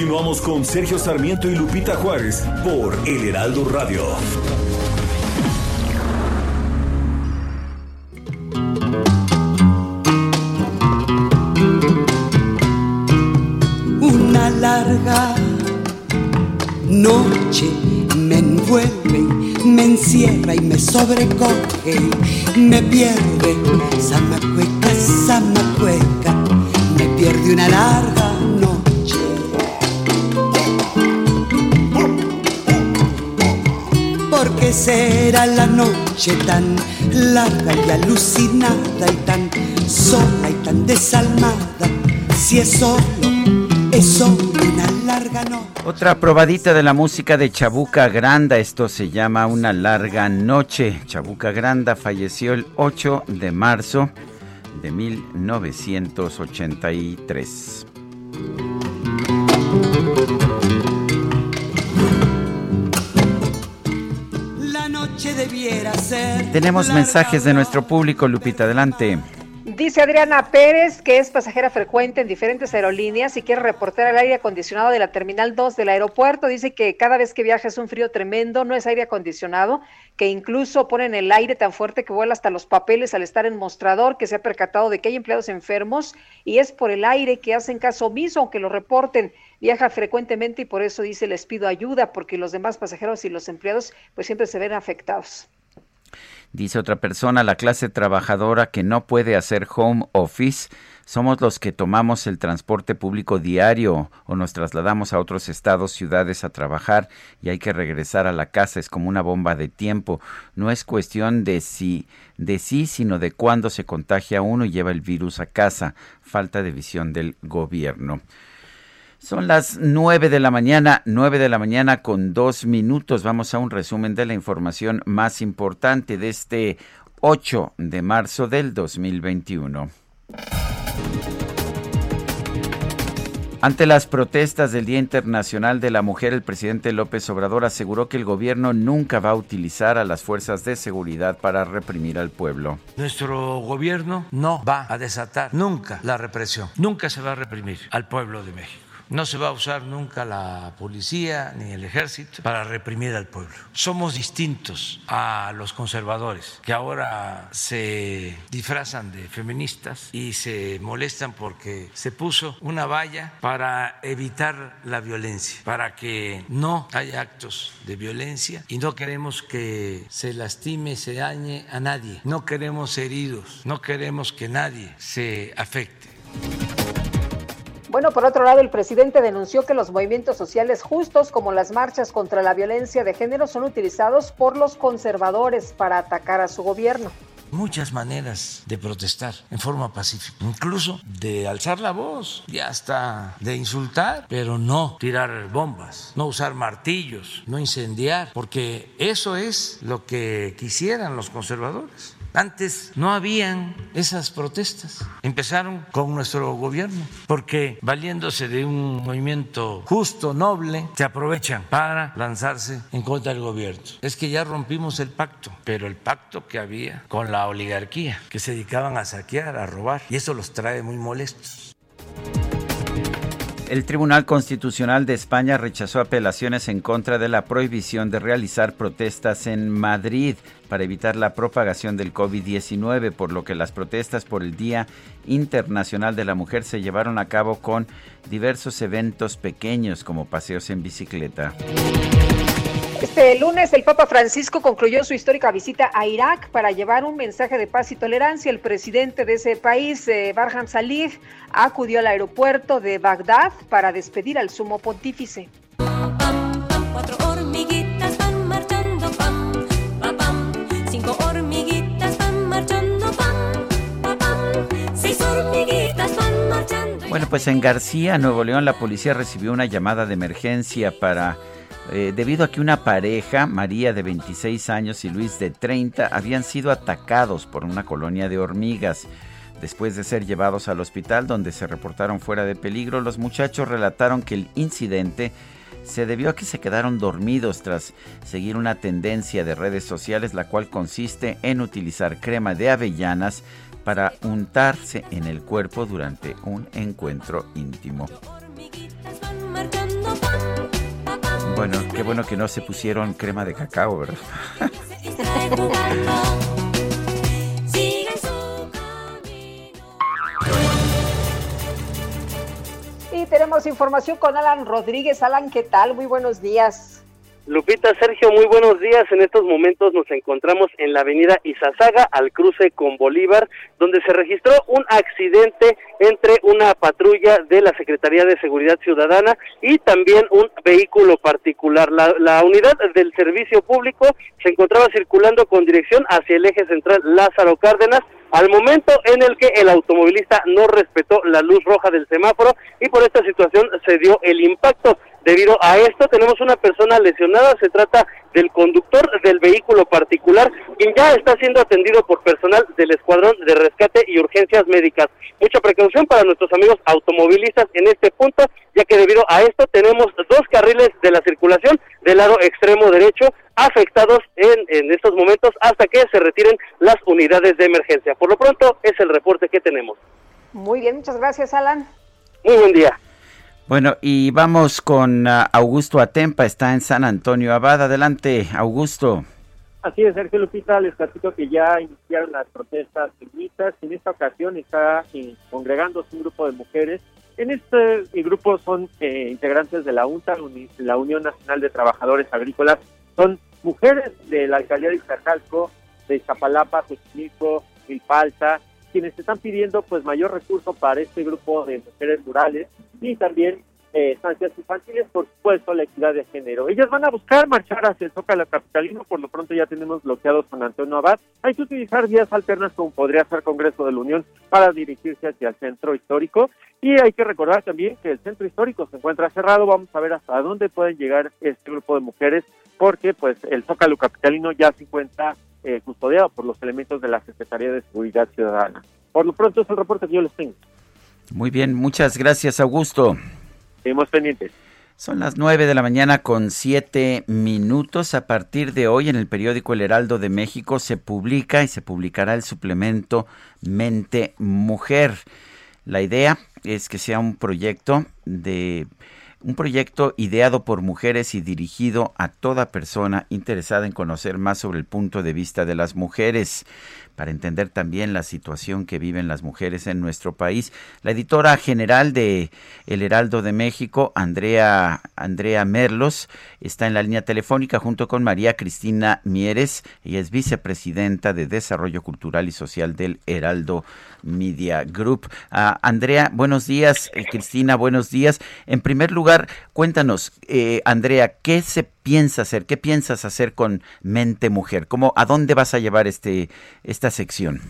Continuamos con Sergio Sarmiento y Lupita Juárez por El Heraldo Radio. Una larga noche me envuelve, me encierra y me sobrecoge, me pierde, zamacueca, zamacueca, me pierde una larga ¿Por qué será la noche tan larga y alucinada y tan sola y tan desalmada? Si es solo, es solo una larga noche. Otra probadita de la música de Chabuca Granda, esto se llama Una larga noche. Chabuca Granda falleció el 8 de marzo de 1983. Tenemos mensajes de nuestro público, Lupita, adelante. Dice Adriana Pérez que es pasajera frecuente en diferentes aerolíneas y quiere reportar el aire acondicionado de la Terminal 2 del aeropuerto. Dice que cada vez que viaja es un frío tremendo, no es aire acondicionado, que incluso ponen el aire tan fuerte que vuela hasta los papeles al estar en mostrador, que se ha percatado de que hay empleados enfermos y es por el aire que hacen caso omiso, aunque lo reporten. Viaja frecuentemente y por eso dice les pido ayuda porque los demás pasajeros y los empleados pues siempre se ven afectados. Dice otra persona, la clase trabajadora que no puede hacer home office somos los que tomamos el transporte público diario o nos trasladamos a otros estados, ciudades a trabajar y hay que regresar a la casa. Es como una bomba de tiempo. No es cuestión de si, de sí, sino de cuándo se contagia uno y lleva el virus a casa. Falta de visión del gobierno. Son las nueve de la mañana, nueve de la mañana con dos minutos. Vamos a un resumen de la información más importante de este 8 de marzo del 2021. Ante las protestas del Día Internacional de la Mujer, el presidente López Obrador aseguró que el gobierno nunca va a utilizar a las fuerzas de seguridad para reprimir al pueblo. Nuestro gobierno no va a desatar nunca la represión, nunca se va a reprimir al pueblo de México. No se va a usar nunca la policía ni el ejército para reprimir al pueblo. Somos distintos a los conservadores que ahora se disfrazan de feministas y se molestan porque se puso una valla para evitar la violencia, para que no haya actos de violencia y no queremos que se lastime, se dañe a nadie. No queremos heridos, no queremos que nadie se afecte. Bueno, por otro lado, el presidente denunció que los movimientos sociales justos, como las marchas contra la violencia de género, son utilizados por los conservadores para atacar a su gobierno muchas maneras de protestar en forma pacífica, incluso de alzar la voz y hasta de insultar, pero no tirar bombas, no usar martillos, no incendiar, porque eso es lo que quisieran los conservadores. Antes no habían esas protestas. Empezaron con nuestro gobierno, porque valiéndose de un movimiento justo, noble, se aprovechan para lanzarse en contra del gobierno. Es que ya rompimos el pacto, pero el pacto que había con la oligarquía, que se dedicaban a saquear, a robar, y eso los trae muy molestos. El Tribunal Constitucional de España rechazó apelaciones en contra de la prohibición de realizar protestas en Madrid para evitar la propagación del COVID-19, por lo que las protestas por el Día Internacional de la Mujer se llevaron a cabo con diversos eventos pequeños como paseos en bicicleta. Este lunes el Papa Francisco concluyó su histórica visita a Irak para llevar un mensaje de paz y tolerancia. El presidente de ese país, eh, Barham Salih, acudió al aeropuerto de Bagdad para despedir al sumo pontífice. Bueno, pues en García, Nuevo León, la policía recibió una llamada de emergencia para eh, debido a que una pareja, María de 26 años y Luis de 30, habían sido atacados por una colonia de hormigas. Después de ser llevados al hospital donde se reportaron fuera de peligro, los muchachos relataron que el incidente se debió a que se quedaron dormidos tras seguir una tendencia de redes sociales la cual consiste en utilizar crema de avellanas para untarse en el cuerpo durante un encuentro íntimo. Bueno, qué bueno que no se pusieron crema de cacao, ¿verdad? y tenemos información con Alan Rodríguez. Alan, ¿qué tal? Muy buenos días. Lupita, Sergio, muy buenos días. En estos momentos nos encontramos en la avenida Izazaga, al cruce con Bolívar, donde se registró un accidente entre una patrulla de la Secretaría de Seguridad Ciudadana y también un vehículo particular. La, la unidad del servicio público se encontraba circulando con dirección hacia el eje central Lázaro Cárdenas, al momento en el que el automovilista no respetó la luz roja del semáforo y por esta situación se dio el impacto. Debido a esto tenemos una persona lesionada, se trata del conductor del vehículo particular, quien ya está siendo atendido por personal del Escuadrón de Rescate y Urgencias Médicas. Mucha precaución para nuestros amigos automovilistas en este punto, ya que debido a esto tenemos dos carriles de la circulación del lado extremo derecho afectados en, en estos momentos hasta que se retiren las unidades de emergencia. Por lo pronto es el reporte que tenemos. Muy bien, muchas gracias, Alan. Muy buen día. Bueno, y vamos con uh, Augusto Atempa, está en San Antonio Abad. Adelante, Augusto. Así es, Sergio Lupita, les platico que ya iniciaron las protestas feministas. En esta ocasión está eh, congregándose un grupo de mujeres. En este grupo son eh, integrantes de la UNTA, la Unión Nacional de Trabajadores Agrícolas. Son mujeres de la alcaldía de Iztacalco, de Iztapalapa, Xochimilco, Milpalta, quienes están pidiendo pues mayor recurso para este grupo de mujeres rurales y también eh, estancias infantiles, por supuesto, la equidad de género. Ellas van a buscar marchar hacia el Zócalo Capitalino, por lo pronto ya tenemos bloqueado San Antonio Abad. Hay que utilizar vías alternas como podría ser Congreso de la Unión para dirigirse hacia el centro histórico. Y hay que recordar también que el centro histórico se encuentra cerrado. Vamos a ver hasta dónde pueden llegar este grupo de mujeres, porque pues el Zócalo Capitalino ya se encuentra eh, custodiado por los elementos de la Secretaría de Seguridad Ciudadana. Por lo pronto es el reporte que yo les tengo. Muy bien, muchas gracias, Augusto. Seguimos pendientes. Son las nueve de la mañana con siete minutos. A partir de hoy en el periódico El Heraldo de México se publica y se publicará el suplemento Mente Mujer. La idea es que sea un proyecto de un proyecto ideado por mujeres y dirigido a toda persona interesada en conocer más sobre el punto de vista de las mujeres para entender también la situación que viven las mujeres en nuestro país. La editora general de El Heraldo de México, Andrea, Andrea Merlos, está en la línea telefónica junto con María Cristina Mieres. Ella es vicepresidenta de Desarrollo Cultural y Social del Heraldo Media Group. Ah, Andrea, buenos días. Eh, Cristina, buenos días. En primer lugar, cuéntanos, eh, Andrea, ¿qué se piensa hacer? ¿Qué piensas hacer con Mente Mujer? ¿Cómo, ¿A dónde vas a llevar este esta sección?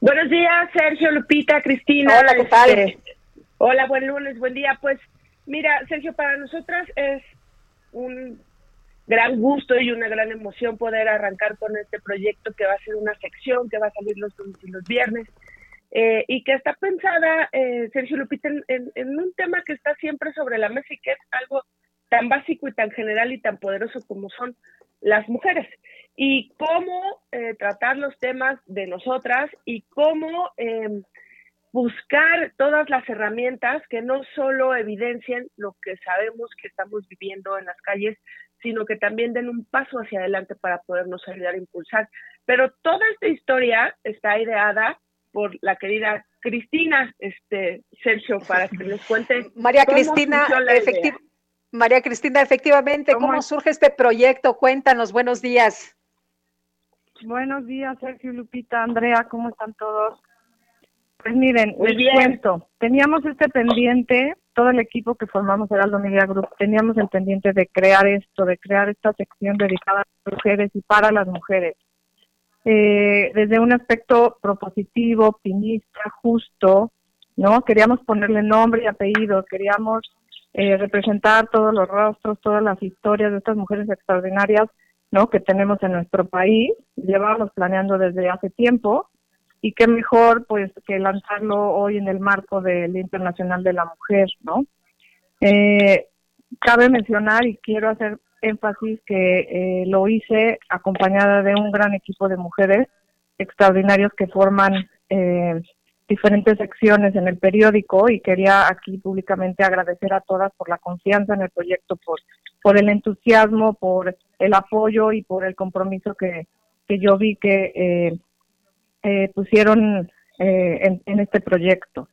Buenos días, Sergio, Lupita, Cristina. Hola, ¿qué tal? Este, hola, buen lunes, buen día. Pues mira, Sergio, para nosotras es un gran gusto y una gran emoción poder arrancar con este proyecto que va a ser una sección que va a salir los lunes y los viernes. Eh, y que está pensada, eh, Sergio Lupita, en, en, un tema que está siempre sobre la mesa y que es algo tan básico y tan general y tan poderoso como son las mujeres y cómo eh, tratar los temas de nosotras y cómo em, buscar todas las herramientas que no solo evidencien lo que sabemos que estamos viviendo en las calles, sino que también den un paso hacia adelante para podernos ayudar a impulsar. Pero toda esta historia está ideada por la querida Cristina, este Sergio, para que nos cuente. María Cristina, efectivamente María Cristina, efectivamente, ¿cómo, surge este proyecto? Cuéntanos, buenos días. Buenos días, Sergio Lupita, Andrea, ¿cómo están todos? Pues miren, les cuento, teníamos este pendiente, todo el equipo que formamos Heraldo Media Group, teníamos el pendiente de crear esto, de crear esta sección dedicada a las mujeres y para las mujeres. Eh, desde un aspecto propositivo, optimista, justo, ¿no? Queríamos ponerle nombre y apellido, queríamos eh, representar todos los rostros, todas las historias de estas mujeres extraordinarias ¿no? que tenemos en nuestro país. Llevamos planeando desde hace tiempo y qué mejor pues que lanzarlo hoy en el marco del Internacional de la Mujer, ¿no? Eh, cabe mencionar y quiero hacer énfasis que eh, lo hice acompañada de un gran equipo de mujeres extraordinarios que forman eh, diferentes secciones en el periódico y quería aquí públicamente agradecer a todas por la confianza en el proyecto, por, por el entusiasmo, por el apoyo y por el compromiso que, que yo vi que eh, eh, pusieron eh, en, este proyecto.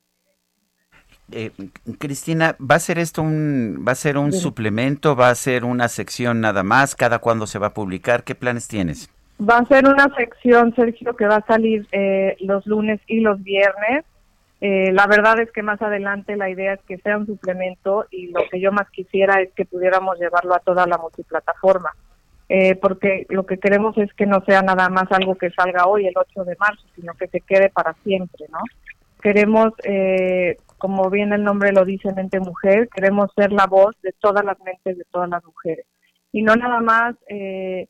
Cristina, ¿va a ser esto un, va a ser un suplemento, va a ser una sección nada más? ¿Cada cuándo se va a publicar? ¿Qué planes tienes? Va a ser una sección, Sergio, que va a salir eh, los lunes y los viernes. Eh, la verdad es que más adelante la idea es que sea un suplemento y lo que yo más quisiera es que pudiéramos llevarlo a toda la multiplataforma, eh, porque lo que queremos es que no sea nada más algo que salga hoy, el 8 de marzo, sino que se quede para siempre, ¿no? Queremos como bien el nombre lo dice, mente mujer, queremos ser la voz de todas las mentes de todas las mujeres. Y no nada más eh,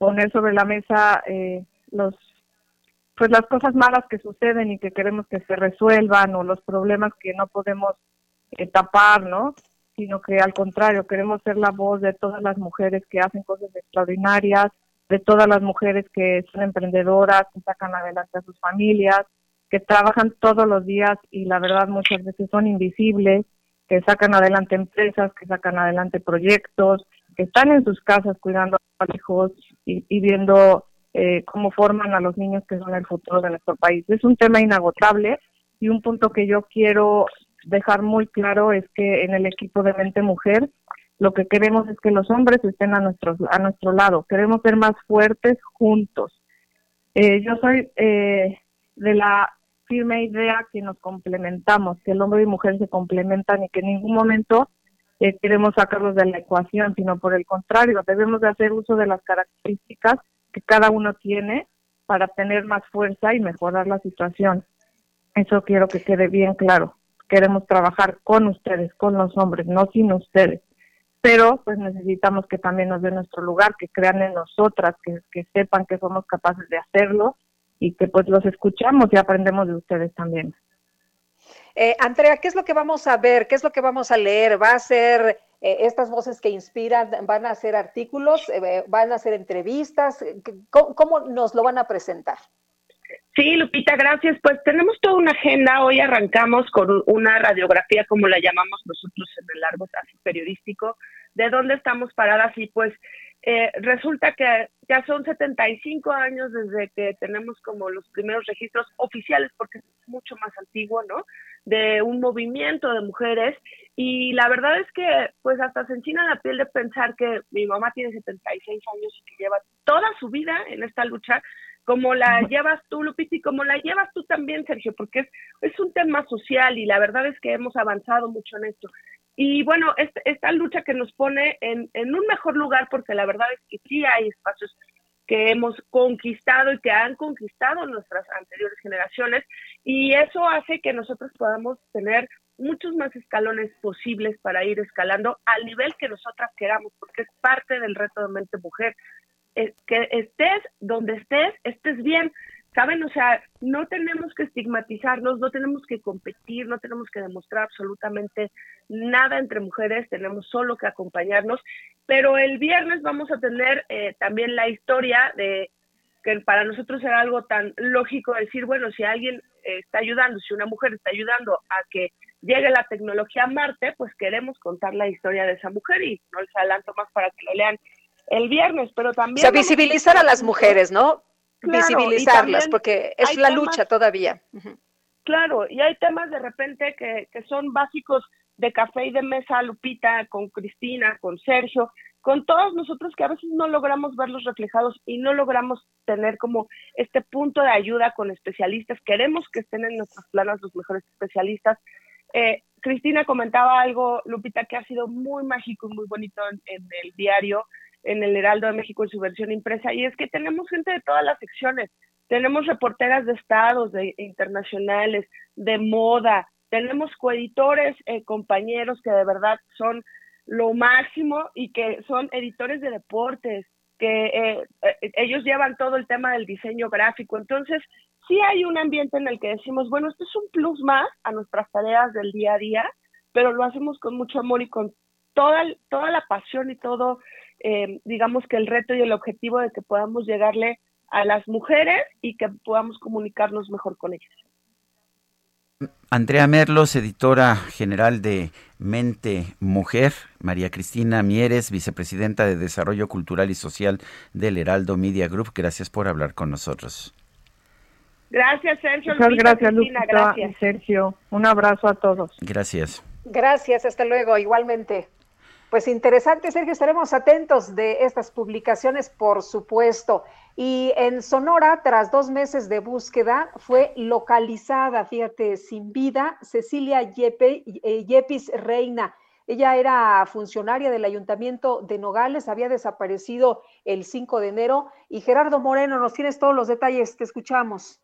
poner sobre la mesa eh, los pues las cosas malas que suceden y que queremos que se resuelvan o los problemas que no podemos eh, tapar, ¿no? Sino que al contrario, queremos ser la voz de todas las mujeres que hacen cosas extraordinarias, de todas las mujeres que son emprendedoras, que sacan adelante a sus familias, que trabajan todos los días y la verdad muchas veces son invisibles, que sacan adelante empresas, que sacan adelante proyectos, que están en sus casas cuidando a hijos y, viendo eh, cómo forman a los niños que son el futuro de nuestro país. Es un tema inagotable y un punto que yo quiero dejar muy claro es que en el equipo de Mente Mujer lo que queremos es que los hombres estén a nuestro, a nuestro lado, queremos ser más fuertes juntos. Eh, yo soy eh, de la firme idea que nos complementamos, que el hombre y mujer se complementan y que en ningún momento eh, queremos sacarlos de la ecuación, sino por el contrario, debemos de hacer uso de las características que cada uno tiene para tener más fuerza y mejorar la situación. Eso quiero que quede bien claro. Queremos trabajar con ustedes, con los hombres, no sin ustedes. Pero pues necesitamos que también nos den nuestro lugar, que crean en nosotras, que, que sepan que somos capaces de hacerlo y que pues los escuchamos y aprendemos de ustedes también. Eh, Andrea, ¿qué es lo que vamos a ver? ¿Qué es lo que vamos a leer? ¿Va a ser eh, estas voces que inspiran? ¿Van a ser artículos? Eh, ¿Van a ser entrevistas? ¿Cómo, nos lo van a presentar? Sí, Lupita, gracias. Pues tenemos toda una agenda. Hoy arrancamos con una radiografía, como la llamamos nosotros en el largo periodístico, de dónde estamos paradas y pues eh, resulta que ya son 75 años desde que tenemos como los primeros registros oficiales, porque es mucho más antiguo, ¿no? De un movimiento de mujeres. Y la verdad es que, pues, hasta se enchina la piel de pensar que mi mamá tiene 76 años y que lleva toda su vida en esta lucha, como la llevas tú, Lupita, y como la llevas tú también, Sergio, porque es, es un tema social y la verdad es que hemos avanzado mucho en esto. Y bueno, esta, lucha que nos pone en, un mejor lugar, porque la verdad es que sí hay espacios que hemos conquistado y que han conquistado nuestras anteriores generaciones, y eso hace que nosotros podamos tener muchos más escalones posibles para ir escalando al nivel que nosotras queramos, porque es parte del reto de mente mujer. Eh, que estés donde estés, estés bien, ¿Saben? O sea, no tenemos que estigmatizarnos, no tenemos que competir, no tenemos que demostrar absolutamente nada entre mujeres, tenemos solo que acompañarnos. Pero el viernes vamos a tener eh, también la historia de que para nosotros era algo tan lógico decir, bueno, si alguien está ayudando, si una mujer está ayudando a que llegue la tecnología a Marte, pues queremos contar la historia de esa mujer y no les adelanto más para que lo lean el viernes, pero también... O sea, visibilizar a las mujeres, ¿no? visibilizarlas, porque es la lucha todavía. Claro, y hay temas de repente que, que son básicos de café y de mesa, Lupita, con Cristina, con Sergio, con todos nosotros que a veces no logramos verlos reflejados y no logramos tener como este punto de ayuda con especialistas. Queremos que estén en nuestras planas los mejores especialistas. Eh, Cristina comentaba algo, Lupita, que ha sido muy mágico y muy bonito en el diario, en el Heraldo de México en su versión impresa, y es que tenemos gente de todas las secciones, tenemos reporteras de estados, de internacionales, de moda, tenemos coeditores, eh, compañeros que de verdad son lo máximo y que son editores de deportes, que eh, eh, ellos llevan todo el tema del diseño gráfico. Entonces, sí hay un ambiente en el que decimos, bueno, esto es un plus más a nuestras tareas del día a día, pero lo hacemos con mucho amor y con toda, toda la pasión y todo eh, digamos que el reto y el objetivo de que podamos llegarle a las mujeres y que podamos comunicarnos mejor con ellas. Andrea Merlos, editora general de Mente Mujer, María Cristina Mieres, vicepresidenta de Desarrollo Cultural y Social del Heraldo Media Group, gracias por hablar con nosotros. Gracias, Sergio. Muchas gracias, Cristina, gracias. Sergio. Un abrazo a todos. Gracias. Gracias, hasta luego, igualmente. Pues interesante, Sergio, estaremos atentos de estas publicaciones, por supuesto. Y en Sonora, tras dos meses de búsqueda, fue localizada, fíjate, sin vida, Cecilia Yepe, eh, Yepis Reina. Ella era funcionaria del ayuntamiento de Nogales, había desaparecido el 5 de enero. Y Gerardo Moreno, nos tienes todos los detalles, te escuchamos.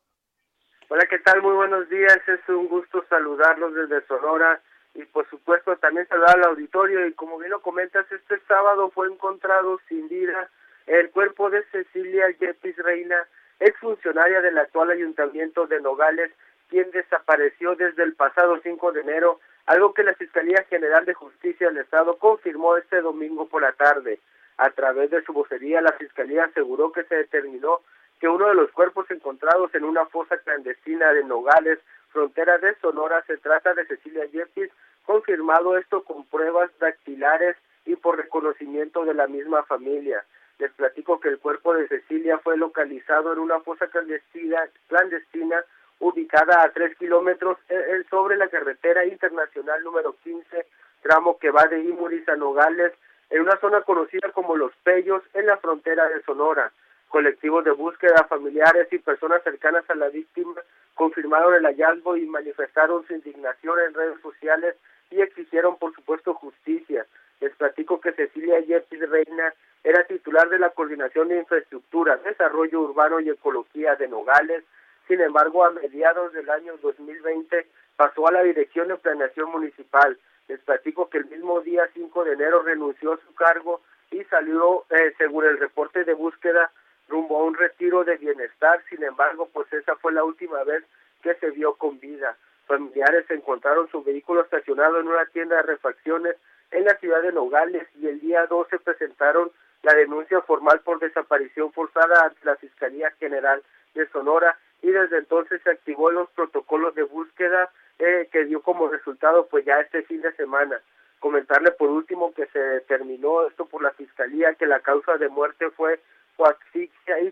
Hola, ¿qué tal? Muy buenos días. Es un gusto saludarlos desde Sonora y por supuesto también saludar al auditorio y como bien lo comentas, este sábado fue encontrado sin vida el cuerpo de Cecilia Yepis Reina, exfuncionaria del actual ayuntamiento de Nogales, quien desapareció desde el pasado 5 de enero, algo que la Fiscalía General de Justicia del Estado confirmó este domingo por la tarde. A través de su vocería, la Fiscalía aseguró que se determinó que uno de los cuerpos encontrados en una fosa clandestina de Nogales, frontera de Sonora, se trata de Cecilia Yepis, confirmado esto con pruebas dactilares y por reconocimiento de la misma familia. Les platico que el cuerpo de Cecilia fue localizado en una fosa clandestina, clandestina ubicada a tres kilómetros eh, eh, sobre la carretera internacional número 15, tramo que va de Imuris a Nogales, en una zona conocida como Los Pellos, en la frontera de Sonora. Colectivos de búsqueda, familiares y personas cercanas a la víctima confirmaron el hallazgo y manifestaron su indignación en redes sociales y exigieron, por supuesto, justicia. Les platico que Cecilia Yepis Reina era titular de la Coordinación de Infraestructura, Desarrollo Urbano y Ecología de Nogales. Sin embargo, a mediados del año 2020 pasó a la Dirección de Planeación Municipal. Les platico que el mismo día 5 de enero renunció a su cargo y salió, eh, según el reporte de búsqueda, rumbo a un retiro de bienestar. Sin embargo, pues esa fue la última vez que se vio con vida. Familiares encontraron su vehículo estacionado en una tienda de refacciones en la ciudad de Nogales y el día 12 presentaron la denuncia formal por desaparición forzada ante la Fiscalía General de Sonora y desde entonces se activó los protocolos de búsqueda eh, que dio como resultado pues ya este fin de semana. Comentarle por último que se determinó esto por la Fiscalía que la causa de muerte fue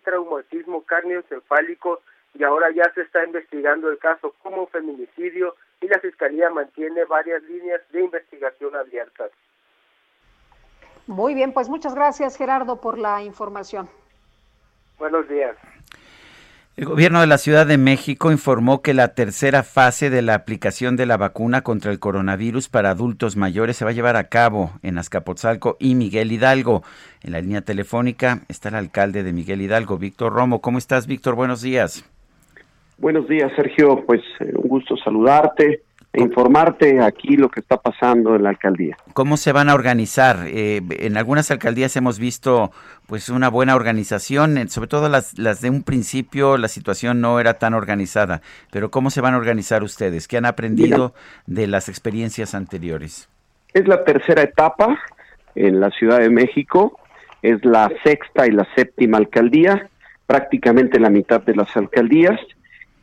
traumatismo cardioencefálico y ahora ya se está investigando el caso como feminicidio y la Fiscalía mantiene varias líneas de investigación abiertas. Muy bien, pues muchas gracias Gerardo por la información. Buenos días. El gobierno de la Ciudad de México informó que la tercera fase de la aplicación de la vacuna contra el coronavirus para adultos mayores se va a llevar a cabo en Azcapotzalco y Miguel Hidalgo. En la línea telefónica está el alcalde de Miguel Hidalgo, Víctor Romo. ¿Cómo estás, Víctor? Buenos días. Buenos días, Sergio. Pues eh, un gusto saludarte e informarte aquí lo que está pasando en la alcaldía. ¿Cómo se van a organizar? Eh, en algunas alcaldías hemos visto pues una buena organización, sobre todo las, las de un principio la situación no era tan organizada, pero ¿cómo se van a organizar ustedes? ¿Qué han aprendido de las experiencias anteriores? Es la tercera etapa en la Ciudad de México, es la sexta y la séptima alcaldía, prácticamente la mitad de las alcaldías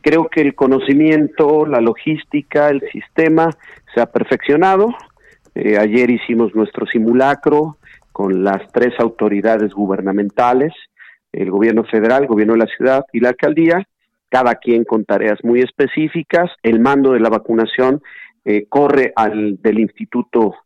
Creo que el conocimiento, la logística, el sistema se ha perfeccionado. Eh, ayer hicimos nuestro simulacro con las tres autoridades gubernamentales, el gobierno federal, el gobierno de la ciudad y la alcaldía, cada quien con tareas muy específicas. El mando de la vacunación eh, corre al del Instituto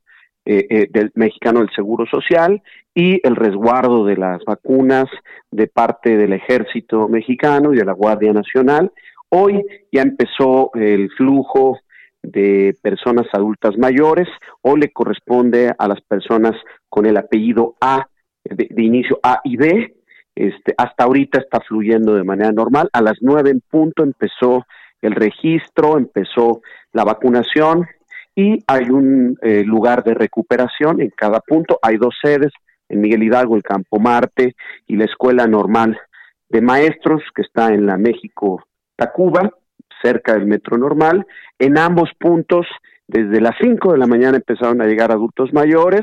eh, del Mexicano del Seguro Social y el resguardo de las vacunas de parte del Ejército Mexicano y de la Guardia Nacional Hoy ya empezó el flujo de personas adultas mayores o le corresponde a las personas con el apellido A, de, inicio A y B. Este, hasta ahorita está fluyendo de manera normal. A las nueve en punto empezó el registro, empezó la vacunación y hay un eh, lugar de recuperación en cada punto. Hay dos sedes, en Miguel Hidalgo, el Campo Marte y la Escuela Normal de Maestros, que está en la México Tacuba, cerca del metro normal. En ambos puntos, desde las 5 de la mañana empezaron a llegar adultos mayores.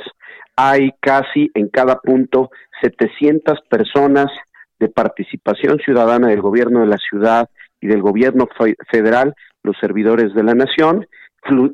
Hay casi en cada punto 700 personas de participación ciudadana del gobierno de la ciudad y del gobierno federal, los servidores de la nación,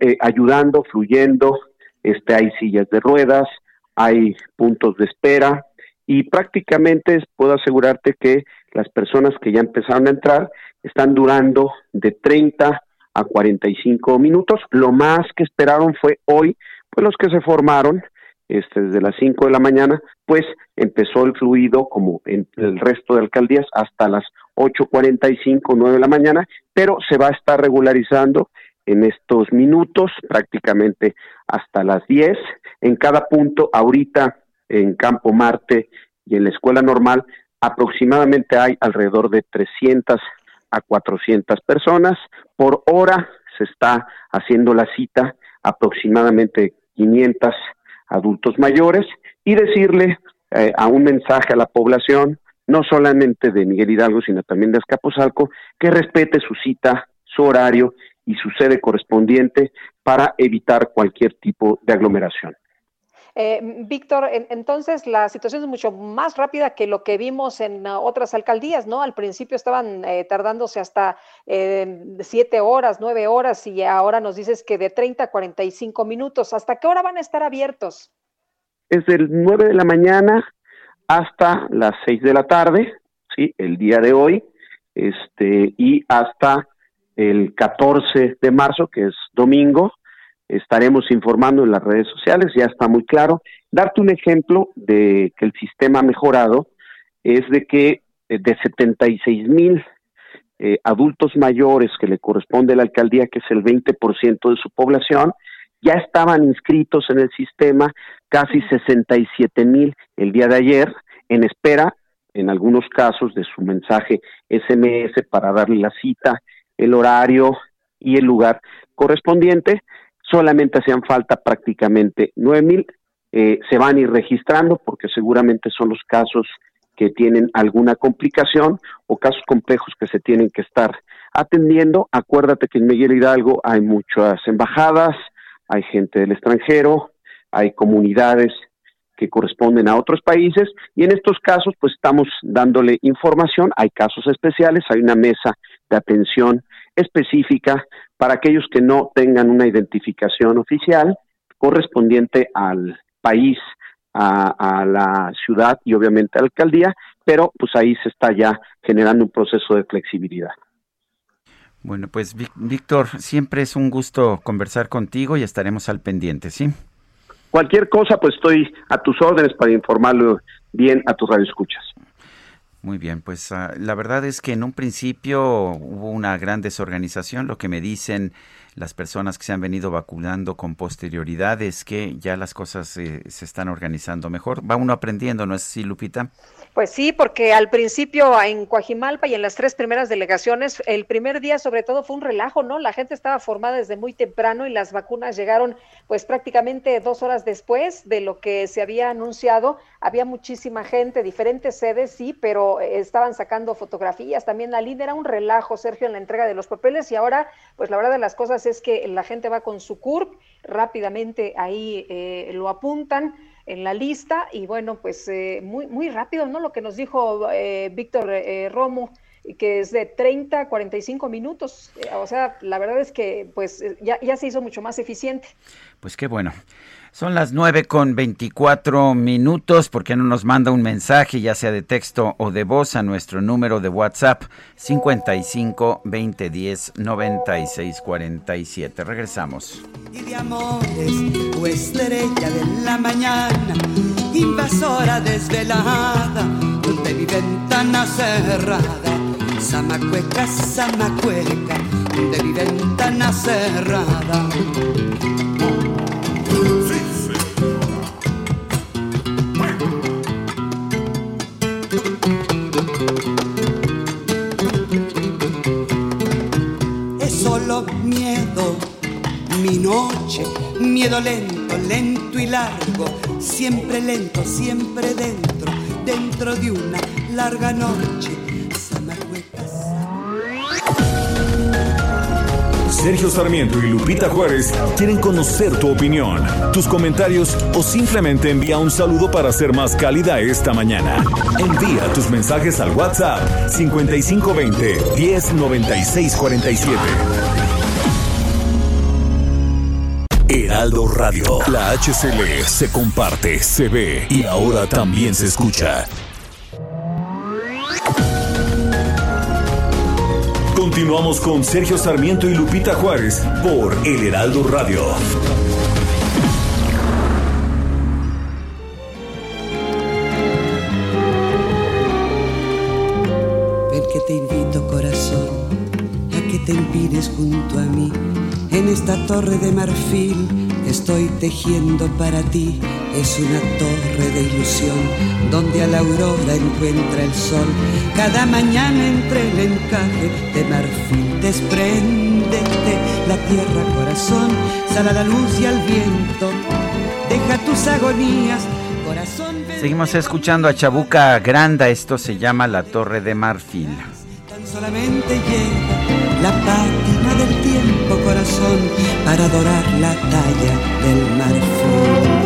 eh, ayudando, fluyendo. Este, hay sillas de ruedas, hay puntos de espera y prácticamente puedo asegurarte que las personas que ya empezaron a entrar están durando de 30 a 45 minutos. Lo más que esperaron fue hoy, pues los que se formaron este, desde las 5 de la mañana, pues empezó el fluido como en el resto de alcaldías hasta las 8.45, 9 de la mañana, pero se va a estar regularizando en estos minutos, prácticamente hasta las 10. En cada punto, ahorita en Campo Marte y en la escuela normal, aproximadamente hay alrededor de 300 a 400 personas. Por hora se está haciendo la cita aproximadamente 500 adultos mayores y decirle eh, a un mensaje a la población, no solamente de Miguel Hidalgo, sino también de Escaposalco, que respete su cita, su horario y su sede correspondiente para evitar cualquier tipo de aglomeración. Eh, Víctor, entonces la situación es mucho más rápida que lo que vimos en uh, otras alcaldías, ¿no? Al principio estaban eh, tardándose hasta eh, siete horas, nueve horas y ahora nos dices que de 30 a 45 minutos. ¿Hasta qué hora van a estar abiertos? Es del 9 de la mañana hasta las 6 de la tarde, ¿sí? El día de hoy, este, y hasta el 14 de marzo, que es domingo, estaremos informando en las redes sociales, ya está muy claro. Darte un ejemplo de que el sistema ha mejorado es de que eh, de 76 mil eh, adultos mayores que le corresponde a la alcaldía, que es el 20% de su población, ya estaban inscritos en el sistema casi 67 mil el día de ayer, en espera, en algunos casos, de su mensaje SMS para darle la cita, el horario y el lugar correspondiente solamente hacían falta prácticamente nueve mil, eh, se van a ir registrando porque seguramente son los casos que tienen alguna complicación o casos complejos que se tienen que estar atendiendo. Acuérdate que en Miguel Hidalgo hay muchas embajadas, hay gente del extranjero, hay comunidades que corresponden a otros países y en estos casos pues estamos dándole información, hay casos especiales, hay una mesa de atención específica para aquellos que no tengan una identificación oficial correspondiente al país, a, la ciudad y obviamente a la alcaldía, pero pues ahí se está ya generando un proceso de flexibilidad. Bueno, pues Víctor, siempre es un gusto conversar contigo y estaremos al pendiente, ¿sí? Cualquier cosa, pues estoy a tus órdenes para informarlo bien a tus radioescuchas. Muy bien, pues ah, la verdad es que en un principio hubo una gran desorganización. Lo que me dicen las personas que se han venido vacunando con posterioridad es que ya las cosas eh, se están organizando mejor. Va uno aprendiendo, ¿no es así, Lupita? Pues sí, porque al principio en Coajimalpa y en las tres primeras delegaciones, el primer día sobre todo fue un relajo, ¿no? La gente estaba formada desde muy temprano y las vacunas llegaron pues prácticamente dos horas después de lo que se había anunciado. Había muchísima gente, diferentes sedes, sí, pero estaban sacando fotografías. También la línea era un relajo, Sergio, en la entrega de los papeles y ahora, pues la verdad las cosas es que la gente va con su CURP, rápidamente ahí eh, lo apuntan en la lista y bueno, pues eh, muy, muy rápido, ¿no? Lo que nos dijo eh, Víctor eh, Romo, que es de 30 a 45 minutos. o sea, la verdad es que pues ya se hizo mucho más eficiente. Pues qué bueno. Son las nueve con veinticuatro minutos. ¿Por qué no nos manda un mensaje, ya sea de texto o de voz, a nuestro número de WhatsApp 55 20 10 96 47? Regresamos. Y de amores, o estrella de la mañana, invasora desvelada, de mi ventana cerrada. Samacueca, samacueca, de mi ventana cerrada. Miedo, mi noche, miedo lento, lento y largo, siempre lento, siempre dentro, dentro de una larga noche. Sergio Sarmiento y Lupita Juárez quieren conocer tu opinión, tus comentarios o simplemente envía un saludo para ser más cálida esta mañana. Envía tus mensajes al WhatsApp 5520 109647. Heraldo Radio. La HCL se comparte, se ve y ahora también se escucha. Continuamos con Sergio Sarmiento y Lupita Juárez por El Heraldo Radio. Te empines junto a mí en esta torre de marfil estoy tejiendo para ti. Es una torre de ilusión, donde a la aurora encuentra el sol. Cada mañana entre el encaje de marfil, despréndete la tierra, corazón, sal a la luz y al viento, deja tus agonías. Corazón, Seguimos escuchando a Chabuca Granda, esto se llama La Torre de Marfil. tan solamente llega la pátina del tiempo, corazón, para adorar la talla del marfil.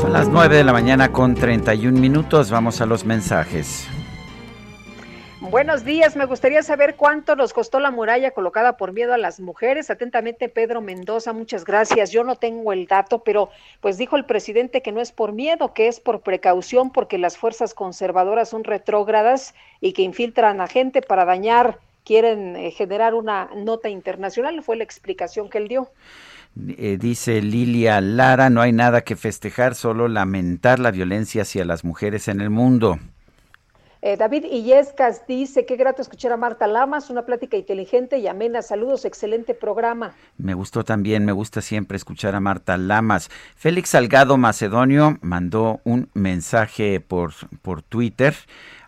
Son las 9 de la mañana con 31 minutos, vamos a los mensajes. Buenos días, me gustaría saber cuánto nos costó la muralla colocada por miedo a las mujeres. Atentamente, Pedro Mendoza, muchas gracias. Yo no tengo el dato, pero pues dijo el presidente que no es por miedo, que es por precaución, porque las fuerzas conservadoras son retrógradas y que infiltran a gente para dañar, quieren eh, generar una nota internacional. Fue la explicación que él dio. Eh, dice Lilia Lara, no hay nada que festejar, solo lamentar la violencia hacia las mujeres en el mundo. Eh, David Illescas dice, qué grato escuchar a Marta Lamas, una plática inteligente y amena. Saludos, excelente programa. Me gustó también, me gusta siempre escuchar a Marta Lamas. Félix Salgado Macedonio mandó un mensaje por, por Twitter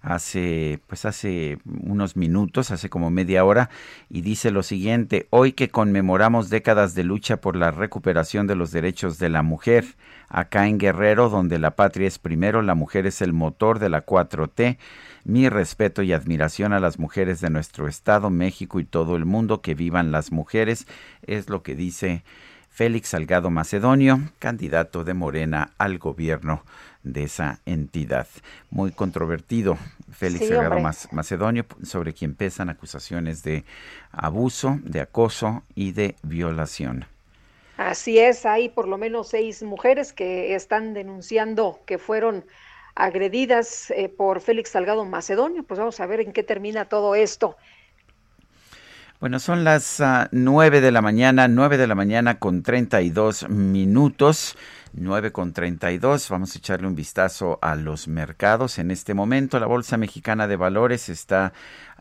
hace pues hace unos minutos, hace como media hora y dice lo siguiente: Hoy que conmemoramos décadas de lucha por la recuperación de los derechos de la mujer, acá en Guerrero, donde la patria es primero, la mujer es el motor de la 4T. Mi respeto y admiración a las mujeres de nuestro estado, México y todo el mundo, que vivan las mujeres, es lo que dice Félix Salgado Macedonio, candidato de Morena al gobierno de esa entidad. Muy controvertido, Félix Sí, Salgado Macedonio, sobre quien pesan acusaciones de abuso, de acoso y de violación. Así es, hay por lo menos seis mujeres que están denunciando que fueron agredidas eh, por Félix Salgado Macedonio. Pues vamos a ver en qué termina todo esto. Bueno, son las ah, nueve de la mañana, nueve de la mañana con 32 minutos. 9 con 32. Vamos a echarle un vistazo a los mercados. En este momento, la Bolsa Mexicana de Valores está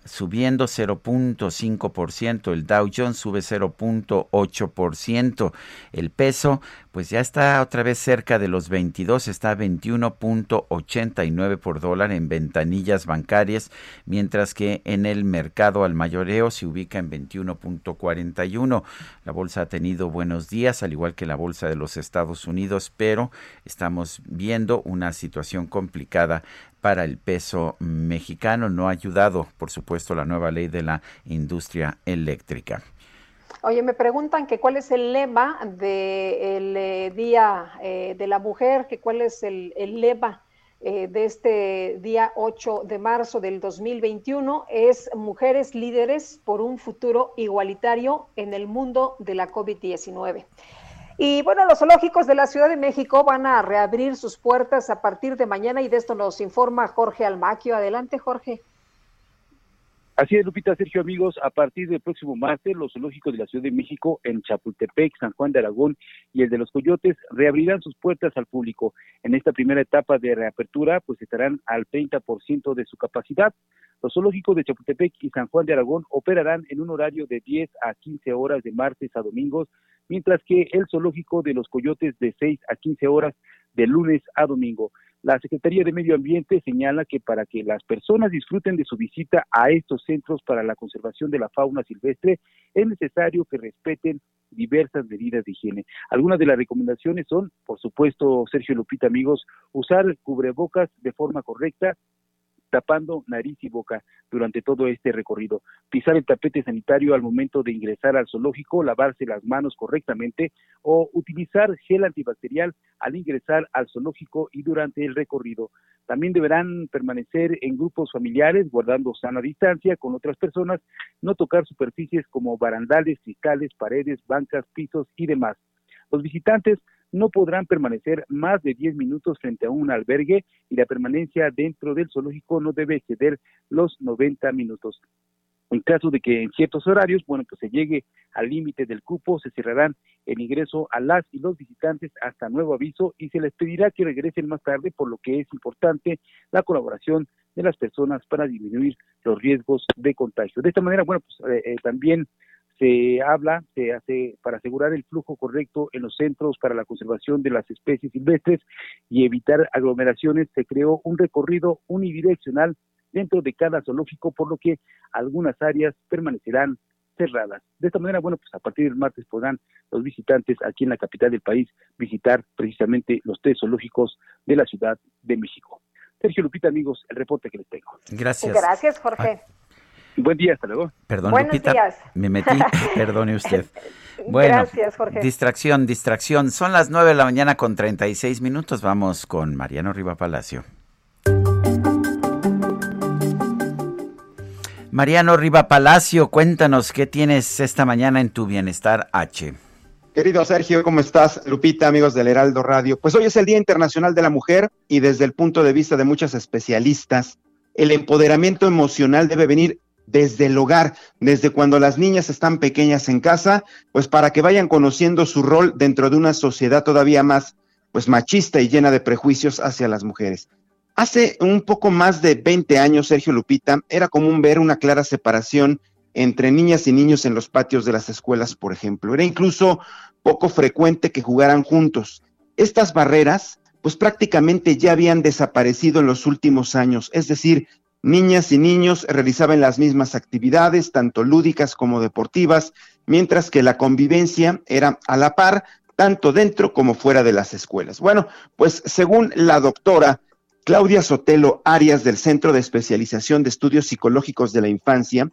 subiendo 0.5%, el Dow Jones sube 0.8%, el peso pues ya está otra vez cerca de los 22, está a 21.89 por dólar en ventanillas bancarias, mientras que en el mercado al mayoreo se ubica en 21.41. La bolsa ha tenido buenos días, al igual que la bolsa de los Estados Unidos, pero estamos viendo una situación complicada para el peso mexicano. No ha ayudado, por supuesto, la nueva ley de la industria eléctrica. Oye, me preguntan que cuál es el lema del eh, Día eh, de la Mujer, que cuál es el, lema eh, de este día 8 de marzo del 2021. Es Mujeres Líderes por un futuro igualitario en el mundo de la COVID-19. Y bueno, los zoológicos de la Ciudad de México van a reabrir sus puertas a partir de mañana y de esto nos informa Jorge Almaquio. Adelante, Jorge. Así es, Lupita, Sergio, amigos, a partir del próximo martes, los zoológicos de la Ciudad de México en Chapultepec, San Juan de Aragón y el de los Coyotes reabrirán sus puertas al público. En esta primera etapa de reapertura, pues estarán al 30% de su capacidad. Los zoológicos de Chapultepec y San Juan de Aragón operarán en un horario de 10 a 15 horas de martes a domingos, mientras que el zoológico de los Coyotes de 6 a 15 horas de lunes a domingo. La Secretaría de Medio Ambiente señala que para que las personas disfruten de su visita a estos centros para la conservación de la fauna silvestre, es necesario que respeten diversas medidas de higiene. Algunas de las recomendaciones son, por supuesto, Sergio Lupita, amigos, usar cubrebocas de forma correcta, tapando nariz y boca durante todo este recorrido. Pisar el tapete sanitario al momento de ingresar al zoológico, lavarse las manos correctamente o utilizar gel antibacterial al ingresar al zoológico y durante el recorrido. También deberán permanecer en grupos familiares, guardando sana distancia con otras personas, no tocar superficies como barandales, cristales, paredes, bancas, pisos y demás. Los visitantes no podrán permanecer más de 10 minutos frente a un albergue y la permanencia dentro del zoológico no debe exceder los 90 minutos. En caso de que en ciertos horarios, bueno, pues se llegue al límite del cupo, se cerrarán el ingreso a las y los visitantes hasta nuevo aviso y se les pedirá que regresen más tarde, por lo que es importante la colaboración de las personas para disminuir los riesgos de contagio. De esta manera, bueno, pues eh, eh, también se habla, se hace para asegurar el flujo correcto en los centros para la conservación de las especies silvestres y evitar aglomeraciones, se creó un recorrido unidireccional dentro de cada zoológico, por lo que algunas áreas permanecerán cerradas. De esta manera, bueno, pues a partir del martes podrán los visitantes aquí en la capital del país visitar precisamente los tres zoológicos de la Ciudad de México. Sergio Lupita, amigos, el reporte que les tengo. Gracias. Gracias, Jorge. Buen día, hasta luego. Perdón, Buenos Lupita, días. me metí, perdone usted. Bueno, Gracias, Jorge. distracción, distracción. Son las 9 de la mañana con 36 minutos. Vamos con Mariano Riva Palacio. Mariano Riva Palacio, cuéntanos qué tienes esta mañana en tu bienestar H. Querido Sergio, ¿cómo estás? Lupita, amigos del Heraldo Radio. Pues hoy es el Día Internacional de la Mujer y desde el punto de vista de muchos especialistas, el empoderamiento emocional debe venir desde el hogar, desde cuando las niñas están pequeñas en casa, pues para que vayan conociendo su rol dentro de una sociedad todavía más pues machista y llena de prejuicios hacia las mujeres. Hace un poco más de 20 años, Sergio Lupita, era común ver una clara separación entre niñas y niños en los patios de las escuelas, por ejemplo. Era incluso poco frecuente que jugaran juntos. Estas barreras, pues prácticamente ya habían desaparecido en los últimos años, es decir, niñas y niños realizaban las mismas actividades, tanto lúdicas como deportivas, mientras que la convivencia era a la par, tanto dentro como fuera de las escuelas. Bueno, pues según la doctora Claudia Sotelo Arias del Centro de Especialización de Estudios Psicológicos de la Infancia,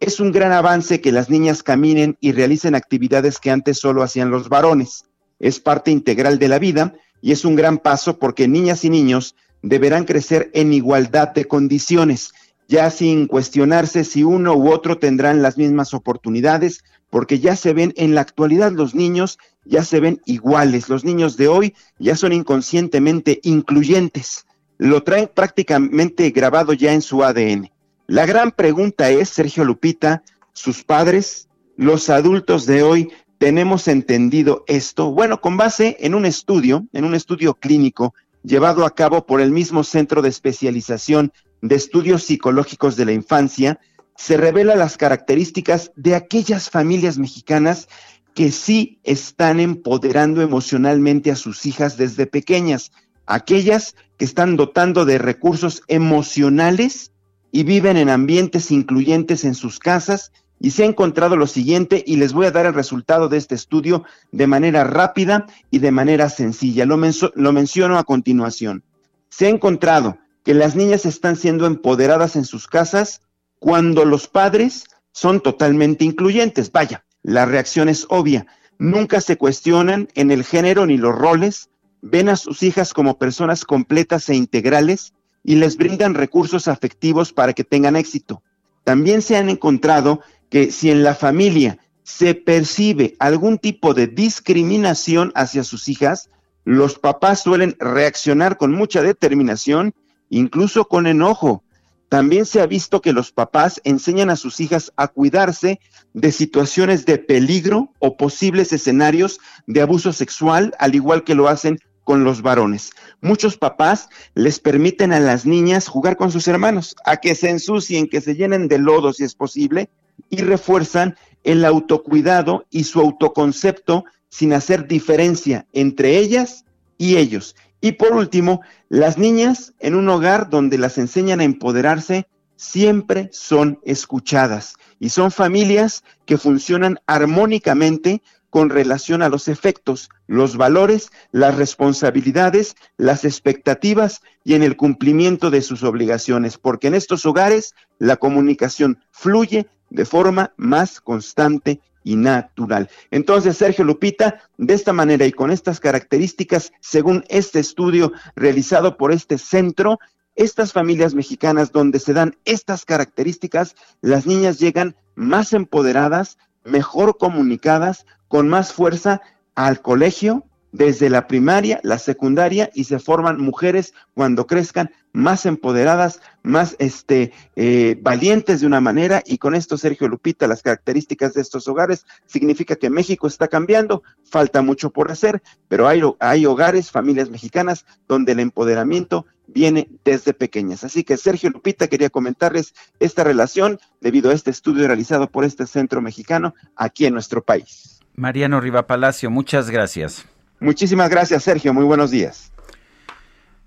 es un gran avance que las niñas caminen y realicen actividades que antes solo hacían los varones. Es parte integral de la vida y es un gran paso porque niñas y niños deberán crecer en igualdad de condiciones, ya sin cuestionarse si uno u otro tendrán las mismas oportunidades, porque ya se ven en la actualidad los niños, ya se ven iguales. Los niños de hoy ya son inconscientemente incluyentes. Lo traen prácticamente grabado ya en su ADN. La gran pregunta es, Sergio Lupita, sus padres, los adultos de hoy, ¿tenemos entendido esto? Bueno, con base en un estudio, en un estudio clínico llevado a cabo por el mismo Centro de Especialización de Estudios Psicológicos de la Infancia, se revela las características de aquellas familias mexicanas que sí están empoderando emocionalmente a sus hijas desde pequeñas, aquellas que están dotando de recursos emocionales y viven en ambientes incluyentes en sus casas. Y se ha encontrado lo siguiente y les voy a dar el resultado de este estudio de manera rápida y de manera sencilla. Lo, lo menciono a continuación. Se ha encontrado que las niñas están siendo empoderadas en sus casas cuando los padres son totalmente incluyentes. Vaya, la reacción es obvia. Nunca se cuestionan en el género ni los roles, ven a sus hijas como personas completas e integrales y les brindan recursos afectivos para que tengan éxito. También se han encontrado que si en la familia se percibe algún tipo de discriminación hacia sus hijas, los papás suelen reaccionar con mucha determinación, incluso con enojo. También se ha visto que los papás enseñan a sus hijas a cuidarse de situaciones de peligro o posibles escenarios de abuso sexual, al igual que lo hacen con los varones. Muchos papás les permiten a las niñas jugar con sus hermanos, a que se ensucien, que se llenen de lodo si es posible, y refuerzan el autocuidado y su autoconcepto sin hacer diferencia entre ellas y ellos. Y por último, las niñas en un hogar donde las enseñan a empoderarse siempre son escuchadas y son familias que funcionan armónicamente con relación a los efectos, los valores, las responsabilidades, las expectativas y en el cumplimiento de sus obligaciones, porque en estos hogares la comunicación fluye de forma más constante y natural. Entonces, Sergio Lupita, de esta manera y con estas características, según este estudio realizado por este centro, estas familias mexicanas donde se dan estas características, las niñas llegan más empoderadas, mejor comunicadas, con más fuerza al colegio, desde la primaria, la secundaria, y se forman mujeres cuando crezcan más empoderadas, más este, eh, valientes de una manera, y con esto, Sergio Lupita, las características de estos hogares significa que México está cambiando, falta mucho por hacer, pero hay, hay hogares, familias mexicanas, donde el empoderamiento viene desde pequeñas. Así que Sergio Lupita quería comentarles esta relación debido a este estudio realizado por este centro mexicano aquí en nuestro país. Mariano Riva Palacio, muchas gracias. Muchísimas gracias, Sergio. Muy buenos días.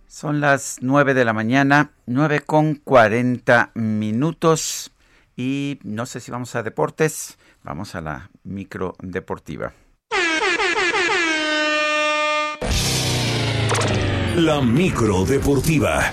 Son las nueve de la mañana, nueve con cuarenta minutos. Y no sé si vamos a deportes. Vamos a la micro deportiva. La micro deportiva.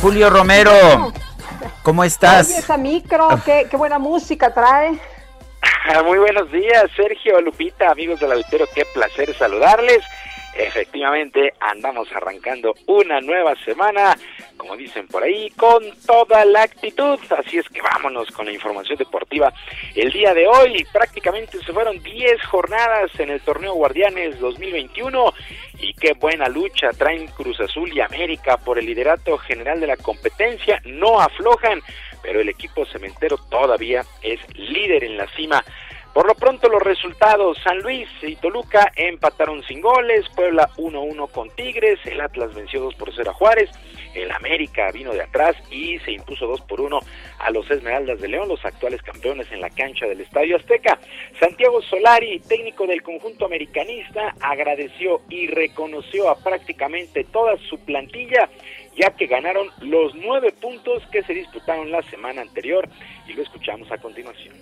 Julio Romero, ¿cómo estás? Oye, esa micro, qué, qué buena música trae. Muy buenos días, Sergio, Lupita, amigos del auditorio, qué placer saludarles. Efectivamente, andamos arrancando una nueva semana, como dicen por ahí, con toda la actitud. Así es que vámonos con la información deportiva. El día de hoy prácticamente se fueron 10 jornadas en el torneo Guardianes 2021 y qué buena lucha traen Cruz Azul y América por el liderato general de la competencia. No aflojan, pero el equipo cementero todavía es líder en la cima. Por lo pronto los resultados, San Luis y Toluca empataron sin goles, Puebla 1-1 con Tigres, el Atlas venció 2 por 0 a Juárez, el América vino de atrás y se impuso 2 por 1 a los Esmeraldas de León, los actuales campeones en la cancha del Estadio Azteca. Santiago Solari, técnico del conjunto americanista, agradeció y reconoció a prácticamente toda su plantilla ya que ganaron los nueve puntos que se disputaron la semana anterior y lo escuchamos a continuación.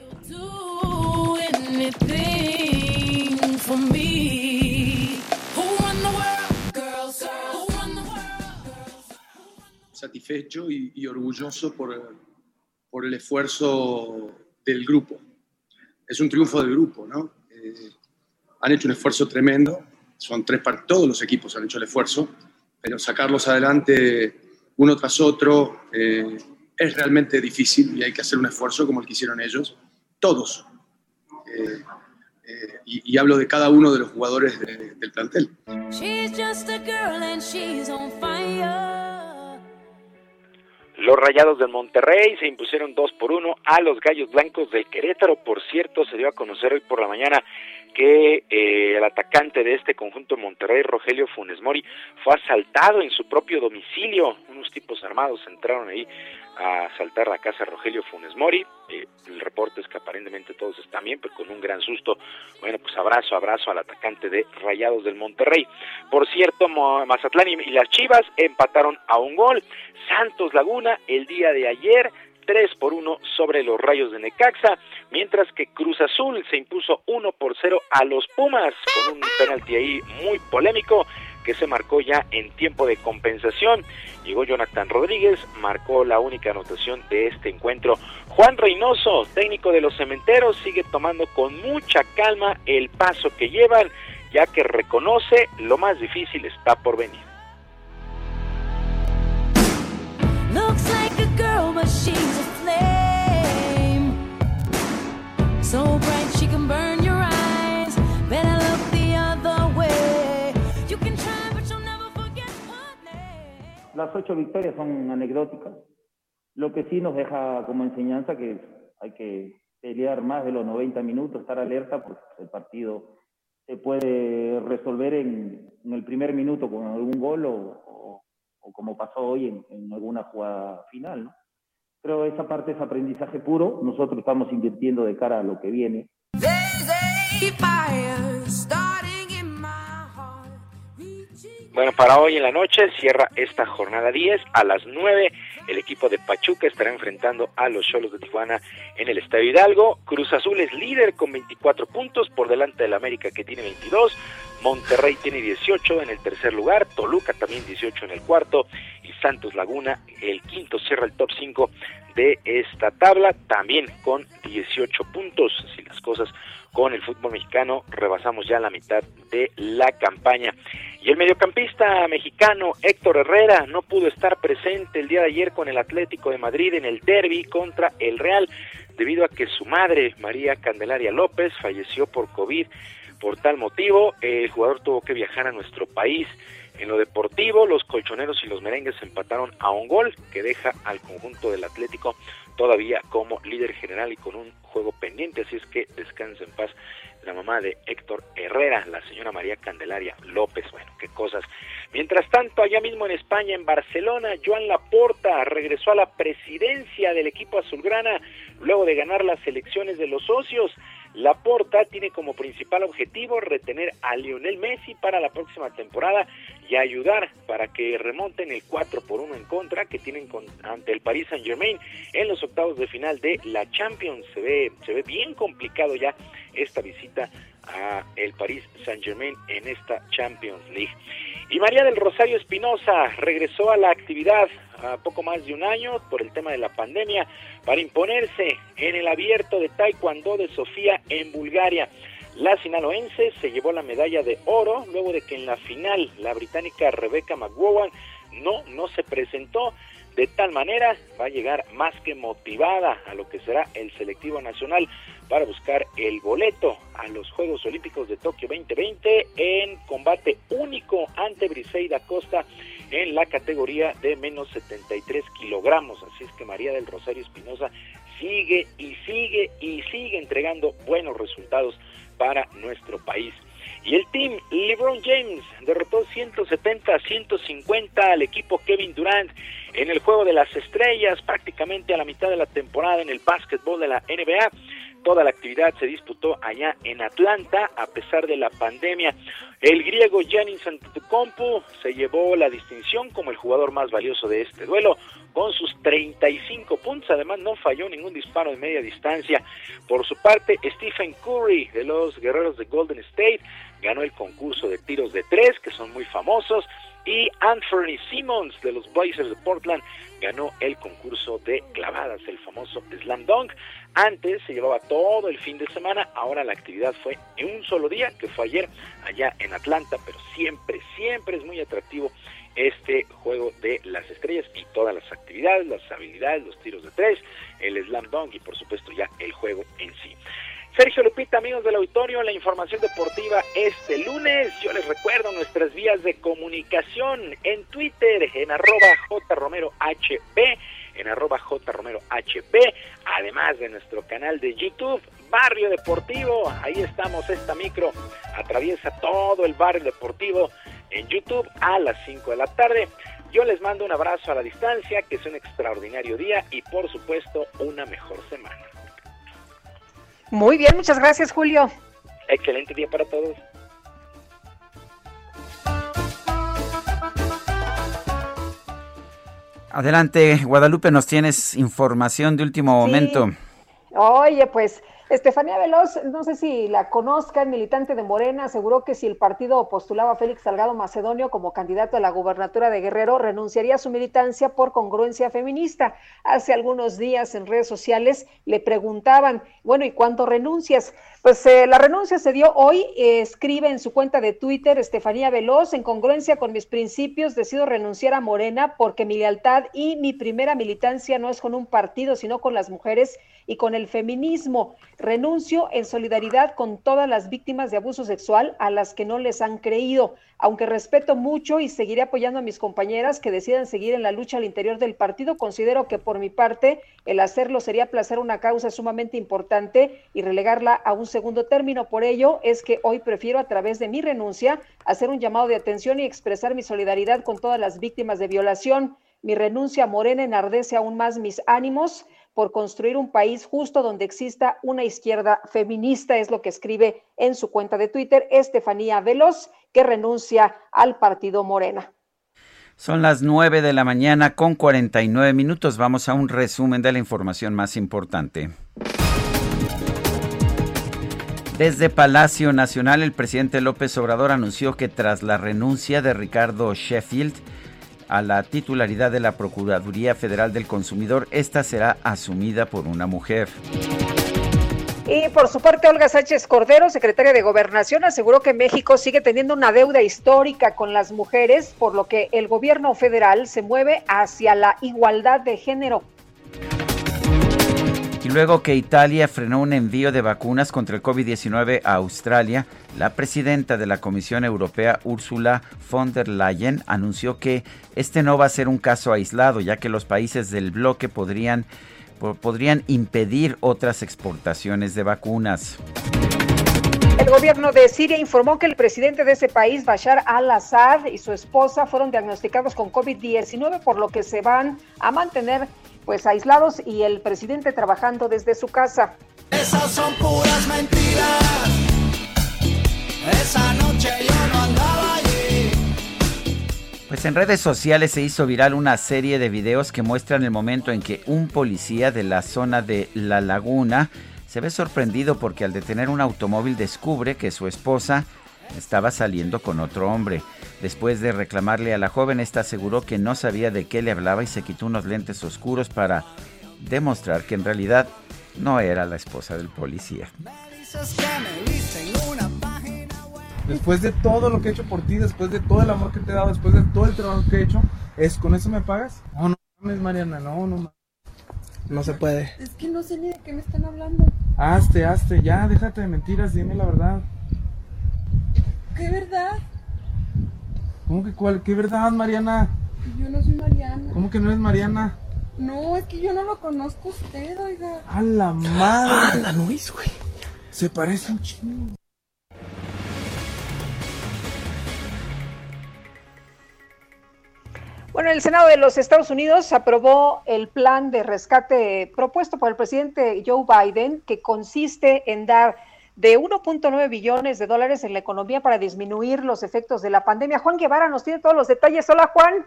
Satisfecho y, orgulloso por, por, el esfuerzo del grupo. Es un triunfo del grupo, ¿no? Eh, han hecho un esfuerzo tremendo, son tres todos los equipos han hecho el esfuerzo, pero sacarlos adelante uno tras otro eh, es realmente difícil y hay que hacer un esfuerzo como el que hicieron ellos, todos. Eh, eh, y, hablo de cada uno de los jugadores del plantel. Los Rayados del Monterrey se impusieron 2 por 1 a los Gallos Blancos del Querétaro. Por cierto, se dio a conocer hoy por la mañana que eh, el atacante de este conjunto Monterrey, Rogelio Funes Mori, fue asaltado en su propio domicilio. Unos tipos armados entraron ahí a asaltar la casa de Rogelio Funes Mori. Eh, el reporte es que aparentemente todos están bien, pero con un gran susto. Bueno, pues abrazo, abrazo al atacante de Rayados del Monterrey. Por cierto, Mazatlán y las Chivas empataron a un gol. Santos Laguna el día de ayer 3 por 1 sobre los Rayos de Necaxa, mientras que Cruz Azul se impuso 1 por 0 a los Pumas con un penalti ahí muy polémico que se marcó ya en tiempo de compensación. Llegó Jonathan Rodríguez, marcó la única anotación de este encuentro. Juan Reynoso, técnico de los cementeros, sigue tomando con mucha calma el paso que llevan, ya que reconoce lo más difícil está por venir. Las ocho victorias son anecdóticas. Lo que sí nos deja como enseñanza que hay que pelear más de los 90 minutos, estar alerta, porque el partido se puede resolver en, el primer minuto con algún gol o, como pasó hoy en, en alguna jugada final. ¿no? Que esa parte es aprendizaje puro. Nosotros estamos invirtiendo de cara a lo que viene. Bueno, para hoy en la noche cierra esta jornada 10 a las 9. El equipo de Pachuca estará enfrentando a los Cholos de Tijuana en el Estadio Hidalgo. Cruz Azul es líder con 24 puntos por delante del América que tiene 22. Monterrey tiene 18 en el tercer lugar, Toluca también 18 en el cuarto y Santos Laguna el quinto cierra el top 5 de esta tabla también con 18 puntos. Si las cosas con el fútbol mexicano. Rebasamos ya la mitad de la campaña. Y el mediocampista mexicano Héctor Herrera no pudo estar presente el día de ayer con el Atlético de Madrid en el derby contra el Real debido a que su madre, María Candelaria López, falleció por COVID. Por tal motivo, el jugador tuvo que viajar a nuestro país. En lo deportivo, los colchoneros y los merengues empataron a un gol que deja al conjunto del Atlético todavía como líder general y con un juego pendiente, así es que descansa en paz la mamá de Héctor Herrera, la señora María Candelaria López, bueno, qué cosas. Mientras tanto, allá mismo en España, en Barcelona, Joan Laporta regresó a la presidencia del equipo azulgrana luego de ganar las elecciones de los socios. Laporta tiene como principal objetivo retener a Lionel Messi para la próxima temporada y ayudar para que remonten el 4 por 1 en contra que tienen ante el Paris Saint Germain en los octavos de final de la Champions. Se ve, se ve bien complicado ya esta visita a el Paris Saint Germain en esta Champions League. Y María del Rosario Espinosa regresó a la actividad a poco más de un año por el tema de la pandemia para imponerse en el abierto de Taekwondo de Sofía en Bulgaria. La sinaloense se llevó la medalla de oro luego de que en la final la británica Rebecca McGowan no, no se presentó. De tal manera va a llegar más que motivada a lo que será el selectivo nacional para buscar el boleto a los Juegos Olímpicos de Tokio 2020 en combate único ante Briseida Costa en la categoría de menos 73 kilogramos. Así es que María del Rosario Espinosa sigue y sigue y sigue entregando buenos resultados para nuestro país. Y el team LeBron James derrotó 170 a 150 al equipo Kevin Durant en el juego de las estrellas, prácticamente a la mitad de la temporada en el básquetbol de la NBA. Toda la actividad se disputó allá en Atlanta a pesar de la pandemia. El griego Giannis Antetokounmpo se llevó la distinción como el jugador más valioso de este duelo con sus 35 puntos. Además no falló ningún disparo de media distancia. Por su parte, Stephen Curry de los Guerreros de Golden State ganó el concurso de tiros de tres que son muy famosos y Anthony Simmons de los Blazers de Portland ganó el concurso de clavadas, el famoso Slam Dunk. Antes se llevaba todo el fin de semana, ahora la actividad fue en un solo día, que fue ayer allá en Atlanta, pero siempre, siempre es muy atractivo este juego de las estrellas y todas las actividades, las habilidades, los tiros de tres, el slam dunk y por supuesto ya el juego en sí. Sergio Lupita, amigos del auditorio, la información deportiva este lunes. Yo les recuerdo nuestras vías de comunicación en Twitter, en arroba jromerohb, en arroba jromerohb, además de nuestro canal de YouTube, Barrio Deportivo. Ahí estamos, esta micro atraviesa todo el barrio deportivo en YouTube a las 5 de la tarde. Yo les mando un abrazo a la distancia, que es un extraordinario día y por supuesto una mejor semana. Muy bien, muchas gracias, Julio. Excelente día para todos. Adelante, Guadalupe, nos tienes información de último momento. Oye, pues Estefanía Veloz, no sé si la conozcan, militante de Morena, aseguró que si el partido postulaba a Félix Salgado Macedonio como candidato a la gubernatura de Guerrero, renunciaría a su militancia por congruencia feminista. Hace algunos días en redes sociales le preguntaban, bueno, ¿y cuánto renuncias? Pues eh, la renuncia se dio hoy, escribe en su cuenta de Twitter Estefanía Veloz, en congruencia con mis principios, decido renunciar a Morena porque mi lealtad y mi primera militancia no es con un partido, sino con las mujeres y con el feminismo. Renuncio en solidaridad con todas las víctimas de abuso sexual a las que no les han creído aunque respeto mucho y seguiré apoyando a mis compañeras que decidan seguir en la lucha al interior del partido, considero que por mi parte el hacerlo sería placer una causa sumamente importante y relegarla a un segundo término. Por ello es que hoy prefiero a través de mi renuncia hacer un llamado de atención y expresar mi solidaridad con todas las víctimas de violación. Mi renuncia Morena enardece aún más mis ánimos por construir un país justo donde exista una izquierda feminista, es lo que escribe en su cuenta de Twitter Estefanía Veloz, que renuncia al partido Morena. Son las nueve de la mañana con 49 minutos. Vamos a un resumen de la información más importante. Desde Palacio Nacional, el presidente López Obrador anunció que tras la renuncia de Ricardo Sheffield, a la titularidad de la Procuraduría Federal del Consumidor, esta será asumida por una mujer. Y por su parte, Olga Sánchez Cordero, secretaria de Gobernación, aseguró que México sigue teniendo una deuda histórica con las mujeres, por lo que el gobierno federal se mueve hacia la igualdad de género. Y luego que Italia frenó un envío de vacunas contra el COVID-19 a Australia, la presidenta de la Comisión Europea, Ursula von der Leyen, anunció que este no va a ser un caso aislado, ya que los países del bloque podrían podrían impedir otras exportaciones de vacunas. El gobierno de Siria informó que el presidente de ese país, Bashar al-Assad, y su esposa fueron diagnosticados con COVID-19, por lo que se van a mantener pues aislados y el presidente trabajando desde su casa. Esas son puras mentiras. Esa noche yo no andaba pues en redes sociales se hizo viral una serie de videos que muestran el momento en que un policía de la zona de La Laguna se ve sorprendido porque al detener un automóvil descubre que su esposa estaba saliendo con otro hombre. Después de reclamarle a la joven, esta aseguró que no sabía de qué le hablaba y se quitó unos lentes oscuros para demostrar que en realidad no era la esposa del policía. Después de todo lo que he hecho por ti, después de todo el amor que te he dado, después de todo el trabajo que he hecho, ¿es con eso me pagas? No, no mames, Mariana, no, no No se puede. Es que no sé ni de qué me están hablando. Hazte, hazte, ya, déjate de mentiras, dime la verdad. ¿Qué verdad? ¿Cómo que cuál? ¿Qué verdad, Mariana? Yo no soy Mariana. ¿Cómo que no es Mariana? No, es que yo no lo conozco a usted, oiga. A la madre. la Luis, güey. Se parece un chingo. Bueno, el Senado de los Estados Unidos aprobó el plan de rescate propuesto por el presidente Joe Biden, que consiste en dar de 1.9 billones de dólares en la economía para disminuir los efectos de la pandemia. Juan Guevara nos tiene todos los detalles. Hola, Juan.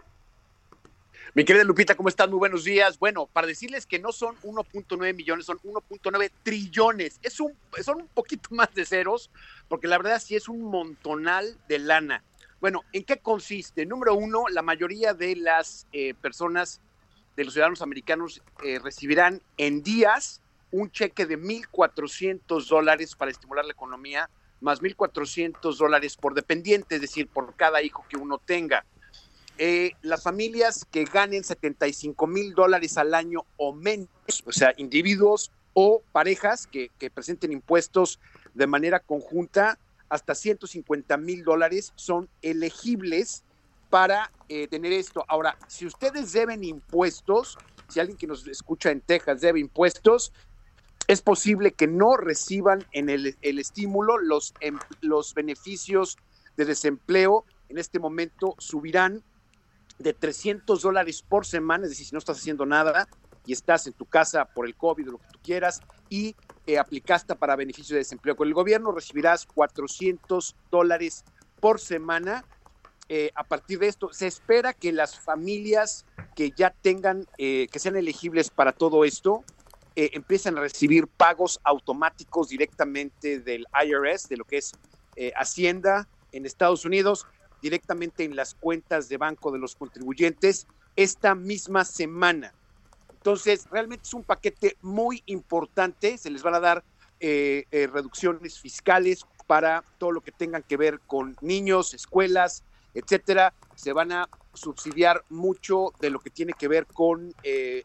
Mi querida Lupita, ¿cómo estás? Muy buenos días. Bueno, para decirles que no son 1.9 millones, son 1.9 trillones. Es un, son un poquito más de ceros, porque la verdad sí es un montonal de lana. Bueno, ¿en qué consiste? Número uno, la mayoría de las eh, personas, de los ciudadanos americanos, eh, recibirán en días un cheque de 1.400 dólares para estimular la economía, más 1.400 dólares por dependiente, es decir, por cada hijo que uno tenga. Eh, las familias que ganen 75 mil dólares al año o menos, o sea, individuos o parejas que, presenten impuestos de manera conjunta, hasta 150 mil dólares son elegibles para eh, tener esto. Ahora, si ustedes deben impuestos, si alguien que nos escucha en Texas debe impuestos, es posible que no reciban en el, estímulo los, em, los beneficios de desempleo. En este momento subirán de 300 dólares por semana, es decir, si no estás haciendo nada y estás en tu casa por el COVID o lo que tú quieras, y eh, aplicaste para beneficio de desempleo. Con el gobierno recibirás 400 dólares por semana. Eh, a partir de esto, se espera que las familias que ya tengan, eh, que sean elegibles para todo esto, empiecen a recibir pagos automáticos directamente del IRS, de lo que es Hacienda en Estados Unidos, directamente en las cuentas de banco de los contribuyentes esta misma semana. Entonces, realmente es un paquete muy importante. Se les van a dar eh, eh, reducciones fiscales para todo lo que tengan que ver con niños, escuelas, etcétera. Se van a subsidiar mucho de lo que tiene que ver con eh,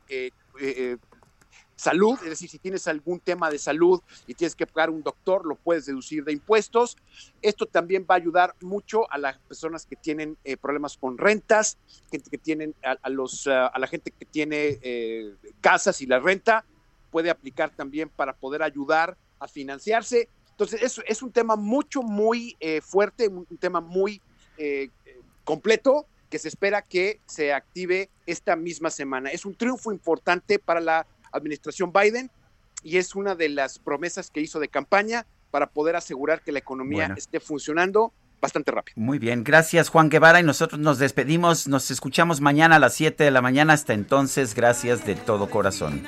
salud, es decir, si tienes algún tema de salud y tienes que pagar un doctor, lo puedes deducir de impuestos. Esto también va a ayudar mucho a las personas que tienen eh, problemas con rentas, gente que tienen a, los a la gente que tiene eh, casas y la renta puede aplicar también para poder ayudar a financiarse. Entonces, eso es un tema mucho, muy eh, fuerte, un tema muy completo que se espera que se active esta misma semana. Es un triunfo importante para la administración Biden y es una de las promesas que hizo de campaña para poder asegurar que la economía esté funcionando bastante rápido. Muy bien, gracias Juan Guevara y nosotros nos despedimos, nos escuchamos mañana a las 7 de la mañana, hasta entonces, gracias de todo corazón.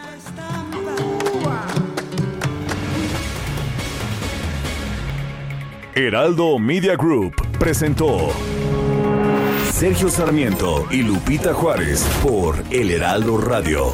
Heraldo Media Group presentó Sergio Sarmiento y Lupita Juárez por El Heraldo Radio.